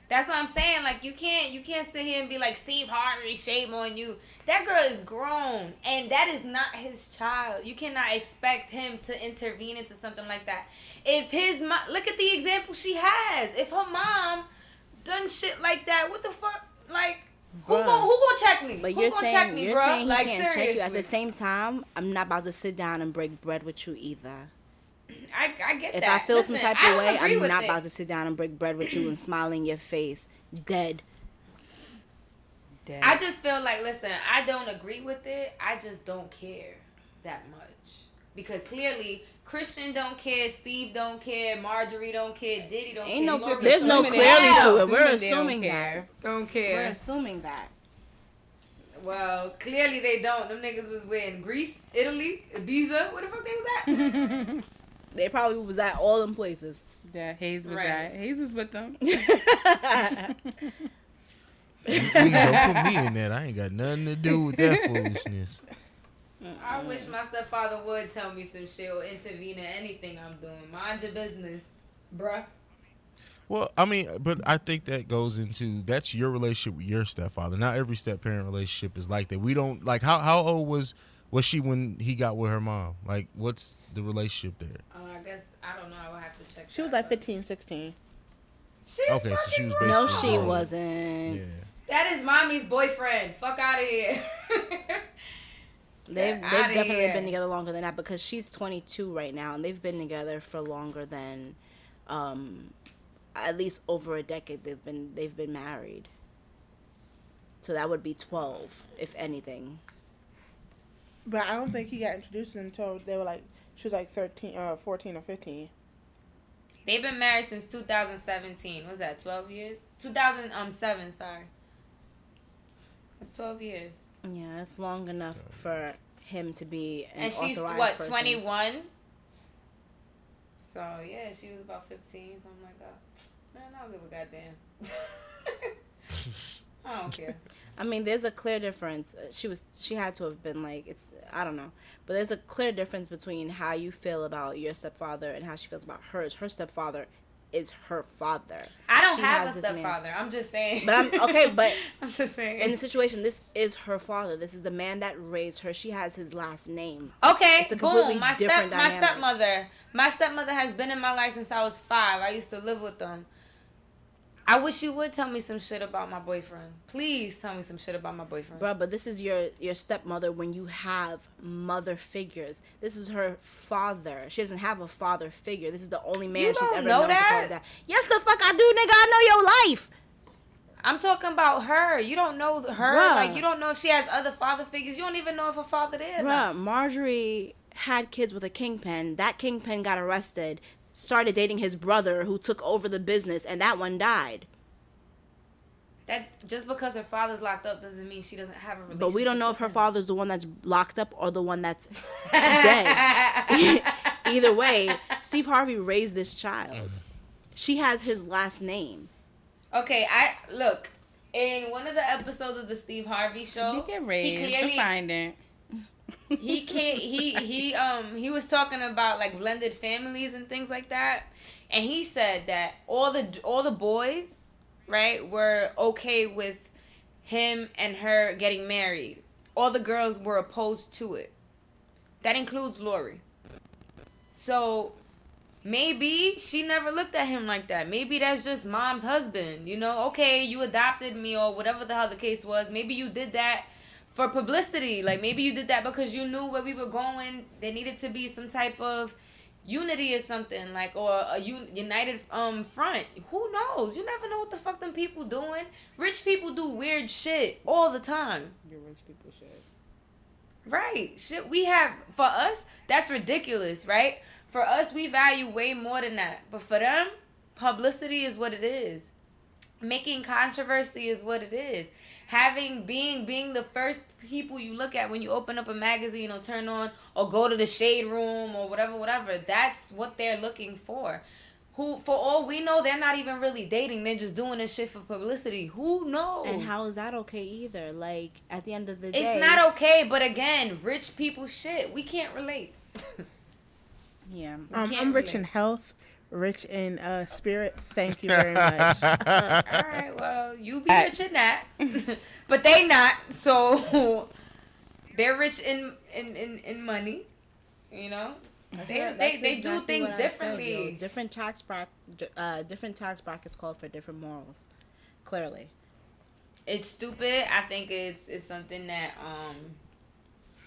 That's what I'm saying. Like you can't you can't sit here and be like Steve Harvey, shame on you. That girl is grown and that is not his child. You cannot expect him to intervene into something like that. If his mom look at the example she has. If her mom done shit like that, what the fuck? Like who Bruh. gon' who gonna check me? But who you're gonna check saying me, you're bruh? saying he like can't seriously. check you. At the same time, I'm not about to sit down and break bread with you either. I, I get If that. If I feel Listen, some type of way, I'm not it. about to sit down and break bread with you and smile in your face, dead. Dead. I just feel like, listen, I don't agree with it. I just don't care that much because clearly Christian don't care, Steve don't care, Marjorie don't care, Diddy don't Ain't care. no- Lori there's no don't clearly care. to it. We're Assuming they don't assuming care. Don't We're assuming that. Well, clearly they don't. Them niggas was where in Greece, Italy, Ibiza. Where the fuck they was at? [LAUGHS] They probably was at all them places. Yeah, Hayes was Right. at. Hayes was with them. [LAUGHS] You, you don't put me in that. I ain't got nothing to do with that foolishness. [LAUGHS] I wish my stepfather would tell me some shit or intervene in anything I'm doing. Mind your business, bruh. Well, I mean, but I think that goes into that's your relationship with your stepfather. Not every step parent relationship is like that. We don't like how how old was was she when he got with her mom? Like, what's the relationship there? Uh, I guess I don't know. I will have to check. She was like but- 15, 16. She's Okay, so she was fucking No, she grown. wasn't. Yeah. That is mommy's boyfriend. Fuck out of here. [LAUGHS] They've, they've definitely here. been together longer than that because she's 22 right now and they've been together for longer than um at least over a decade they've been they've been married so that would be 12 if anything But I don't think he got introduced until they were like, she was like 13, uh, 14 or 15. They've been married since 2017. Was that 12 years? 2007. Sorry. It's 12 years. Yeah it's long enough for him to be an and she's what 21 so yeah she was about 15 something like that. Man i don't give a goddamn. [LAUGHS] I don't care. [LAUGHS] I mean, there's a clear difference. Uh, She was, she had to have been like, it's, I don't know, but there's a clear difference between how you feel about your stepfather and how she feels about hers. Her stepfather is her father. i don't She have a stepfather i'm just saying But I'm okay, [LAUGHS] but i'm just saying in the situation, this is her father. This is the man that raised her. She has his last name. Okay, It's a completely boom. My step, my stepmother, my stepmother has been in my life since I was five. I used to live with them. I wish you would tell me some shit about my boyfriend. Please tell me some shit about my boyfriend. Bruh, but this is your your stepmother when you have mother figures. This is her father. She doesn't have a father figure. This is the only man she's ever know known that? that. Yes, the fuck I do, nigga. I know your life. I'm talking about her. You don't know her. Bruh. Like you don't know if she has other father figures. You don't even know if her father did. Bruh, Marjorie had kids with a kingpin. That kingpin got arrested, started dating his brother who took over the business, and that one died. That just because her father's locked up doesn't mean she doesn't have a relationship. But we don't know if her father's the one that's locked up or the one that's [LAUGHS] dead. [LAUGHS] Either way, Steve Harvey raised this child. She has his last name. Okay, I look in one of the episodes of the Steve Harvey show. You get raised. He He clearly find it. He can't he he um he was talking about like blended families and things like that. And he said that all the all the boys right were okay with him and her getting married. All the girls were opposed to it. That includes lori. So maybe she never looked at him like that. Maybe that's just mom's husband you know? Okay you adopted me or whatever the hell the case was. Maybe you did that for publicity. Like maybe you did that because you knew where we were going. There needed to be some type of unity or something, like or a un- united um front. Who knows? You never know what the fuck them people doing. Rich people do weird shit all the time. Your rich people shit. Right. Shit we have for us, that's ridiculous, right? For us we value way more than that. But for them, publicity is what it is. Making controversy is what it is. Having being being the first people you look at when you open up a magazine or turn on or go to the shade room or whatever whatever. That's what they're looking for. Who for all we know they're not even really dating. They're just doing this shit for publicity. Who knows? And how is that okay either? Like at the end of the day, It's not okay, but again, rich people shit. We can't relate. [LAUGHS] Yeah. Um, I'm rich relate. in health, rich in uh, spirit. Thank you very [LAUGHS] much. [LAUGHS] All right, well, you be rich in that, [LAUGHS] but they not. So they're rich in in in, in money. You know, they That's they, they do things what said, yo. differently. different tax brack, uh, different tax brackets call for different morals. Clearly, it's stupid. I think it's it's something that um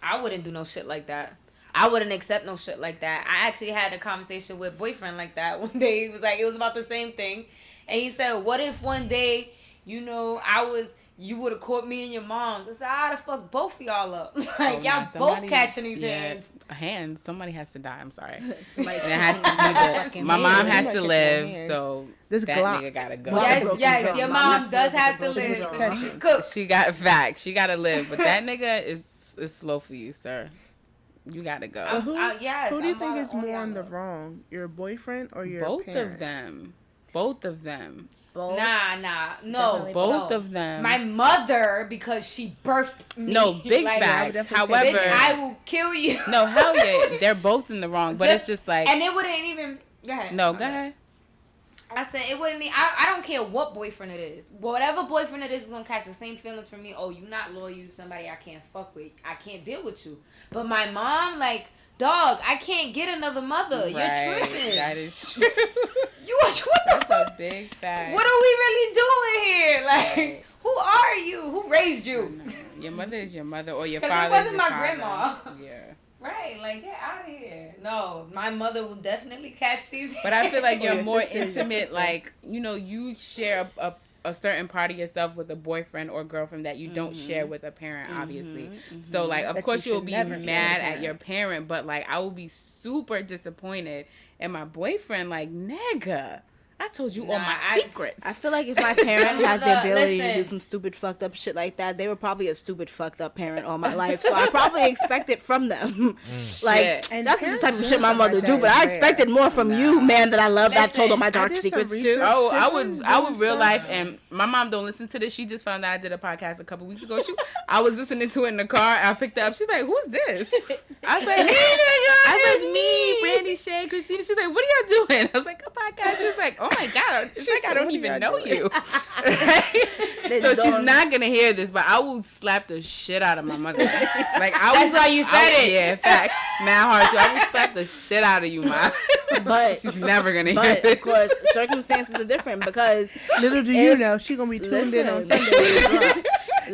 I wouldn't do no shit like that. I wouldn't accept no shit like that. I actually had a conversation with boyfriend like that [LAUGHS] one day. He was like, it was about the same thing, and he said, "What if one day, you know, I was." You would have caught me and your mom. I said, I'd have fucked both of y'all up. [LAUGHS] like, Oh, y'all nah, both somebody- catching these yeah, hands. Hands. Somebody has to die. I'm sorry. [LAUGHS] And it has to be the, my mom has to live, so This that Glock. nigga gotta go. Yes, yes, jaw. your My mom sister does have to live. So she cook. She got facts. She gotta live, but that nigga is is slow for you, sir. You gotta go. But who, Uh, yes, who do you I'm think is more y'all in the wrong? Your boyfriend or your Both parent? of them. Both of them. Both. Nah, nah, no, Definitely Both no. of them. My mother, because she birthed me. no, big like, I would facts. However, Bitch, I will kill you. no, hell yeah, [LAUGHS] they're both in the wrong. But it's just like, and it wouldn't even. Go ahead. no, go bad. ahead. I said it wouldn't. I don't care what boyfriend it is. Whatever boyfriend it is is gonna catch the same feelings from me. Oh, you not loyal. You somebody I can't fuck with. I can't deal with you. But my mom, like, dog, I can't get another mother. You're tripping. That is [LAUGHS] true. you what, what the That's fuck? a big fact. What are we really doing here? Like, Right. who are you? Who raised you? Your mother is your mother, or your [LAUGHS] it father. wasn't is your my father. grandma. Yeah. Right, like get out of here. No, my mother will definitely catch these. But I feel like [LAUGHS] you're your more sister, intimate. sister. Like you know, you share a, a, a certain part of yourself with a boyfriend or girlfriend that you don't share with a parent, obviously. So like, of That course, you'll be mad with a at your parent, but like, I will be super disappointed. And my boyfriend, like, nigga, I told you all my I- secrets. I feel like if my [LAUGHS] parent has the Look, ability to do some stupid fucked up shit like that, they were probably a stupid fucked up parent all my life. So I probably [LAUGHS] expect it from them. Mm. [LAUGHS] like Shit. And that's just the type of shit my mother like do. But is I rare. expected more from you, man, that I love. That I told all my dark I did some secrets research. to. Oh, I siblings would, I would real stuff. life, and my mom don't listen to this. She just found out I did a podcast a couple weeks ago. She, I was listening to it in the car. I picked it up. She's like, "Who's this?" I was like, "Hey, nigga, I was like, me, Brandy, Shay, Christina." She's like, "What are y'all doing?" I was like, "A podcast." She's like, "Oh Oh my god!" It's like I don't even know doing?" you. [LAUGHS] They so she's don't- gonna hear this, but I will slap the shit out of my mother. Like I That's will, why you said will- it. Yeah, facts. Mad hard. So I will slap the shit out of you, ma. [LAUGHS] But she's never gonna hear but this. of course, circumstances are different because Little do you know, she gonna be tuned in on. Sunday. [LAUGHS]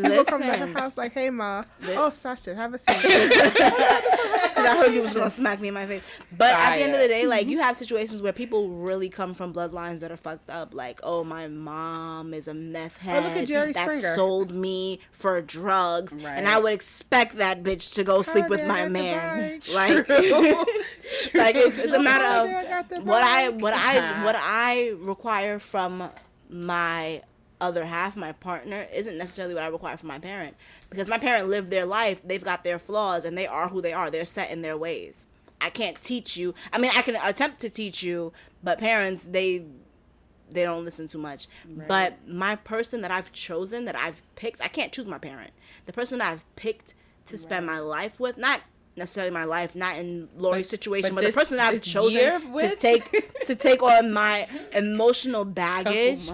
when it drops. People come to her house like, "Hey, ma. Oh, Sasha, have a seat." [LAUGHS] [LAUGHS] because I heard you was gonna smack me in my face. But at the end of the day, like you have situations where people really come from bloodlines that are fucked up. Like, oh, my mom is a meth head Oh, look at Jerry that Springer. sold me for drugs, and I would expect that bitch to go sleep with my man. [LAUGHS] Like, like it's, it's a matter of I what I what I what I require from my other half, my partner, isn't necessarily what I require from my parent. Because my parent lived their life, they've got their flaws and they are who they are. They're set in their ways. I can't teach you. I mean, I can attempt to teach you, but parents they they don't listen too much. But my person that I've chosen, that I've picked, I can't choose my parent. The person that I've picked to spend my life with, not necessarily my life, not in Lori's But- situation, but but, this- the person that I've chosen to take to take [LAUGHS] on my emotional baggage.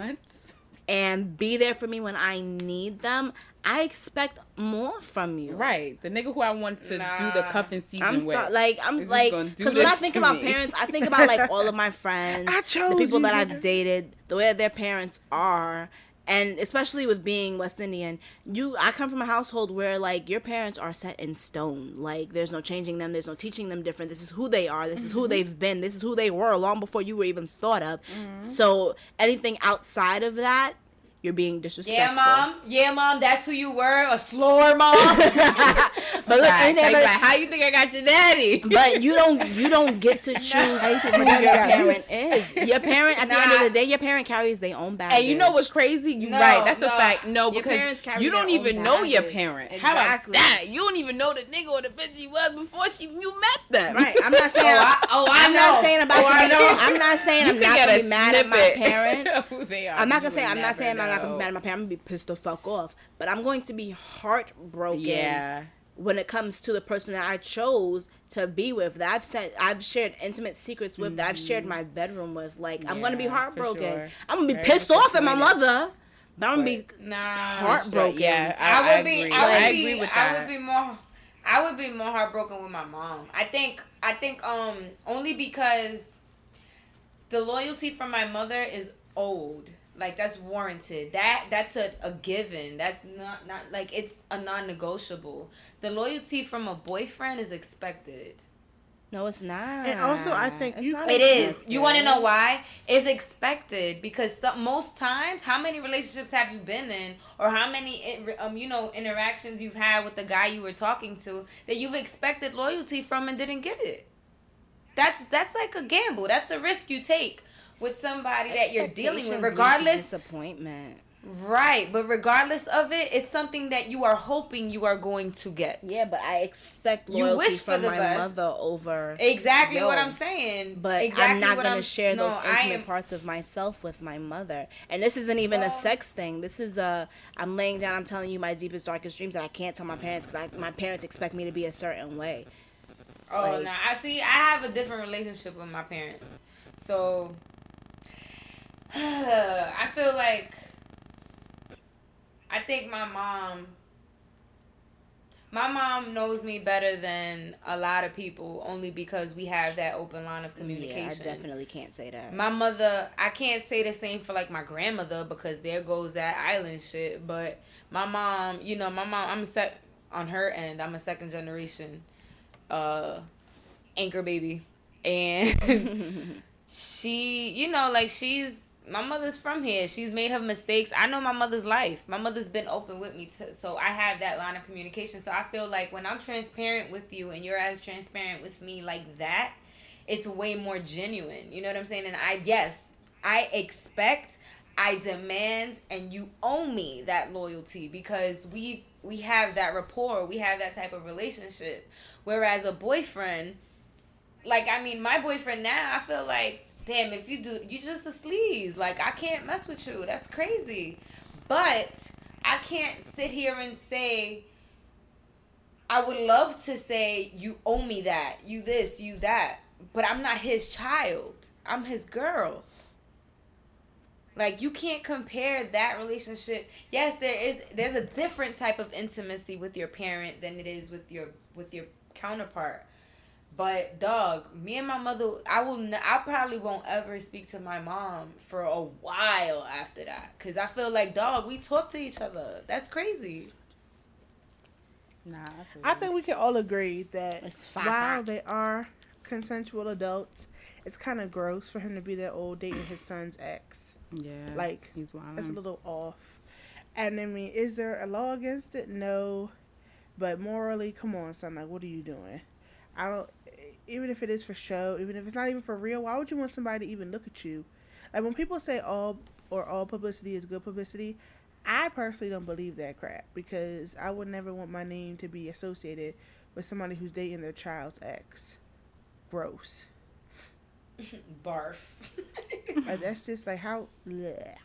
And be there for me when I need them. I expect more from you. Right, the nigga who I want to do the Nah. cuffing season I'm with. so, like I'm like because when I think about me. parents, I think [LAUGHS] about like all of my friends, I chose the people you, that I've dated, the way that their parents are, and especially with being West Indian, you I come from a household where like your parents are set in stone. Like there's no changing them, there's no teaching them different. This is who they are. This is who Mm-hmm. they've been. This is who they were long before you were even thought of. Mm-hmm. So anything outside of that, you're being disrespectful. Yeah, mom. Yeah, mom. That's who you were. A slower mom. [LAUGHS] But look, Facts. anything Like, like, how you think I got your daddy? but you don't you don't get to [LAUGHS] choose who your daddy got me? parent is. Your [LAUGHS] parent at the end of the day, your parent carries their own baggage. And you know what's crazy? You No, right. That's a fact. No, because parents carry you don't their own even know your baggage. parent. How about Exactly. that? You don't even know the nigga or the bitch he was before she you met them. Right. I'm not saying. Oh, I- oh, I I'm not saying about Oh, I know. I'm not saying You I'm not gonna be mad at my parent. who they are. I'm not gonna say I'm not saying I'm not gonna be mad at my parent. I'm gonna be pissed the fuck off. But I'm going to be heartbroken. Yeah. When it comes to the person that I chose to be with, that I've said I've shared intimate secrets with, that I've shared my bedroom with, like I'm gonna be Mm-hmm. Yeah, for heartbroken. sure. I'm gonna be Very pissed off at my mother, but I'm gonna be nah. heartbroken. Yeah, I, I would I be. agree. I would I be. agree with I would be more. I would be more heartbroken with my mom. I think. I think. Um. Only because the loyalty from my mother is old. Like that's warranted. That that's a, a given. That's not not like it's a non negotiable. The loyalty from a boyfriend is expected. No, it's not. And also, I think It's you- It is. You want to know why? It's expected because some, most times, how many relationships have you been in, or how many um you know interactions you've had with the guy you were talking to that you've expected loyalty from and didn't get it? That's that's like a gamble. That's a risk you take with somebody that you're dealing with, Expectations lead to regardless. disappointment. Right, but regardless of it, it's something that you are hoping you are going to get. Yeah, but I expect You loyalty wish for from the my best. mother over. Exactly Yo. what I'm saying. But exactly I'm not gonna I'm- share no, those intimate am- parts of myself with my mother. And this isn't even Well- a sex thing. This is a I'm laying down. I'm telling you my deepest, darkest dreams that I can't tell my parents because my parents expect me to be a certain way. Oh Like- no, I see. I have a different relationship with my parents, so [SIGHS] I feel like I think my mom. My mom knows me better than a lot of people, only because we have that open line of communication. Yeah, I definitely can't say that. My mother, I can't say the same for like my grandmother because there goes that island shit. But my mom, you know, my mom, I'm a sec on her end. I'm a second generation, uh, anchor baby, and [LAUGHS] she, you know, like she's my mother's from here. She's made her mistakes. I know my mother's life. My mother's been open with me so I have that line of communication. So I feel like when I'm transparent with you and you're as transparent with me like that, it's way more genuine. You know what I'm saying? And I yes, I expect, I demand, and you owe me that loyalty because we we have that rapport, we have that type of relationship. Whereas a boyfriend, like I mean, my boyfriend now, I feel like, damn, if you do, you just a sleaze. Like I can't mess with you. That's crazy. But I can't sit here and say. I would love to say you owe me that, you this, you that, but I'm not his child. I'm his girl. Like you can't compare that relationship. Yes, there is there's a different type of intimacy with your parent than it is with your with your counterpart. But dog, me and my mother, I will. N- I probably won't ever speak to my mom for a while after that, cause I feel like dog, we talk to each other. That's crazy. Nah, I, feel I think we can all agree that while they are consensual adults, it's kind of gross for him to be that old dating his son's ex. yeah, like, he's wild. That's a little off. And I mean, is there a law against it? No. But morally, come on, son. Like, what are you doing? I don't. Even if it is for show, even if it's not even for real, why would you want somebody to even look at you? Like when people say all or all publicity is good publicity, I personally don't believe that crap because I would never want my name to be associated with somebody who's dating their child's ex. Gross. [LAUGHS] Barf. [LAUGHS] Like, that's just like how. Blech.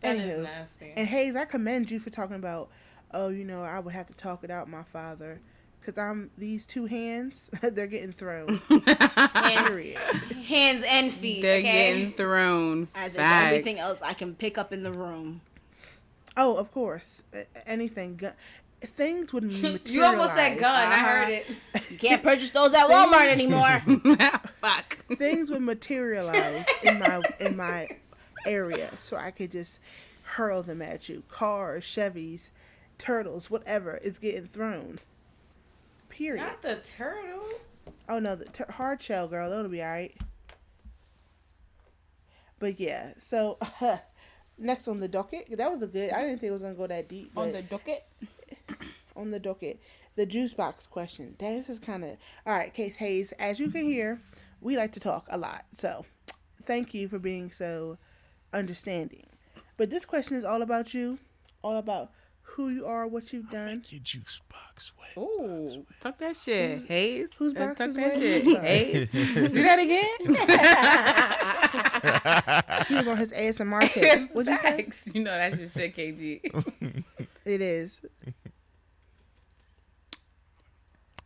That is Anywho. nasty. And Hayes, I commend you for talking about, oh, you know, I would have to talk it out, my father, because I'm these two hands, [LAUGHS] they're getting thrown. [LAUGHS] hands, Period. hands and feet. They're okay? getting thrown. As is Facts. everything else I can pick up in the room. Oh, of course, anything. Gu- things would materialize. [LAUGHS] You almost said gun. I Uh-huh. heard it. You can't purchase those at Walmart anymore. Fuck. things would materialize in my in my area, so I could just hurl them at you. Cars, Chevys, turtles, whatever is getting thrown. Period. Not the turtles. Oh no, the t- hard shell girl, that'll be alright. But yeah, so [LAUGHS] next on the docket, that was a good. I didn't think it was gonna go that deep. On the docket. [COUGHS] on the docket, the juice box question. This is kind of all right, Case Hayes. As you can hear, we like to talk a lot. So, thank you for being so understanding. But this question is all about you, all about who you are, what you've done. Your juice box wet. Oh, talk that shit, Hayes. whose Uh, box talk is that wet? shit, Sorry. Hayes. [LAUGHS] Do that again. [LAUGHS] He was on his ASMR [LAUGHS] tape. What'd you say? You know that's your shit, KG. It is.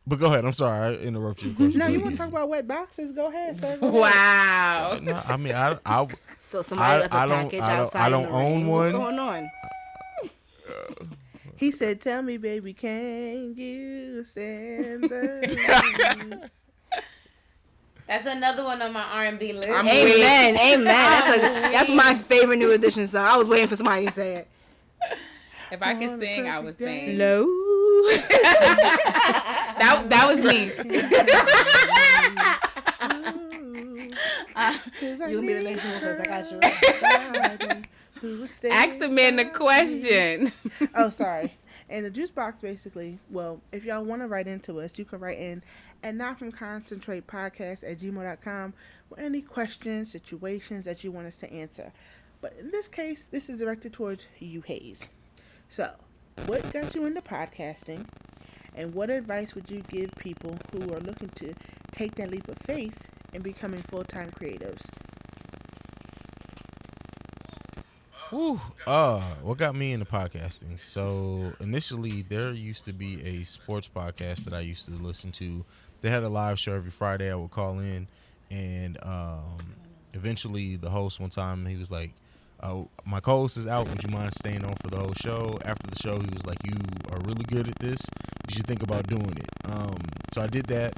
But go ahead. I'm sorry. I interrupted you. No, you want to talk about wet boxes? Go ahead, sir. Go ahead. wow. No, I mean, I, I, So somebody I- left a I don't- package I don't- outside I don't the own rain. What's going on? He said, "Tell me, baby, can you send the?" [LAUGHS] That's another one on my R and B list. I'm Amen, amen. That's a, that's my favorite new edition song. I was waiting for somebody to say it. If I On could sing, I perfect would day. sing. Low. [LAUGHS] That that was me. [LAUGHS] Uh, you'll be the next one because I got you. You. Ask the man the question. [LAUGHS] Oh, sorry. [LAUGHS] And the juice box basically, well, if y'all want to write into us, you can write in at not from concentrate podcast at gmail.com with any questions, situations that you want us to answer. But in this case, this is directed towards you, Hayes. So, what got you into podcasting? And what advice would you give people who are looking to take that leap of faith in becoming full time creatives? Whew. Uh, what got me into podcasting? So initially, there used to be a sports podcast that I used to listen to. They had a live show every Friday. I would call in, and um, eventually, the host one time he was like, oh, "My co-host is out. Would you mind staying on for the whole show?" After the show, he was like, "You are really good at this. Did you think about doing it." Um, so I did that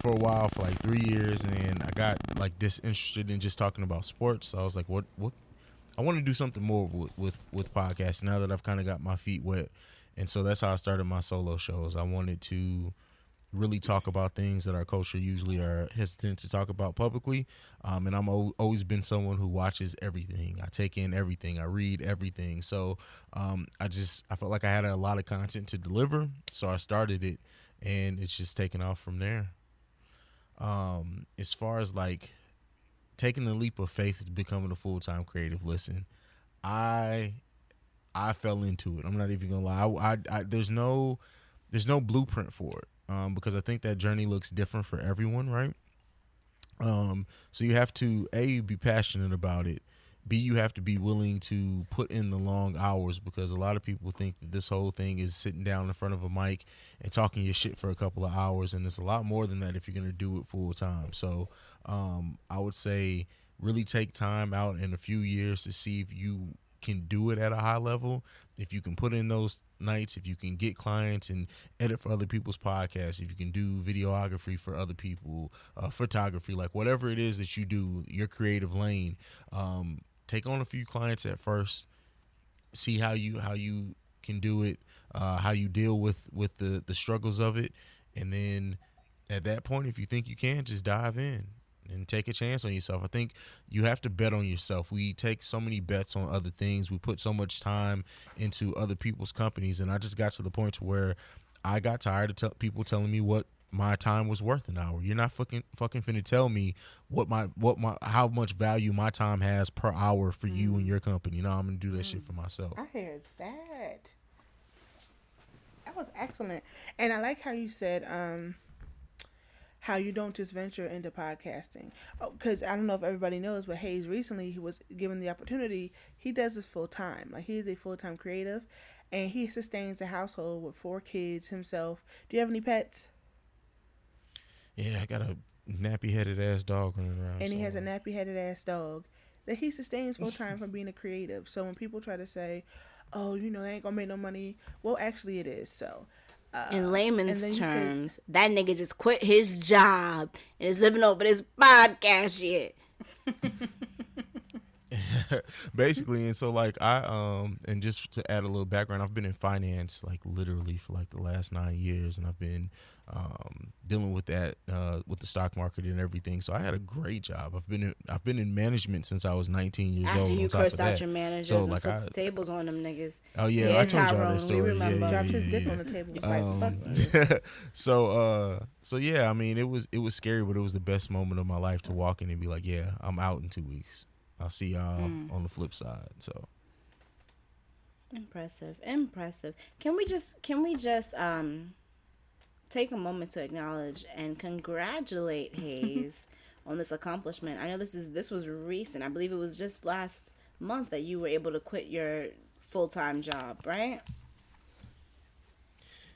for a while for like three years, and then I got like disinterested in just talking about sports. So I was like, "What? What I want to do something more with with, with podcasts now that I've kind of got my feet wet, and so that's how I started my solo shows. I wanted to really talk about things that our culture usually are hesitant to talk about publicly. Um, and I'm o- always been someone who watches everything. I take in everything. I read everything. So um, I just I felt like I had a lot of content to deliver, so I started it, and it's just taken off from there. Um, as far as like taking the leap of faith to becoming a full time creative. Listen, I I fell into it. I'm not even gonna lie. I, I, there's no there's no blueprint for it um, because I think that journey looks different for everyone, right? Um, so you have to a be passionate about it. B you have to be willing to put in the long hours because a lot of people think that this whole thing is sitting down in front of a mic and talking your shit for a couple of hours, and it's a lot more than that if you're gonna do it full time. So um, I would say really take time out in a few years to see if you can do it at a high level. If you can put in those nights, if you can get clients and edit for other people's podcasts, if you can do videography for other people, uh, photography, like whatever it is that you do, your creative lane, um, take on a few clients at first, see how you how you can do it, uh, how you deal with with the the struggles of it, and then at that point, if you think you can, just dive in and take a chance on yourself. I think you have to bet on yourself. We take so many bets on other things. We put so much time into other people's companies, and I just got to the point to where I got tired of people telling me what my time was worth an hour. You're not fucking fucking finna tell me what my what my how much value my time has per hour for mm. you and your company. You know, I'm gonna do that mm. shit for myself. I heard that. That was excellent, and I like how you said um how you don't just venture into podcasting. Because oh, I don't know if everybody knows, but Hayes recently he was given the opportunity. He does this full time. Like he's a full time creative, and he sustains a household with four kids himself. Do you have any pets? Yeah, I got a nappy headed ass dog running around. And he has a nappy headed ass dog that he sustains full time from being a creative. So when people try to say, "Oh, you know, they ain't gonna make no money," well, actually, it is. So uh, in layman's terms, say, that nigga just quit his job and is living over this podcast shit. [LAUGHS] Basically, and so like I um and just to add a little background, I've been in finance like literally for like the last nine years, and I've been um, dealing with that uh, with the stock market and everything. So I had a great job. I've been in, I've been in management since I was 19 years After old. After you cursed out your managers so, like I, tables on them niggas. Oh yeah, yeah I told y'all that story. We remember. Yeah, yeah, yeah, yeah, yeah. on the table. Um, [LAUGHS] so uh, so yeah, I mean it was it was scary, but it was the best moment of my life to walk in and be like, yeah, I'm out in two weeks. I'll see y'all mm. on the flip side. So. Impressive, impressive. Can we just can we just um take a moment to acknowledge and congratulate Hayes [LAUGHS] on this accomplishment. I know this is this was recent. I believe it was just last month that you were able to quit your full time job, right?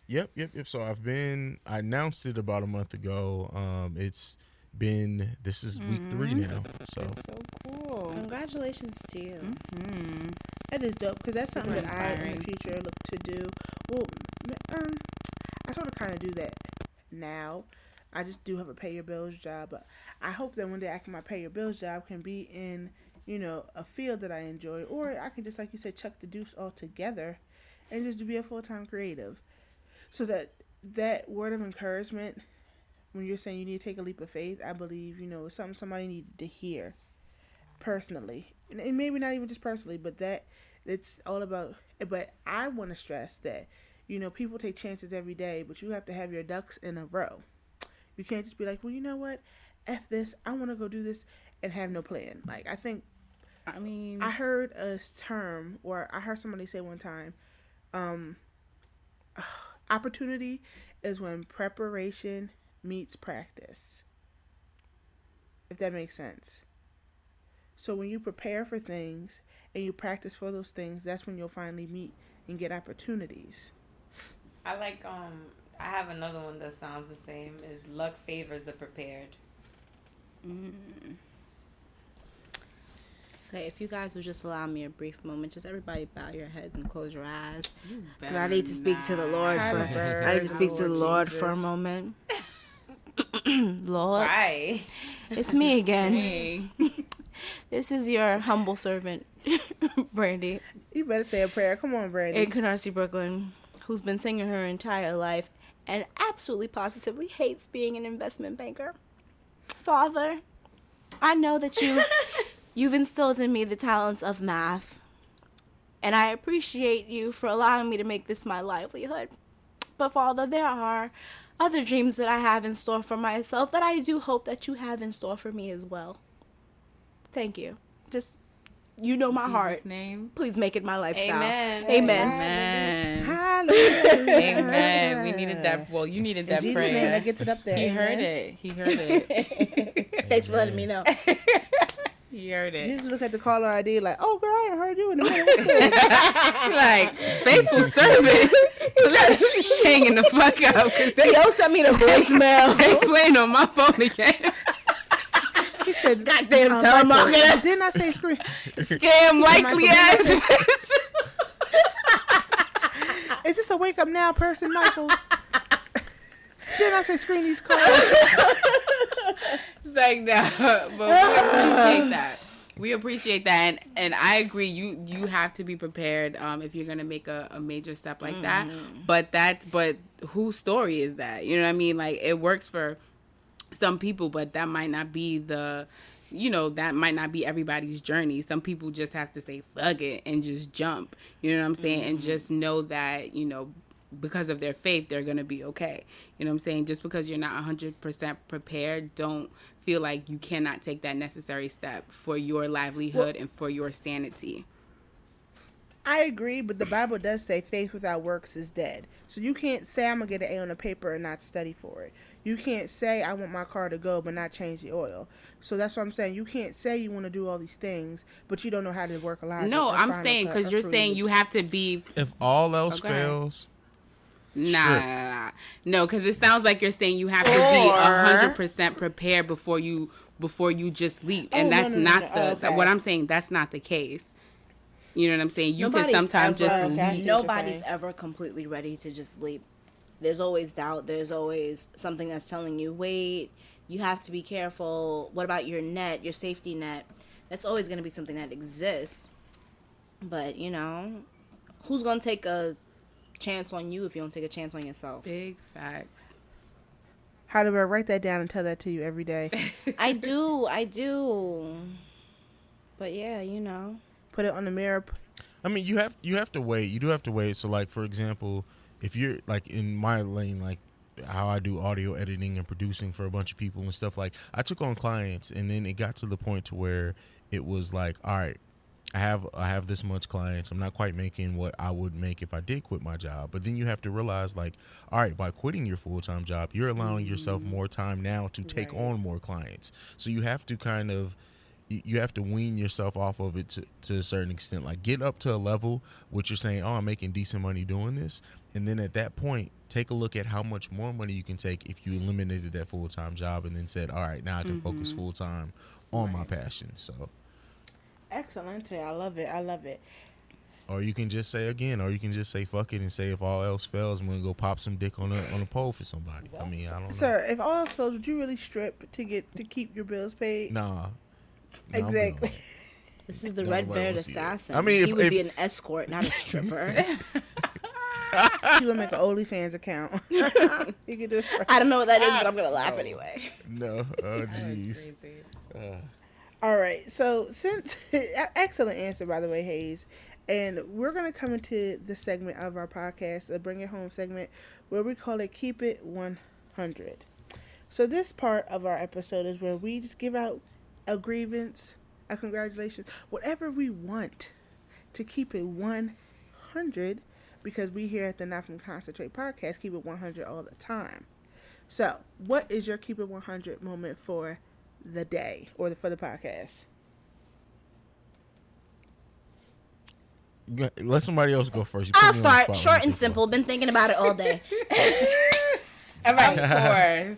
Yep, yep, yep. So I've been I announced it about a month ago. Um it's been this is week mm-hmm. three now. So that's so cool. Congratulations to you. Mm-hmm. That is dope because that's Super something that inspiring. I in the future look to do. Well, um, I sort of kind of do that now. I just do have a pay your bills job, but I hope that one day I can my pay your bills job can be in you know a field that I enjoy, or I can just like you said chuck the deuce all together, and just be a full time creative, so that that word of encouragement when you're saying you need to take a leap of faith, I believe you know it's something somebody needed to hear personally, and maybe not even just personally, but that it's all about. But I want to stress that you know, people take chances every day, but you have to have your ducks in a row. You can't just be like, well, you know what? F this. I want to go do this and have no plan. Like, I think I mean, I heard a term, or I heard somebody say one time, um, [SIGHS] opportunity is when preparation meets practice. If that makes sense. So when you prepare for things and you practice for those things, that's when you'll finally meet and get opportunities. I like um I have another one that sounds the same is luck favors the prepared. Okay, if you guys would just allow me a brief moment, just everybody bow your heads and close your eyes. you 'Cause I need to speak to the Lord for. Tyler I need to Bird, speak to the Lord for a moment. [LAUGHS] [CLEARS THROAT] Lord, Why? it's me again. Hey. [LAUGHS] This is your humble servant, [LAUGHS] Brandy, You better say a prayer. Come on, Brandy. in Canarsie, Brooklyn, who's been singing her entire life and absolutely positively hates being an investment banker. Father, I know that you [LAUGHS] you've instilled in me the talents of math, and I appreciate you for allowing me to make this my livelihood. But Father, there are other dreams that I have in store for myself that I do hope that you have in store for me as well. Thank you. Just you know my Jesus heart. name. Please make it my lifestyle. Amen. Amen. Amen. Hallelujah. Amen. We needed that. Well, you needed In that Jesus' name, prayer. that gets it up there. he heard it. He heard it. [LAUGHS] Thanks for letting me know. [LAUGHS] He heard it. Jesus look at the caller ID like, oh girl, I haven't heard you in a minute. [LAUGHS] What's good?" like faithful servant. Hanging the fuck up because they Yo sent me the voicemail. they playing on my phone again. He said, Goddamn um, telemarketer. Michael, Didn't I say screen? Scam likely Michael, ass. Is this a wake up now person, Michael? Didn't I say screen these calls? It's like no, but we appreciate that. We appreciate that, and, and I agree. You you have to be prepared um, if you're gonna make a, a major step like that. But that's but whose story is that? You know what I mean? Like it works for some people, but that might not be the you know that might not be everybody's journey. Some people just have to say fuck it and just jump. You know what I'm saying? And mm-hmm. just know that you know because of their faith they're gonna be okay. You know what I'm saying? Just because you're not 100% prepared, don't feel like you cannot take that necessary step for your livelihood and for your sanity. I agree, but the Bible does say faith without works is dead. So you can't say I'm gonna get an A on a paper and not study for it. You can't say I want my car to go but not change the oil. So that's what I'm saying. You can't say you want to do all these things, but you don't know how to work a lot. No, I'm saying because you're saying you have to be If all else oh, Okay. fails, Nah, Strict. nah, nah, nah. no, because it sounds like you're saying you have to be hundred percent prepared before you before you just leap, and Oh, that's no, no, not no. the Oh, that- okay. what I'm saying. That's not the case. You know what I'm saying? You Nobody's can sometimes ever- just Okay, I leap. Nobody's ever completely ready to just leap. There's always doubt. There's always something that's telling you, wait, you have to be careful. What about your net, your safety net? That's always going to be something that exists. But, you know, who's going to take a chance on you if you don't take a chance on yourself? Big facts. how do I write that down and tell that to you every day. [LAUGHS] I do. I do. But yeah, you know. Put it on the mirror. I mean, you have you have to wait. You do have to wait. So, like for example, if you're like in my lane, like how I do audio editing and producing for a bunch of people and stuff, like I took on clients, and then it got to the point to where it was like, all right, I have I have this much clients. I'm not quite making what I would make if I did quit my job. But then you have to realize, like, all right, by quitting your full time job, you're allowing yourself mm-hmm. more time now to take Right. on more clients. So you have to kind of you you have to wean yourself off of it to, to a certain extent. Like get up to a level which you're saying, oh, I'm making decent money doing this, and then at that point, take a look at how much more money you can take if you eliminated that full time job and then said, all right, now I can focus mm-hmm. full time on my passion. So, Excellent. I love it. I love it. or you can just say again, or you can just say fuck it and say if all else fails, I'm gonna go pop some dick on a on a pole for somebody. I mean, I don't know. Sir, if all else fails, would you really strip to get to keep your bills paid? Nah. Nah, Exactly. This is the red nobody beard wanna see that. assassin. I mean, he if- would if- be an escort, not a stripper. [LAUGHS] [LAUGHS] She would make an OnlyFans account. [LAUGHS] [LAUGHS] you could do it for I don't know what that is, but I'm gonna laugh oh, anyway. No. [LAUGHS] Oh, jeez. Uh. All right. So since excellent answer by the way, Hayes, and we're gonna come into the segment of our podcast, the Bring It Home segment, where we call it Keep It One Hundred. So this part of our episode is where we just give out a grievance, a congratulations, whatever we want to keep it 100 because we here at the Not From Concentrate podcast keep it 100 all the time. So, what is your keep it 100 moment for the day or the, for the podcast? Let somebody else go first. You I'll put me on the start short and this simple. Been thinking about it all day. All right, [LAUGHS] of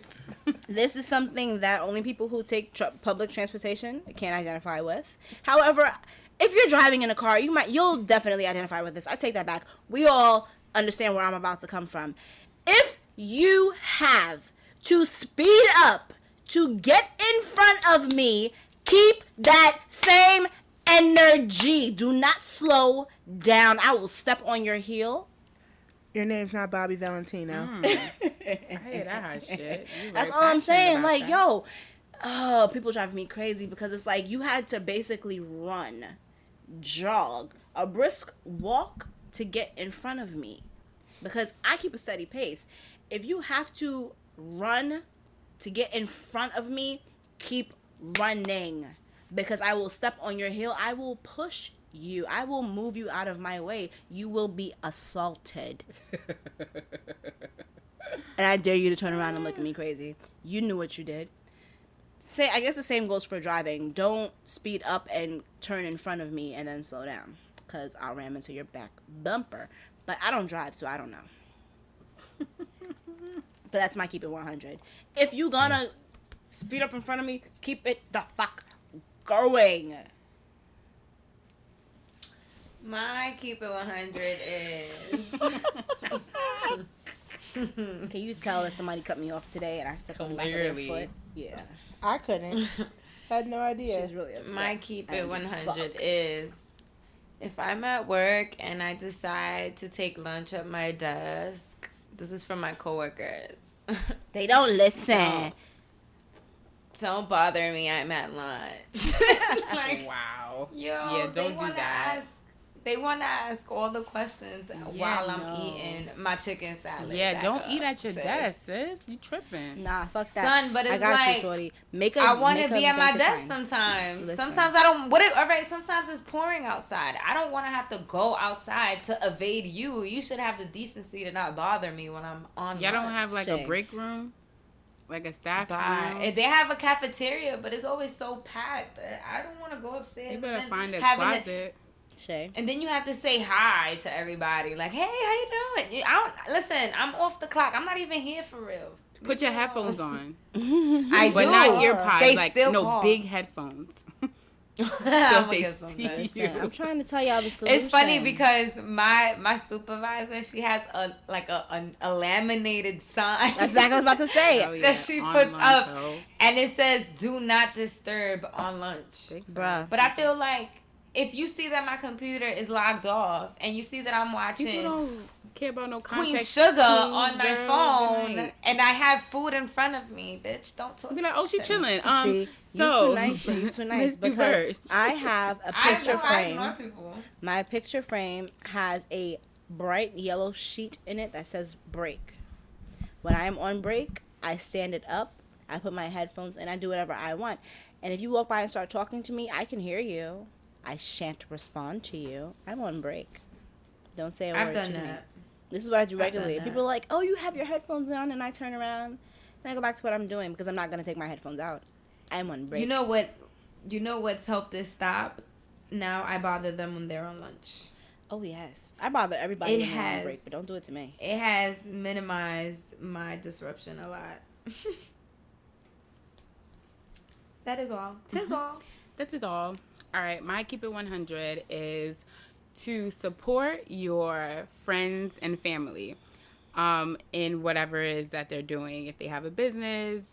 course. This is something that only people who take tr- public transportation can identify with. However, if you're driving in a car, you might you'll definitely identify with this. I take that back. We all understand where I'm about to come from. If you have to speed up to get in front of me, keep that same energy. Do not slow down. I will step on your heel. Your name's not Bobby Valentino. Hmm. [LAUGHS] I hear that hot shit. That's all I'm saying. Like, that. yo, oh, people drive me crazy because it's like you had to basically run, jog, a brisk walk to get in front of me because I keep a steady pace. If you have to run to get in front of me, keep running because I will step on your heel. I will push you. I will move you out of my way. You will be assaulted. [LAUGHS] and I dare you to turn around and look at me crazy. You knew what you did. Say, I guess the same goes for driving. Don't speed up and turn in front of me and then slow down, cause I'll ram into your back bumper. But I don't drive, so I don't know. [LAUGHS] but that's my keep it 100. If you gonna speed up in front of me, keep it the fuck going. My keep it 100 is. [LAUGHS] [LAUGHS] Can you tell that somebody cut me off today and I stepped on the back of their foot? Yeah, I couldn't. [LAUGHS] Had no idea. she's really upset. My keep it 100 is if I'm at work and I decide to take lunch at my desk, this is for my coworkers. [LAUGHS] They don't listen. Don't bother me, I'm at lunch. like, [LAUGHS] Wow. yo, Yeah, don't do that. Ask, they want to ask all the questions while I'm no. eating my chicken salad. Yeah, don't up, eat at your sis. desk, sis. You tripping. Nah, fuck that. Son, but it's I it's got like, you, shorty. Make a. I want to be at my bank desk sign. sometimes. Listen. Sometimes I don't. What? If, all right. Sometimes it's pouring outside. I don't want to have to go outside to evade you. You should have the decency to not bother me when I'm on. Y'all don't have like Shame. a break room, like a staff Bye. room. And They have a cafeteria, but it's always so packed. I don't want to go upstairs. You and better find a having to- closet. Shay. and then you have to say hi to everybody. Like, hey, how you doing? I don't listen. I'm off the clock. I'm not even here for real. Put your headphones on, [LAUGHS] I but do. not ear pods. They like still no call. big headphones. [LAUGHS] I'm gonna they get some see first. you. Listen, I'm trying to tell y'all the solution. It's funny because my my supervisor she has a like a a, a laminated sign that's exactly what I was about to say. [LAUGHS] Oh, yeah, that she on puts up though. and it says "Do not disturb" on lunch. Bruh. But I feel like if you see that my computer is logged off and you see that I'm watching don't care about no Queen Sugar clues, on my girl, phone right. and I have food in front of me, bitch, don't talk. Be like, oh, she to me. chilling. Um, See, so you too nice, Shay, you too [LAUGHS] nice. Let's because. I have a [LAUGHS] picture I frame. people. My picture frame has a bright yellow sheet in it that says break. When I am on break, I stand it up, I put my headphones in, I do whatever I want. And if you walk by and start talking to me, I can hear you. I shan't respond to you. I'm on break. Don't say a word I've done to me. that. This is what I do regularly. People are like, "Oh, you have your headphones on," and I turn around and I go back to what I'm doing because I'm not gonna take my headphones out. I'm on break. You know what? You know what's helped this stop? Now I bother them when they're on lunch. Oh yes, I bother everybody It when they're on has. break, but don't do it to me. It has minimized my disruption a lot. [LAUGHS] that is all. Tis mm-hmm. all. That is all. All right, my keep it 100 is to support your friends and family um, in whatever it is that they're doing. If they have a business,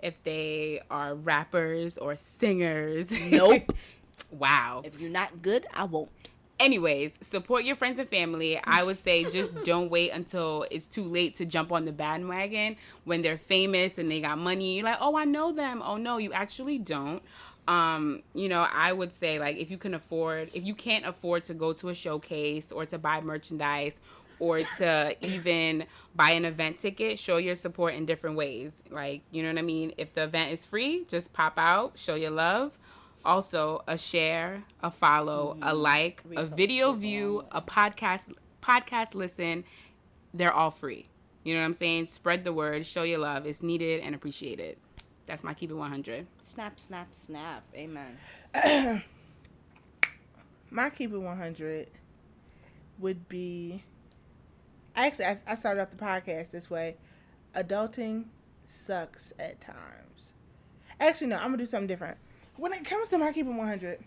if they are rappers or singers. Nope. [LAUGHS] wow. If you're not good, I won't. Anyways, support your friends and family. I would say just [LAUGHS] don't wait until it's too late to jump on the bandwagon when they're famous and they got money. You're like, oh, I know them. Oh, no, you actually don't. Um, you know, I would say like if you can afford, if you can't afford to go to a showcase or to buy merchandise or to [COUGHS] even buy an event ticket, show your support in different ways. Like, you know what I mean? If the event is free, just pop out, show your love Also, a share, a follow, a like, a video view, a podcast podcast listen. They're all free. You know what I'm saying? Spread the word, show your love. It's needed and appreciated. That's my keep it 100. Snap, snap, snap. Amen. [CLEARS THROAT] My keep it 100 would be. Actually, I, I started off the podcast this way. Adulting sucks at times. Actually, no, I'm gonna do something different. When it comes to my keep it 100,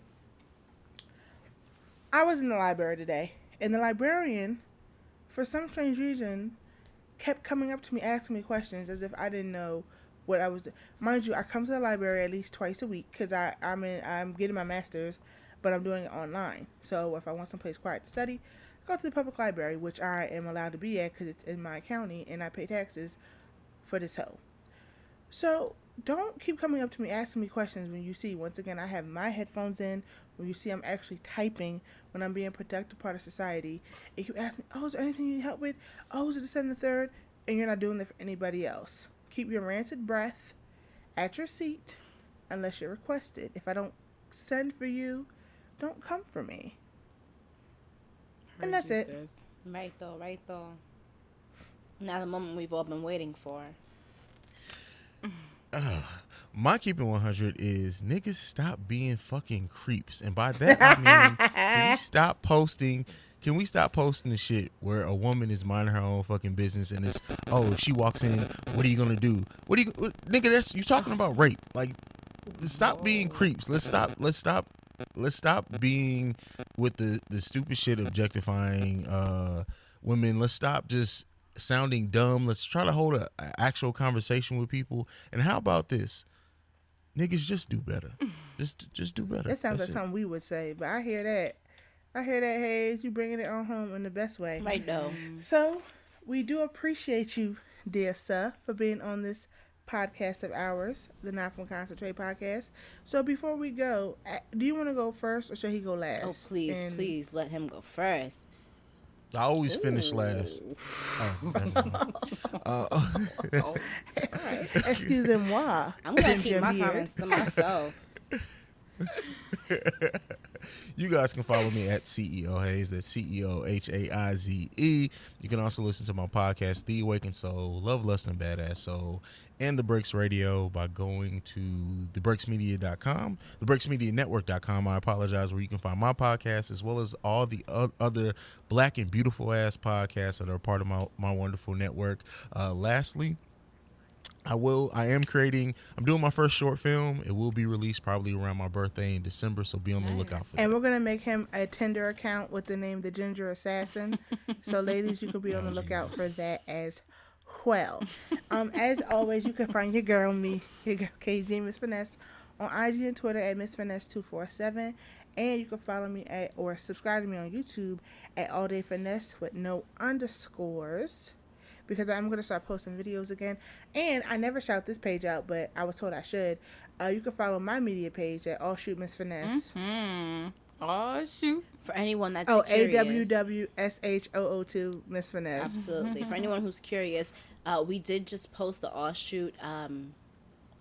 I was in the library today, and the librarian, for some strange reason, kept coming up to me asking me questions as if I didn't know what I was. Mind you, I come to the library at least twice a week because I I'm in I'm getting my master's, but I'm doing it online. So if I want someplace quiet to study, I go to the public library, which I am allowed to be at because it's in my county and I pay taxes for this hoe. So don't keep coming up to me asking me questions when you see once again I have my headphones in. When you see I'm actually typing when I'm being a productive part of society, and you ask me, "Oh, is there anything you need help with? Oh, is it the second, the third? And you're not doing that for anybody else. Keep your rancid breath at your seat, unless you're requested. If I don't send for you, don't come for me. And that's it. sis. Right though, right though. Now the moment we've all been waiting for. [SIGHS] My keeping 100 is niggas stop being fucking creeps. And by that, I mean, can [LAUGHS] we stop posting? Can we stop posting the shit where a woman is minding her own fucking business and it's, oh, if she walks in, what are you gonna do? What are you, what, nigga? That's you talking about rape? Like, stop being creeps. Let's stop. Let's stop. Let's stop being with the the stupid shit objectifying uh women. Let's stop just sounding dumb. Let's try to hold a, a actual conversation with people. And how about this? Niggas just do better. [LAUGHS] Just just do better. That sounds That's like it. something we would say, but I hear that. I hear that, Hayes. You bringing it on home in the best way. Right though. So, we do appreciate you, dear sir, for being on this podcast of ours, the Not From Concentrate podcast. So, before we go, uh, do you want to go first or should he go last? Oh please, And- please let him go first. I always finish last. [LAUGHS] Oh, never mind. [LAUGHS] uh, Excusez-moi. I'm gonna keep my Ginger comments to myself. [LAUGHS] You guys can follow me at CEO Hayes. That's C E O H A I Z E. You can also listen to my podcast, The Awakened Soul, Love, Lust, and Badass Soul, and The Breaks Radio by going to thebreaksmedia.com, thebreaksmedianetwork.com. I apologize, where you can find my podcast as well as all the other black and beautiful ass podcasts that are part of my, my wonderful network. Uh, lastly, I will. I am creating. I'm doing my first short film. It will be released probably around my birthday in December. So be on the lookout for it. And that. we're gonna make him a Tinder account with the name the Ginger Assassin. so, [LAUGHS] ladies, you could be on the lookout for that as well. Um, as always, you can find your girl me, your girl KG Miss Finesse, on IG and Twitter at Miss Finesse two four seven, and you can follow me at or subscribe to me on YouTube at All Day Finesse with no underscores. Because I'm gonna start posting videos again, and I never shout this page out, but I was told I should. Uh, you can follow my media page at All Shoot Miss Finesse. Hmm. Oh shoot. For anyone that's Oh, A curious, W W S H O O two Miss Finesse. Absolutely. For [LAUGHS] anyone who's curious, uh, we did just post the offshoot um,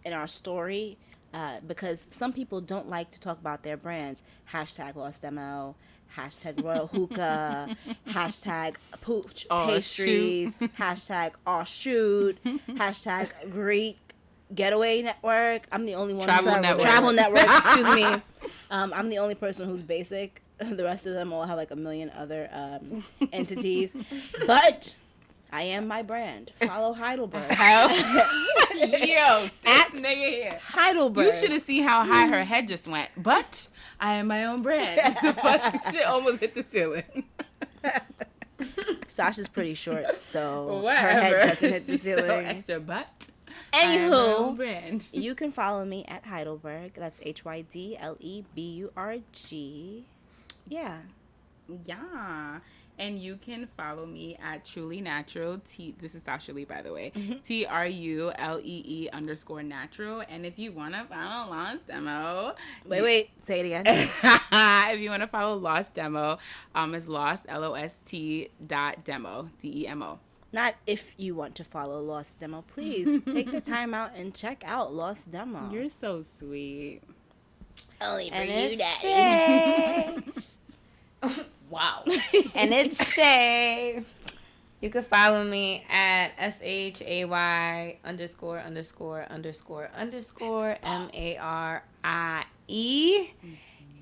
in our story uh, because some people don't like to talk about their brands. Hashtag Lost Demo, hashtag Royal Hookah, [LAUGHS] hashtag Pooch Pastries, hashtag Offshoot, hashtag Greek Getaway Network. I'm the only one. Travel Network. Travel Network. [LAUGHS] Excuse me. Um, I'm the only person who's basic. [LAUGHS] The rest of them all have like a million other um, entities, but I am my brand. Follow Heidelberg. Yo, this At- nigga here. Heidelberg. You should have seen how high her head just went. But I am my own brand. [LAUGHS] the fuck shit almost hit the ceiling. Sasha's pretty short, so Whatever. her head doesn't hit [LAUGHS] the She's so ceiling. extra butt. I am my own Anywho, brand. [LAUGHS] you can follow me at Heidelberg. That's H Y D L E B U R G. Yeah. Yeah. And you can follow me at Truly Natural. T. This is Sasha Lee, by the way. Mm-hmm. T R U L E E underscore natural. And if you want to follow Lost Demo, Wait, wait. Say it again. [LAUGHS] if you want to follow Lost Demo, um, it's Lost L O S T dot demo D E M O. Not if you want to follow Lost Demo. Please take the [LAUGHS] time out and check out Lost Demo. You're so sweet. Only for and you, it's daddy. [LAUGHS] Wow. [LAUGHS] and it's Shay. You can follow me at S H A Y underscore underscore underscore underscore M A R I E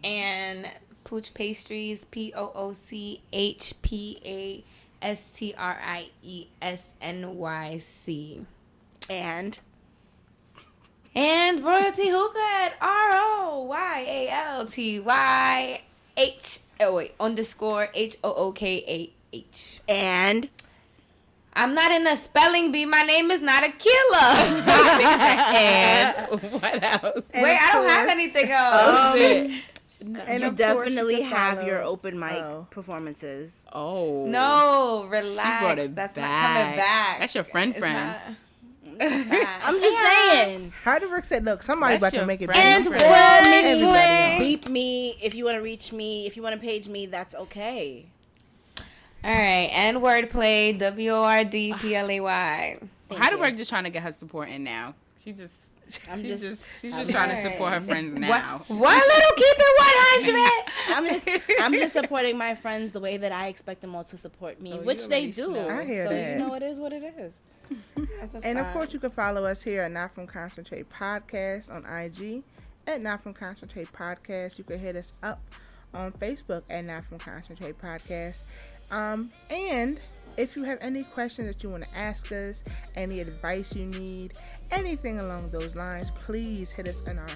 and Pooch Pastries P O O C H P A S T R I E S N Y C. And And Royalty Hookah at R O Y A L T Y H oh wait underscore H O O K A H. and I'm not in a spelling bee. My name is not a killer. [LAUGHS] and [LAUGHS] what else? And Wait, I don't have anything oh, else. Oh, shit. And you definitely can have follow- your open mic Oh. performances. Oh No, She relax. brought it That's back. not coming back. That's your friend, friend. not- [LAUGHS] I'm just saying. Heidelberg said, "Look, somebody That's about to make it friend. And for what? everybody else. Beep me if you want to reach me. If you want to page me, that's okay. All right, and wordplay. W O R D P L A Y. Thank Heidelberg you. just trying to get her support in now. She just. [LAUGHS] I'm she just- just, she's I'm just trying to support her friends One, now. one little keep it 100. I'm just I'm just supporting my friends the way that I expect them all to support me, Oh, which they do. know. I hear so that. you know it is what it is. And of course, you can follow us here at Not From Concentrate Podcast on IG, at Not From Concentrate Podcast. You can hit us up on Facebook at Not From Concentrate Podcast. Um, and if you have any questions that you want to ask us, any advice you need, anything along those lines, please hit us on our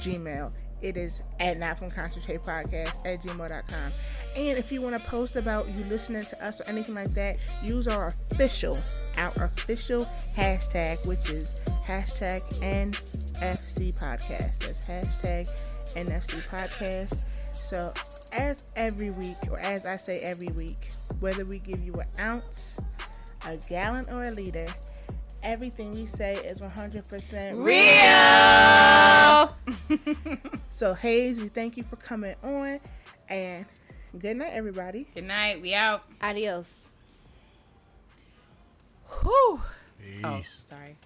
Gmail. It is at Not From Concentrate Podcast at gmail.com. And if you want to post about you listening to us or anything like that, use our official, our official hashtag, which is hashtag NFC Podcast. That's hashtag NFC Podcast. So as every week, or as I say every week, whether we give you an ounce, a gallon, or a liter, everything we say is 100% Real. So Hayes, we thank you for coming on, and good night, everybody. Good night. We out. Adios. Whew. Peace. Oh, sorry.